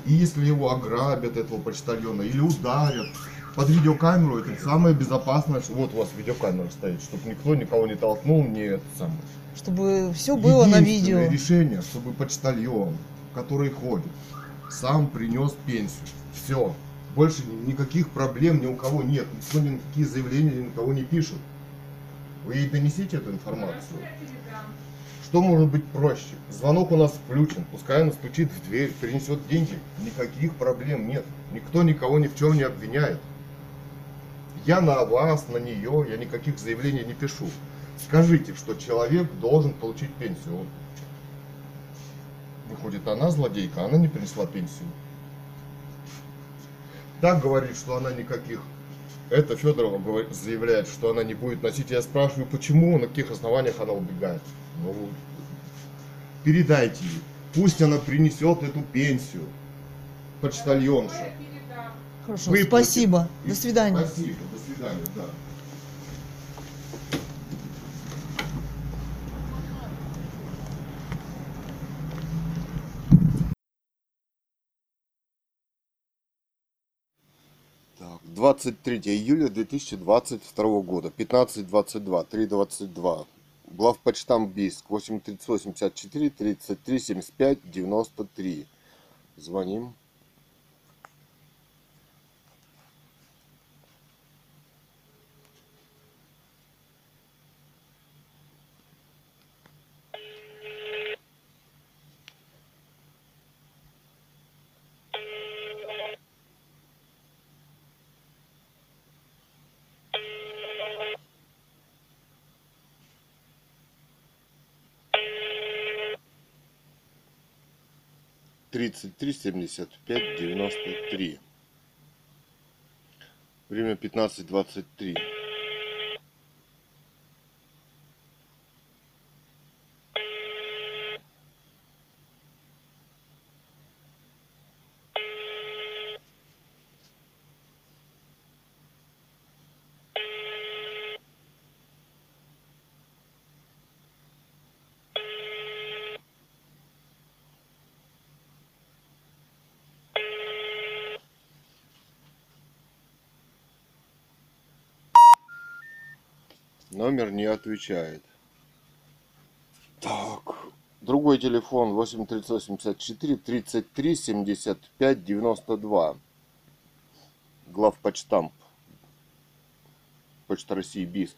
И если его ограбят, этого почтальона, или ударят, под видеокамеру это самое безопасное, что вот у вас видеокамера стоит, чтобы никто никого не толкнул, не это самое. Чтобы все было на видео. Решение, чтобы почтальон, который ходит, сам принес пенсию. Все. Больше ни- никаких проблем ни у кого нет. Никто ни никакие заявления ни на кого не пишет. Вы ей донесите эту информацию. Что может быть проще? Звонок у нас включен. Пускай она стучит в дверь, принесет деньги. Никаких проблем нет. Никто никого ни в чем не обвиняет. Я на вас, на нее, я никаких заявлений не пишу. Скажите, что человек должен получить пенсию. Вот. Выходит, она злодейка, она не принесла пенсию. Так говорит, что она никаких. Это Федорова заявляет, что она не будет носить. Я спрашиваю, почему, на каких основаниях она убегает. Ну, передайте ей. Пусть она принесет эту пенсию. Почтальонша. Хорошо, выплаты. спасибо. И, До свидания. Спасибо. До свидания, да. Так, 23 июля 2022 года, 15.22, 3.22. Главпочтамт Бийск, 8384 33 75 93. Звоним. Тридцать три семьдесят пять девяносто три. Время пятнадцать двадцать три. Номер не отвечает. Так. Другой телефон 83854 33 75 92. Главпочтамп. Почта России Бийск.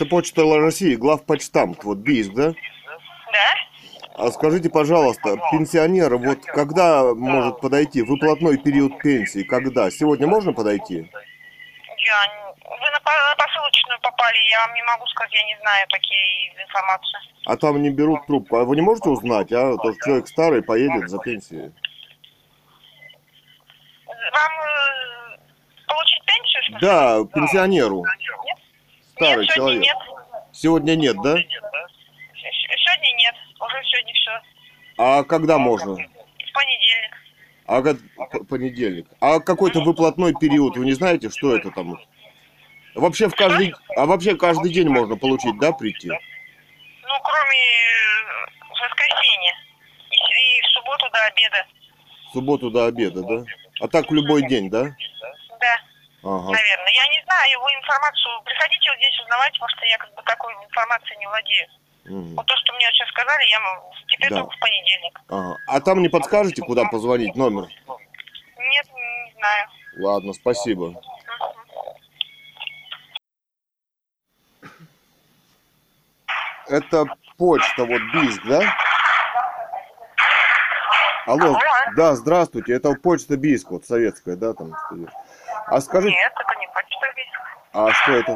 Это почта России, главпочтамт, вот Бийск, да? да? А скажите, пожалуйста, пенсионер вот когда может подойти? Выплатной период пенсии, когда? Сегодня можно подойти? Я... Вы на, по- на посылочную попали, я вам не могу сказать, я не знаю такие информации. А там не берут трубку. А вы не можете узнать, а? То, что человек старый поедет за пенсией. Вам э, получить пенсию? Да, пенсионеру. Нет? Старый нет, сегодня человек. нет. Сегодня нет, да? Сегодня нет, уже сегодня все. А когда можно? В понедельник. А как- понедельник. А какой-то выплатной период, вы не знаете, что это там? Вообще в каждый, а вообще каждый день можно получить, да, прийти? Ну, кроме э, воскресенья. И, в субботу до обеда. В субботу до обеда, да? А так в любой день, да? Да, Ага. наверное. Я не знаю его информацию. Приходите вот здесь узнавать, потому что я как бы такой информацией не владею. Мгм. Вот то, что мне сейчас сказали, я теперь Да. только в понедельник. Ага. А там не подскажете, куда позвонить, номер? Нет, не знаю. Ладно, спасибо. Это почта, вот Бийск, да? Алло, да, здравствуйте, это почта Бийск, вот советская, да, там стоит. А скажите, Нет, это не почта Бийск. а что это?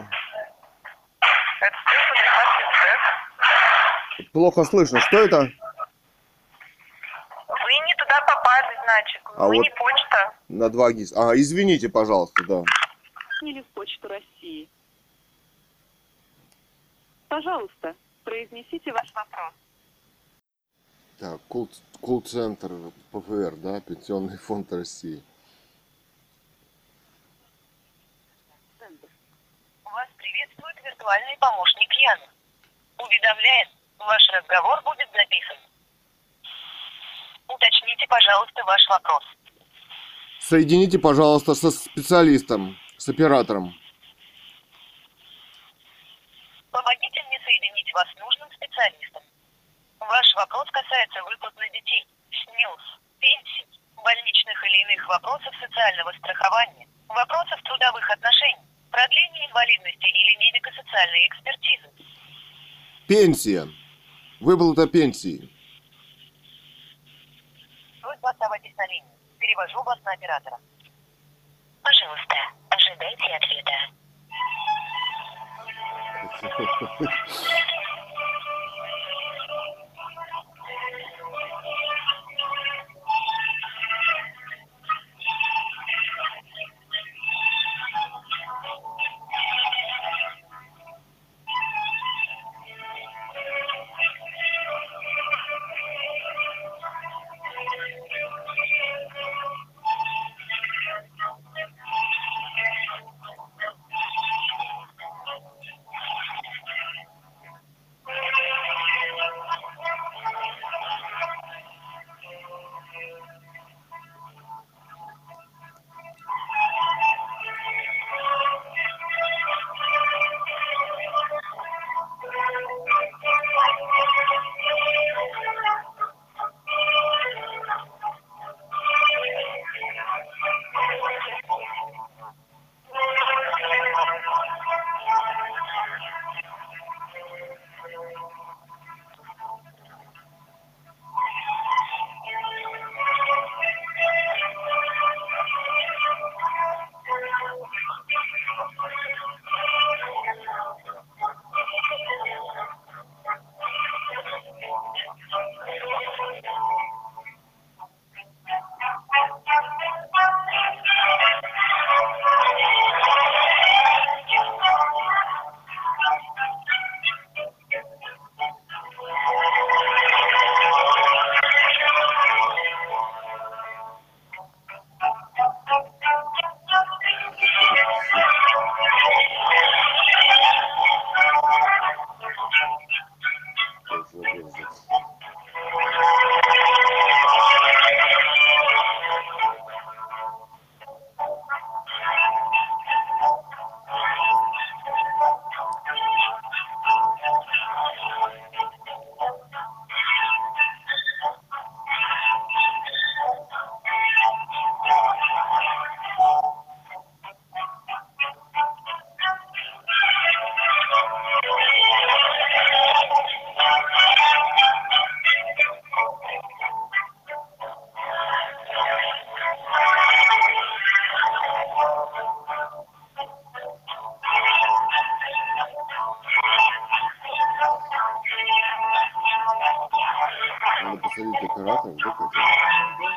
Это цифра Плохо слышно, что это? Вы не туда попали, значит. А Вы вот- не почта. На два гис. А, извините, пожалуйста, да. Или в Почту России. Пожалуйста, произнесите ваш вопрос. Так, кул- кул-центр ПФР, да, Пенсионный фонд России. Вас приветствует виртуальный помощник Яна. Уведомляем, ваш разговор будет записан. Уточните, пожалуйста, ваш вопрос. Соедините, пожалуйста, со специалистом, с оператором. Помогите мне соединить вас с нужным специалистом. Ваш вопрос касается выплат на детей, СНИЛС, пенсий, больничных или иных вопросов социального страхования, вопросов трудовых отношений, продления инвалидности или медико-социальной экспертизы. Пенсия. Выплата пенсии. Просьба оставайтесь на линии. Перевожу вас на оператора. Пожалуйста, ожидайте ответа. *laughs*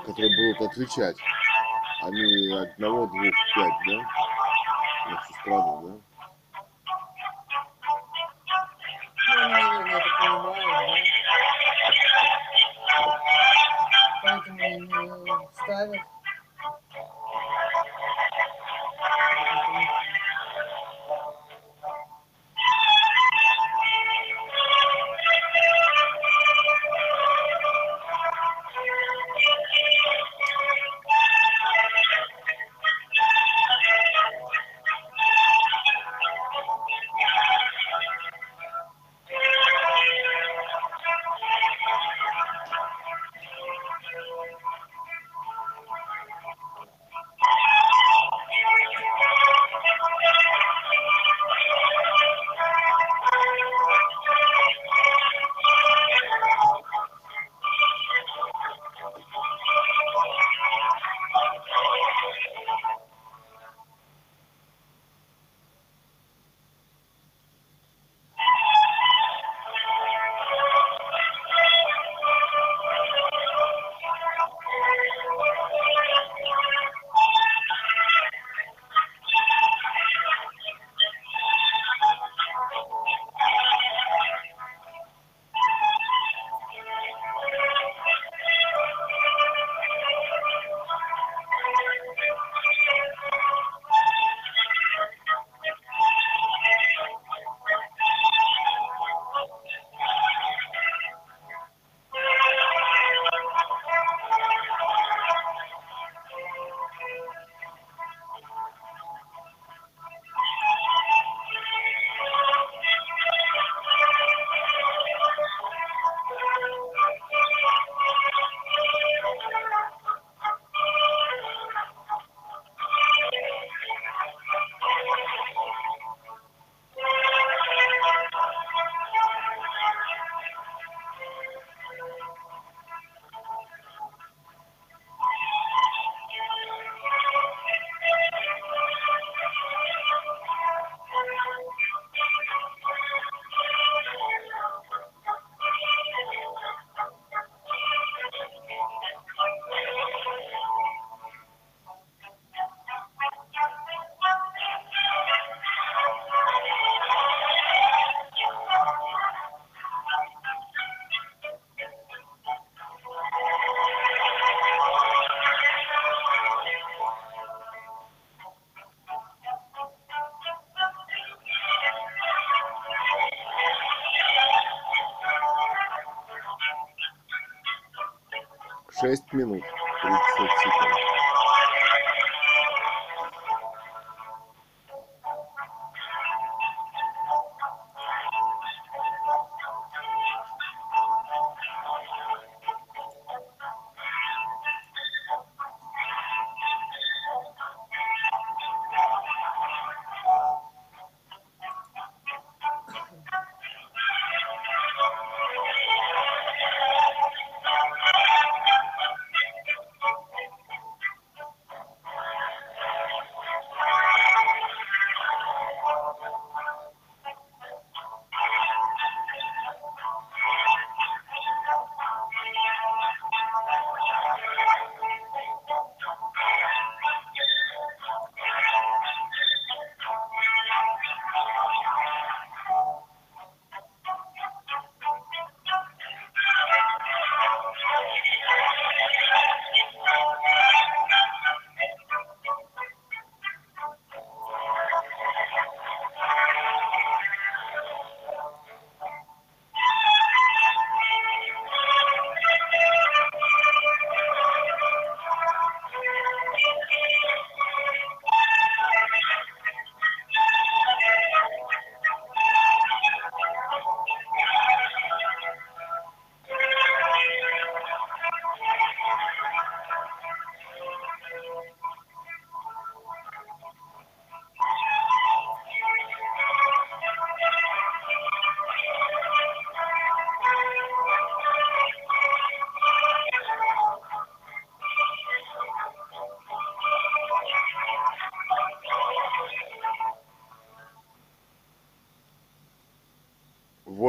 которые, будут отвечать. Они одного, двух, пять, да? На всю страну, да? Ставят. Шесть минут, 30 секунд.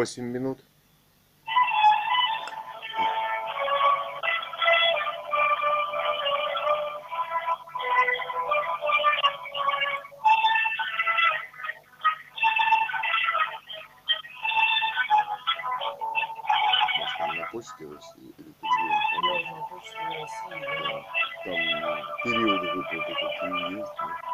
8 минут. почте России или Там э, период выплаты какие есть. Да?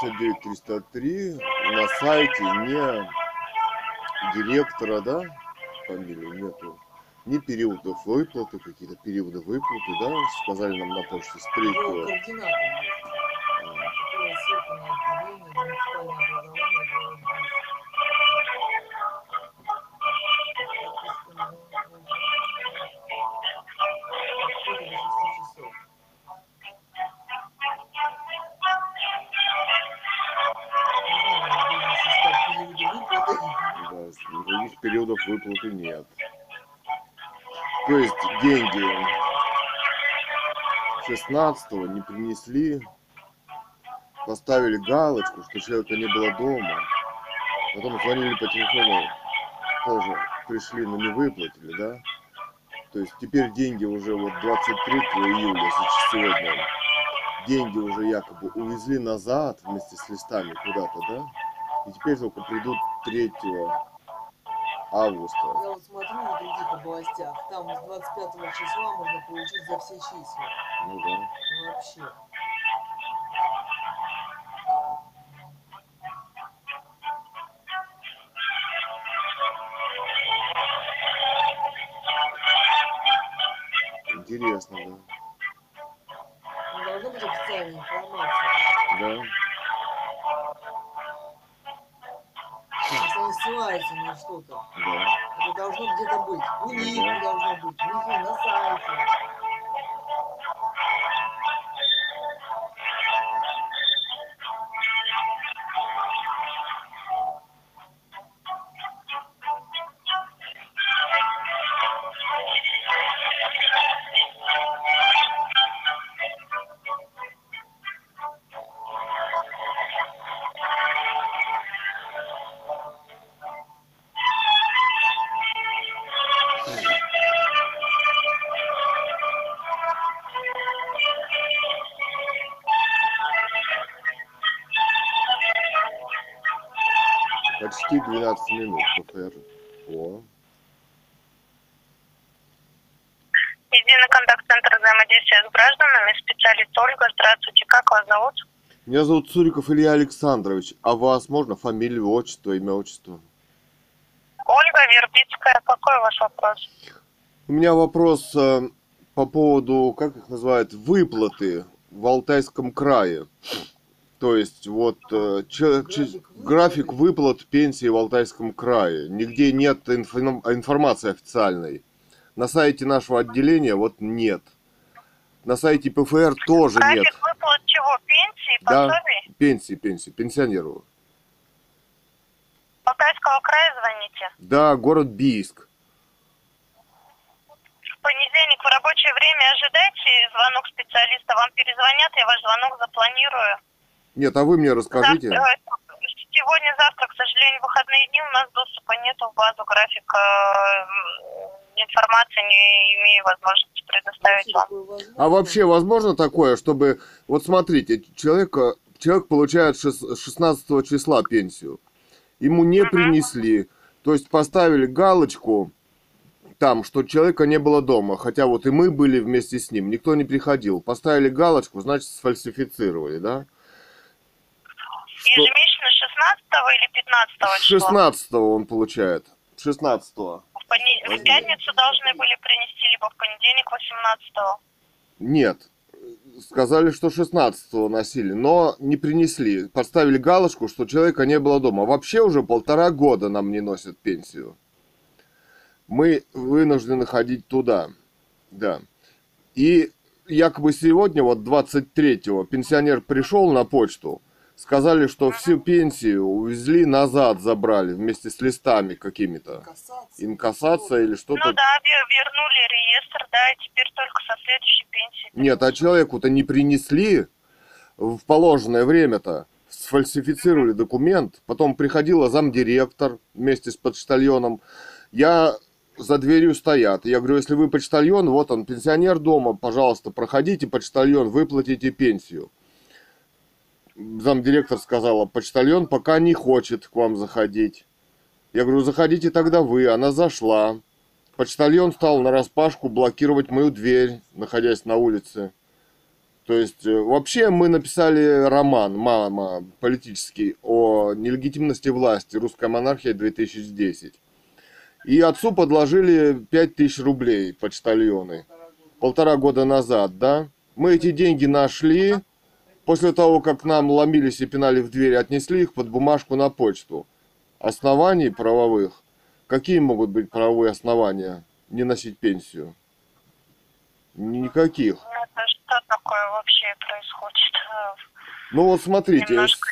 659 303 на сайте не директора, да, фамилии нету. Ни периодов выплаты, какие-то периоды выплаты, да, сказали нам на почте с периодов выплаты нет. То есть деньги 16 не принесли, поставили галочку, что человека не было дома. Потом звонили по телефону, тоже пришли, но не выплатили, да? То есть теперь деньги уже вот 23 июля, сегодня, деньги уже якобы увезли назад вместе с листами куда-то, да? И теперь только придут 3 августа. Я вот смотрю на других областях, там с 25 числа можно получить за все числа. Ну да. Вообще. Что-то, Да. это должно где-то быть. У них должно быть, внизу, на сайте. Почти 12 минут ПФР. О. Единый контакт-центр взаимодействия с гражданами, специалист Ольга. Здравствуйте, как вас зовут? Меня зовут Цуриков Илья Александрович. А вас можно фамилию, отчество, имя, отчество? Ольга Вербицкая. Какой у вас вопрос? У меня вопрос э, по поводу, как их называют, выплаты в Алтайском крае. То есть вот э, че- че- график выплат пенсии в Алтайском крае. Нигде нет инфо- информации официальной. На сайте нашего отделения вот нет. На сайте ПФР тоже нет. График выплат чего? Пенсии, Да, пособий? пенсии, пенсии, пенсионеру. Алтайского края звоните? Да, город Бийск. В понедельник в рабочее время ожидайте звонок специалиста. Вам перезвонят, я ваш звонок запланирую. Нет, а вы мне расскажите. Завтра- Сегодня-завтра, к сожалению, выходные дни у нас доступа нету в базу графика. Информации не имею возможности предоставить вам. А вообще возможно такое, чтобы... Вот смотрите, человека, человек получает шес- 16 числа пенсию. Ему не принесли. То есть поставили галочку там, что человека не было дома. Хотя вот и мы были вместе с ним. Никто не приходил. Поставили галочку, значит сфальсифицировали, да? Что- Ежемесячно 16 или 15 числа? 16 он получает. 16 В, пони- в пятницу должны были принести, либо в понедельник 18 Нет. Сказали, что 16 носили, но не принесли. Поставили галочку, что человека не было дома. Вообще уже полтора года нам не носят пенсию. Мы вынуждены ходить туда. Да. И якобы сегодня, вот 23-го, пенсионер пришел на почту, сказали, что всю пенсию увезли назад, забрали вместе с листами какими-то. Инкассация или Ну что-то. да, вер- вернули реестр, да, и теперь только со следующей пенсии. Нет, а человеку-то не принесли в положенное время-то. Сфальсифицировали документ. Потом приходила замдиректор вместе с почтальоном. Я за дверью стоят. Я говорю, если вы почтальон, вот он, пенсионер дома, пожалуйста, проходите, почтальон, выплатите пенсию. Замдиректор сказала, почтальон пока не хочет к вам заходить. Я говорю, заходите тогда вы. Она зашла. Почтальон стал на распашку блокировать мою дверь, находясь на улице. То есть, э, вообще мы написали роман «Мама» политический о нелегитимности власти «Русская монархия 2010». И отцу подложили 5000 рублей почтальоны. Полтора года назад, да? Мы эти деньги нашли. После того, как нам ломились и пинали в дверь, отнесли их под бумажку на почту. Оснований правовых. Какие могут быть правовые основания не носить пенсию? Никаких. Ну, это что такое вообще происходит? Ну вот смотрите, Немножко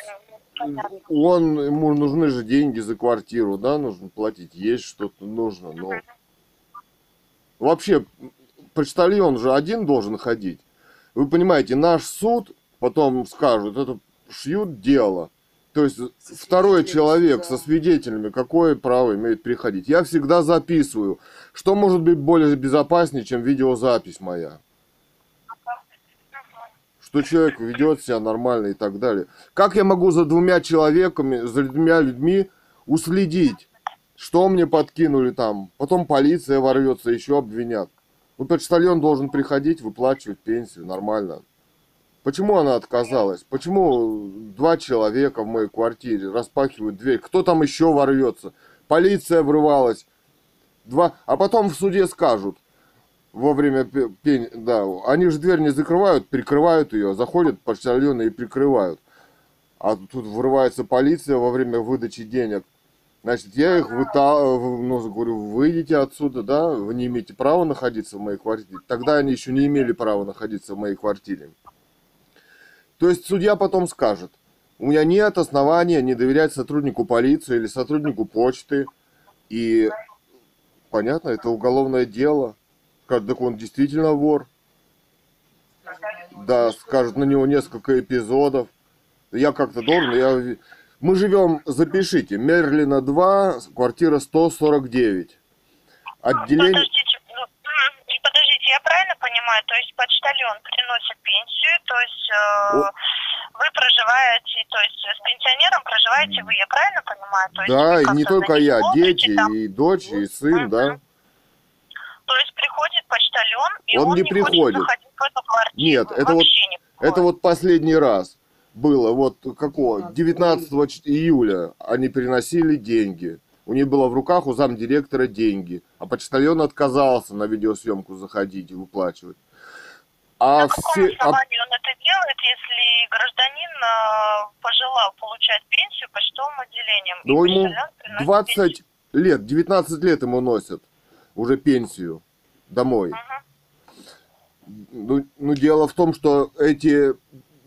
он, ему нужны же деньги за квартиру, да, нужно платить, есть что-то нужно, но... Вообще, почтальон же один должен ходить. Вы понимаете, наш суд потом скажут, это шьют дело. То есть второй человек со свидетелями, какое право имеет приходить. Я всегда записываю, что может быть более безопаснее, чем видеозапись моя. Что человек ведет себя нормально и так далее. Как я могу за двумя человеками, за двумя людьми уследить, что мне подкинули там? Потом полиция ворвется, еще обвинят. Вот почтальон должен приходить, выплачивать пенсию нормально. Почему она отказалась? Почему два человека в моей квартире распахивают дверь? Кто там еще ворвется? Полиция врывалась. Два... А потом в суде скажут, во время пе- пень... да, они же дверь не закрывают, прикрывают ее, заходят почтальоны и прикрывают. А тут врывается полиция во время выдачи денег. Значит, я их выталкиваю, ну, говорю, выйдите отсюда, да, вы не имеете права находиться в моей квартире. Тогда они еще не имели права находиться в моей квартире. То есть судья потом скажет, у меня нет основания не доверять сотруднику полиции или сотруднику почты. И понятно, это уголовное дело. Скажет, так он действительно вор. Да, скажут на него несколько эпизодов. Я как-то должен, я... Мы живем, запишите, Мерлина 2, квартира 149. Отделение... Подождите, ну, м, и подождите, я правильно понимаю, то есть почтальон приносит пенсию, то есть э, вы проживаете, то есть с пенсионером проживаете вы, я правильно понимаю? То есть Да, и не только я, дети, там? и дочь, и сын, да. То есть приходит почтальон, и Он он, не не приходит. хочет заходить в эту квартиру. Нет, это вот, не приходит. это вот последний раз было, вот какого, 19 ч- июля они приносили деньги. У них было в руках у замдиректора деньги, а почтальон отказался на видеосъемку заходить и выплачивать. А На каком все, а- основании он это делает, если гражданин э, пожелал получать пенсию почтовым отделением? ну, ему почтальон приносит 20 лет, 19 лет ему носят уже пенсию домой. Ну, ну, дело в том, что эти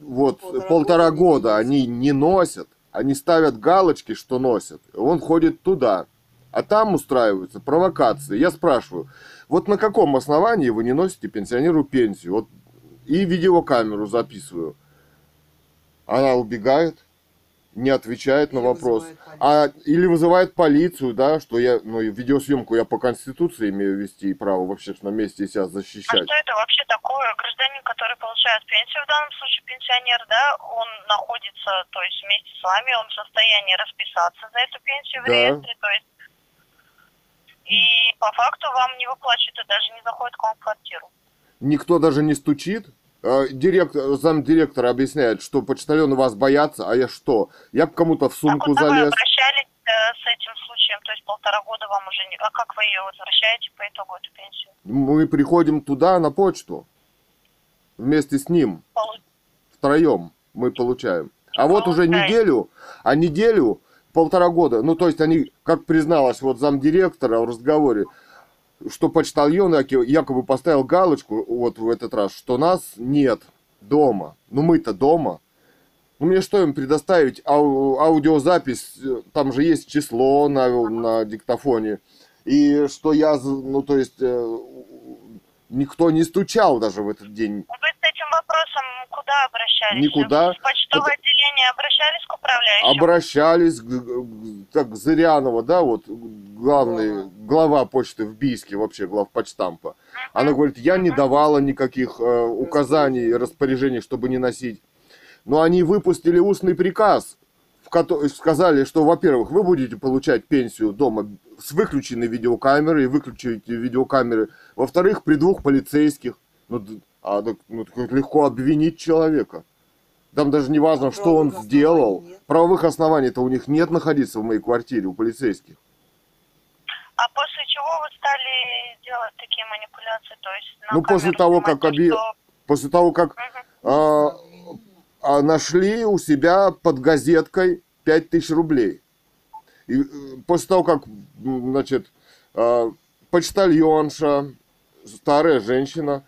вот полтора, года они не носят, они ставят галочки, что носят. Он ходит туда, а там устраиваются провокации. Я спрашиваю, вот на каком основании вы не носите пенсионеру пенсию? Вот и видеокамеру записываю. Она убегает, не отвечает на вопрос. А, или вызывает полицию, да, что я, ну, и видеосъемку я по Конституции имею вести и право в общественном месте себя А защищать. что это вообще такое? Гражданин, который получает пенсию, в данном случае пенсионер, да, он находится, то есть вместе с вами, он в состоянии расписаться за эту пенсию в Да. реестре, то есть и по факту вам не выплачивают и даже не заходит к вам в квартиру. Никто даже не стучит. А, Директор, замдиректора объясняет, что почтальоны вас боятся, а я что? Я к кому-то в а сумку куда вы залез. обращались э, с этим случаем? То есть полтора года вам уже не... А как вы ее возвращаете по итогу, эту пенсию? Мы приходим туда, на почту. Вместе с ним. Полу- Втроем мы получаем. А вот уже неделю, а неделю, полтора года, ну то есть они, как призналась вот замдиректора в разговоре, что почтальон якобы поставил галочку вот в этот раз, что нас нет дома. Ну мы-то дома. Ну мне что им предоставить ау- аудиозапись? Э, Там же есть число на, на диктофоне. И что я, ну то есть, э, никто не стучал даже в этот день. Вопросом куда обращались? Никуда. В почтовое отделение обращались к управляющему? Обращались, к- к- так, Зырянова, да, вот, главный, глава почты в Бийске, вообще главпочтампа. Она говорит, я не давала никаких э, указаний, распоряжений, чтобы не носить. Но они выпустили устный приказ, в котором сказали, что, во-первых, вы будете получать пенсию дома с выключенной видеокамерой выключите видеокамеры. Во-вторых, при двух полицейских. Ну, а, так, ну, так легко обвинить человека. Там даже не важно, что он правовых сделал. оснований нет. Правовых оснований-то у них нет находиться в моей квартире, у полицейских. А после чего вы стали делать такие манипуляции? То есть на Ну, после того, снимать как объ- что- После того, как а, а, нашли у себя под газеткой 5000 рублей. И э, после того, как, значит, а, почтальонша, старая женщина,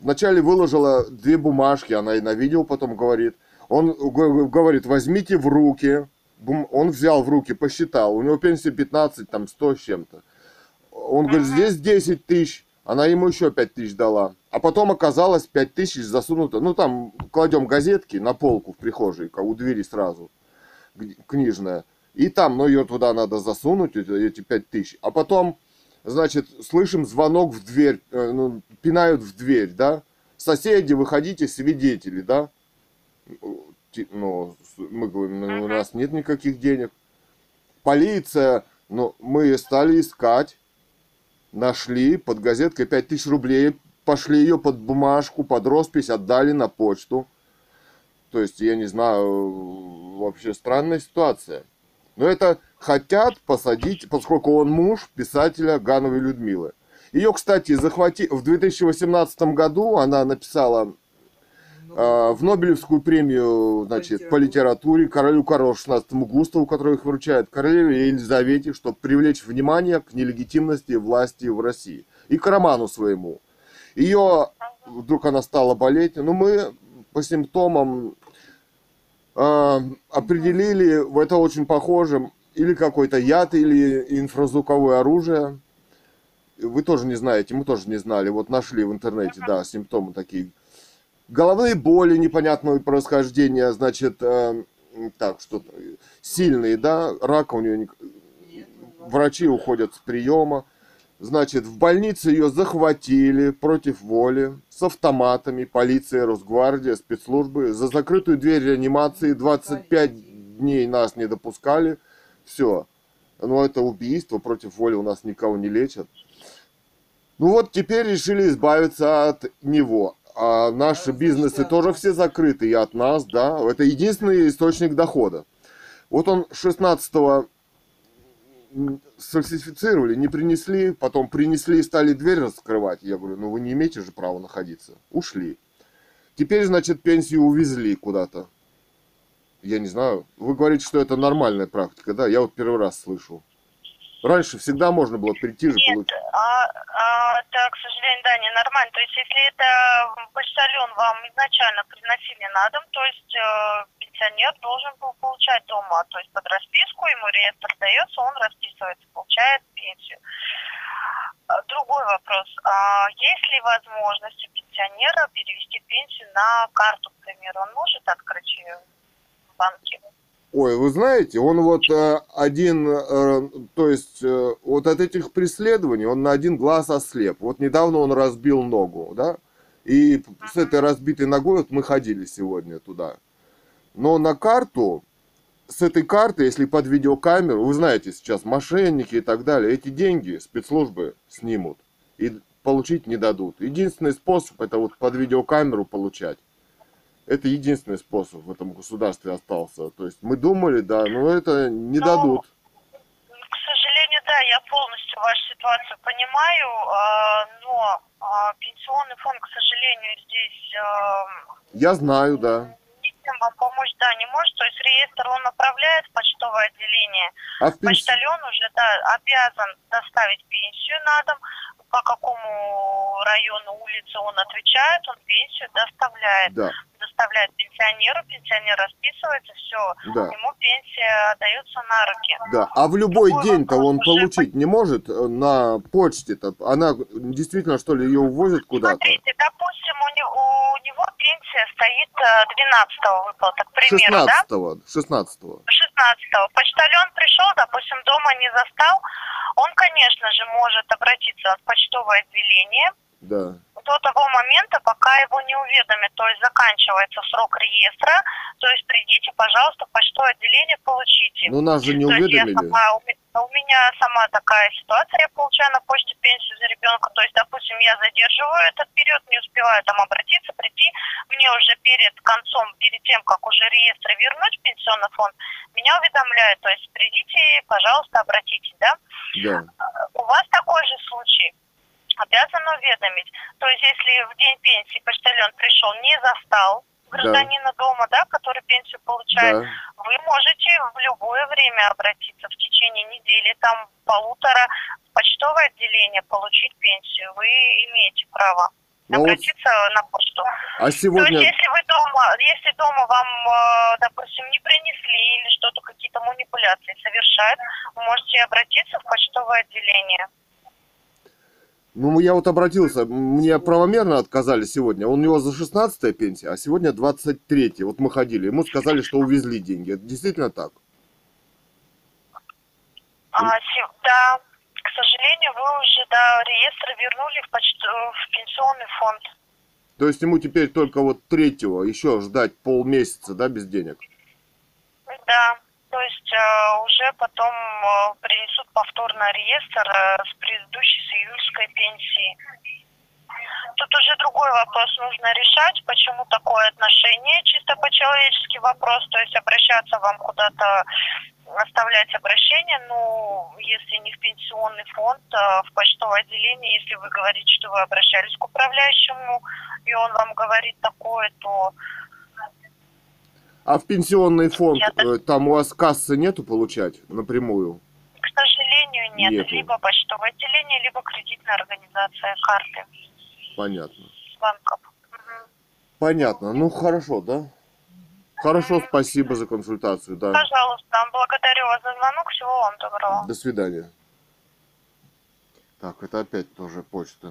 вначале выложила две бумажки, она и на видео потом говорит. Он говорит, возьмите в руки. Он взял в руки, посчитал. У него пенсия 15, там 100 с чем-то. Он говорит, здесь 10 тысяч. Она ему еще 5 тысяч дала. А потом оказалось 5 тысяч засунуто. Ну, там кладем газетки на полку в прихожей, у двери сразу, книжная. И там, ну, ее туда надо засунуть, эти 5 тысяч. А потом, значит, слышим звонок в дверь, э, ну, пинают в дверь, да. Соседи, выходите, свидетели, да. Ти- Ну, мы говорим, ну, у нас нет никаких денег. Полиция, ну, мы стали искать, нашли под газеткой 5000 рублей, пошли ее под бумажку, под роспись, отдали на почту. То есть, я не знаю, вообще странная ситуация. Но это хотят посадить, поскольку он муж писателя Гановой Людмилы. Ее, кстати, захвати... в 2018 году она написала а, в Нобелевскую премию, значит, по литературе королю Карлу XVI Густаву, который их вручает, королеве Елизавете, чтобы привлечь внимание к нелегитимности власти в России. И к роману своему. Ее, вдруг она стала болеть, ну мы по симптомам а, определили, в это очень похоже, или какой-то яд, или инфразвуковое оружие. Вы тоже не знаете, мы тоже не знали. Вот нашли в интернете, да, симптомы такие. Головные боли непонятного происхождения, значит, э, так, что сильные, да, рака у нее, врачи уходят с приема. Значит, в больнице ее захватили против воли, с автоматами, полиция, Росгвардия, спецслужбы. За закрытую дверь реанимации 25 дней нас не допускали. Все. Ну, это убийство, против воли у нас никого не лечат. Ну вот теперь решили избавиться от него. А наши бизнесы тоже все закрыты и от нас, да. Это единственный источник дохода. Вот он 16 сфальсифицировали, не принесли, потом принесли и стали дверь раскрывать. Я говорю, ну вы не имеете же права находиться. Ушли. Теперь, значит, пенсию увезли куда-то. Я не знаю. Вы говорите, что это нормальная практика, да? Я вот первый раз слышу. Раньше всегда можно было прийти же Нет, получить. а, а, это, к сожалению, да, ненормально. То есть, если это почтальон вам изначально приносили на дом, то есть э, пенсионер должен был получать дома, то есть под расписку, ему реестр дается, он расписывается, получает пенсию. А, Другой вопрос. А есть ли возможность у пенсионера перевести пенсию на карту, к примеру? Он может открыть ее в банке? Ой, вы знаете, он вот э, один, э, то есть э, вот от этих преследований он на один глаз ослеп. Вот недавно он разбил ногу, да? И с этой разбитой ногой вот мы ходили сегодня туда. Но на карту, с этой карты, если под видеокамеру, вы знаете сейчас, мошенники и так далее, эти деньги спецслужбы снимут и получить не дадут. Единственный способ это вот под видеокамеру получать. Это единственный способ в этом государстве остался. То есть мы думали, да, но это не Ну, дадут. К сожалению, да, я полностью вашу ситуацию понимаю, а, но а, пенсионный фонд, к сожалению, здесь а, Я знаю, да. ничем вам помочь, да, не может. То есть реестр он направляет в почтовое отделение. А в пенс- Почтальон уже, да, обязан доставить пенсию на дом. По какому району улицы он отвечает, он пенсию доставляет. Да. Доставляет оставляет пенсионеру, пенсионер расписывается, все, Да. ему пенсия отдается на руки. Да, а в любой Другой день-то он получить не может э, на почте-то? Она действительно, что ли, ее увозят куда-то? Смотрите, допустим, у него, у него пенсия стоит 12 выплата, к примеру, да? 16-го, 16-го. 16 Почтальон пришел, допустим, дома не застал, он, конечно же, может обратиться в почтовое отделение Да. до того момента, пока его не уведомят, то есть заканчивается срок реестра, то есть придите, пожалуйста, в почтовое отделение, получите. Ну нас же не То уведомили. сама- у, ме- у меня сама такая ситуация, я получаю на почте пенсию за ребенка, то есть, допустим, я задерживаю этот период, не успеваю там обратиться, прийти, мне уже перед концом, перед тем, как уже реестр вернуть в пенсионный фонд, меня уведомляют, то есть придите, пожалуйста, обратитесь, да? Да. У вас такой же случай обязан уведомить. То есть, если в день пенсии почтальон пришел, не застал гражданина дома, да, который пенсию получает, Да. вы можете в любое время обратиться в течение недели, там полутора, в почтовое отделение получить пенсию. Вы имеете право Ну вот, обратиться на почту. а То есть, сегодня... если вы дома, если дома вам, э, допустим, не принесли или что-то, какие-то манипуляции совершают, вы можете обратиться в почтовое отделение. Ну, я вот обратился, мне правомерно отказали сегодня. У него за 16 пенсия, а сегодня 23 Вот мы ходили, ему сказали, что увезли деньги. Это действительно так? А, да, к сожалению, вы уже да, реестр вернули в, почту, в пенсионный фонд. То есть ему теперь только вот третьего еще ждать полмесяца, да, без денег? Да, то есть э, уже потом э, принесут повторно реестр э, с предыдущей, с июльской пенсии. Тут уже другой вопрос нужно решать, почему такое отношение, чисто по-человечески вопрос, то есть обращаться вам куда-то, оставлять обращение, ну, если не в пенсионный фонд, а в почтовое отделение, если вы говорите, что вы обращались к управляющему, и он вам говорит такое, то А в пенсионный фонд, Я э, там у вас кассы нету получать напрямую? К сожалению, нет. Нету. Либо почтовое отделение, либо кредитная организация карты Понятно. банков. Понятно. Ну, хорошо, да? Хорошо, спасибо за консультацию, да. Пожалуйста, благодарю вас за звонок. Всего вам доброго. До свидания. Так, это опять тоже почта.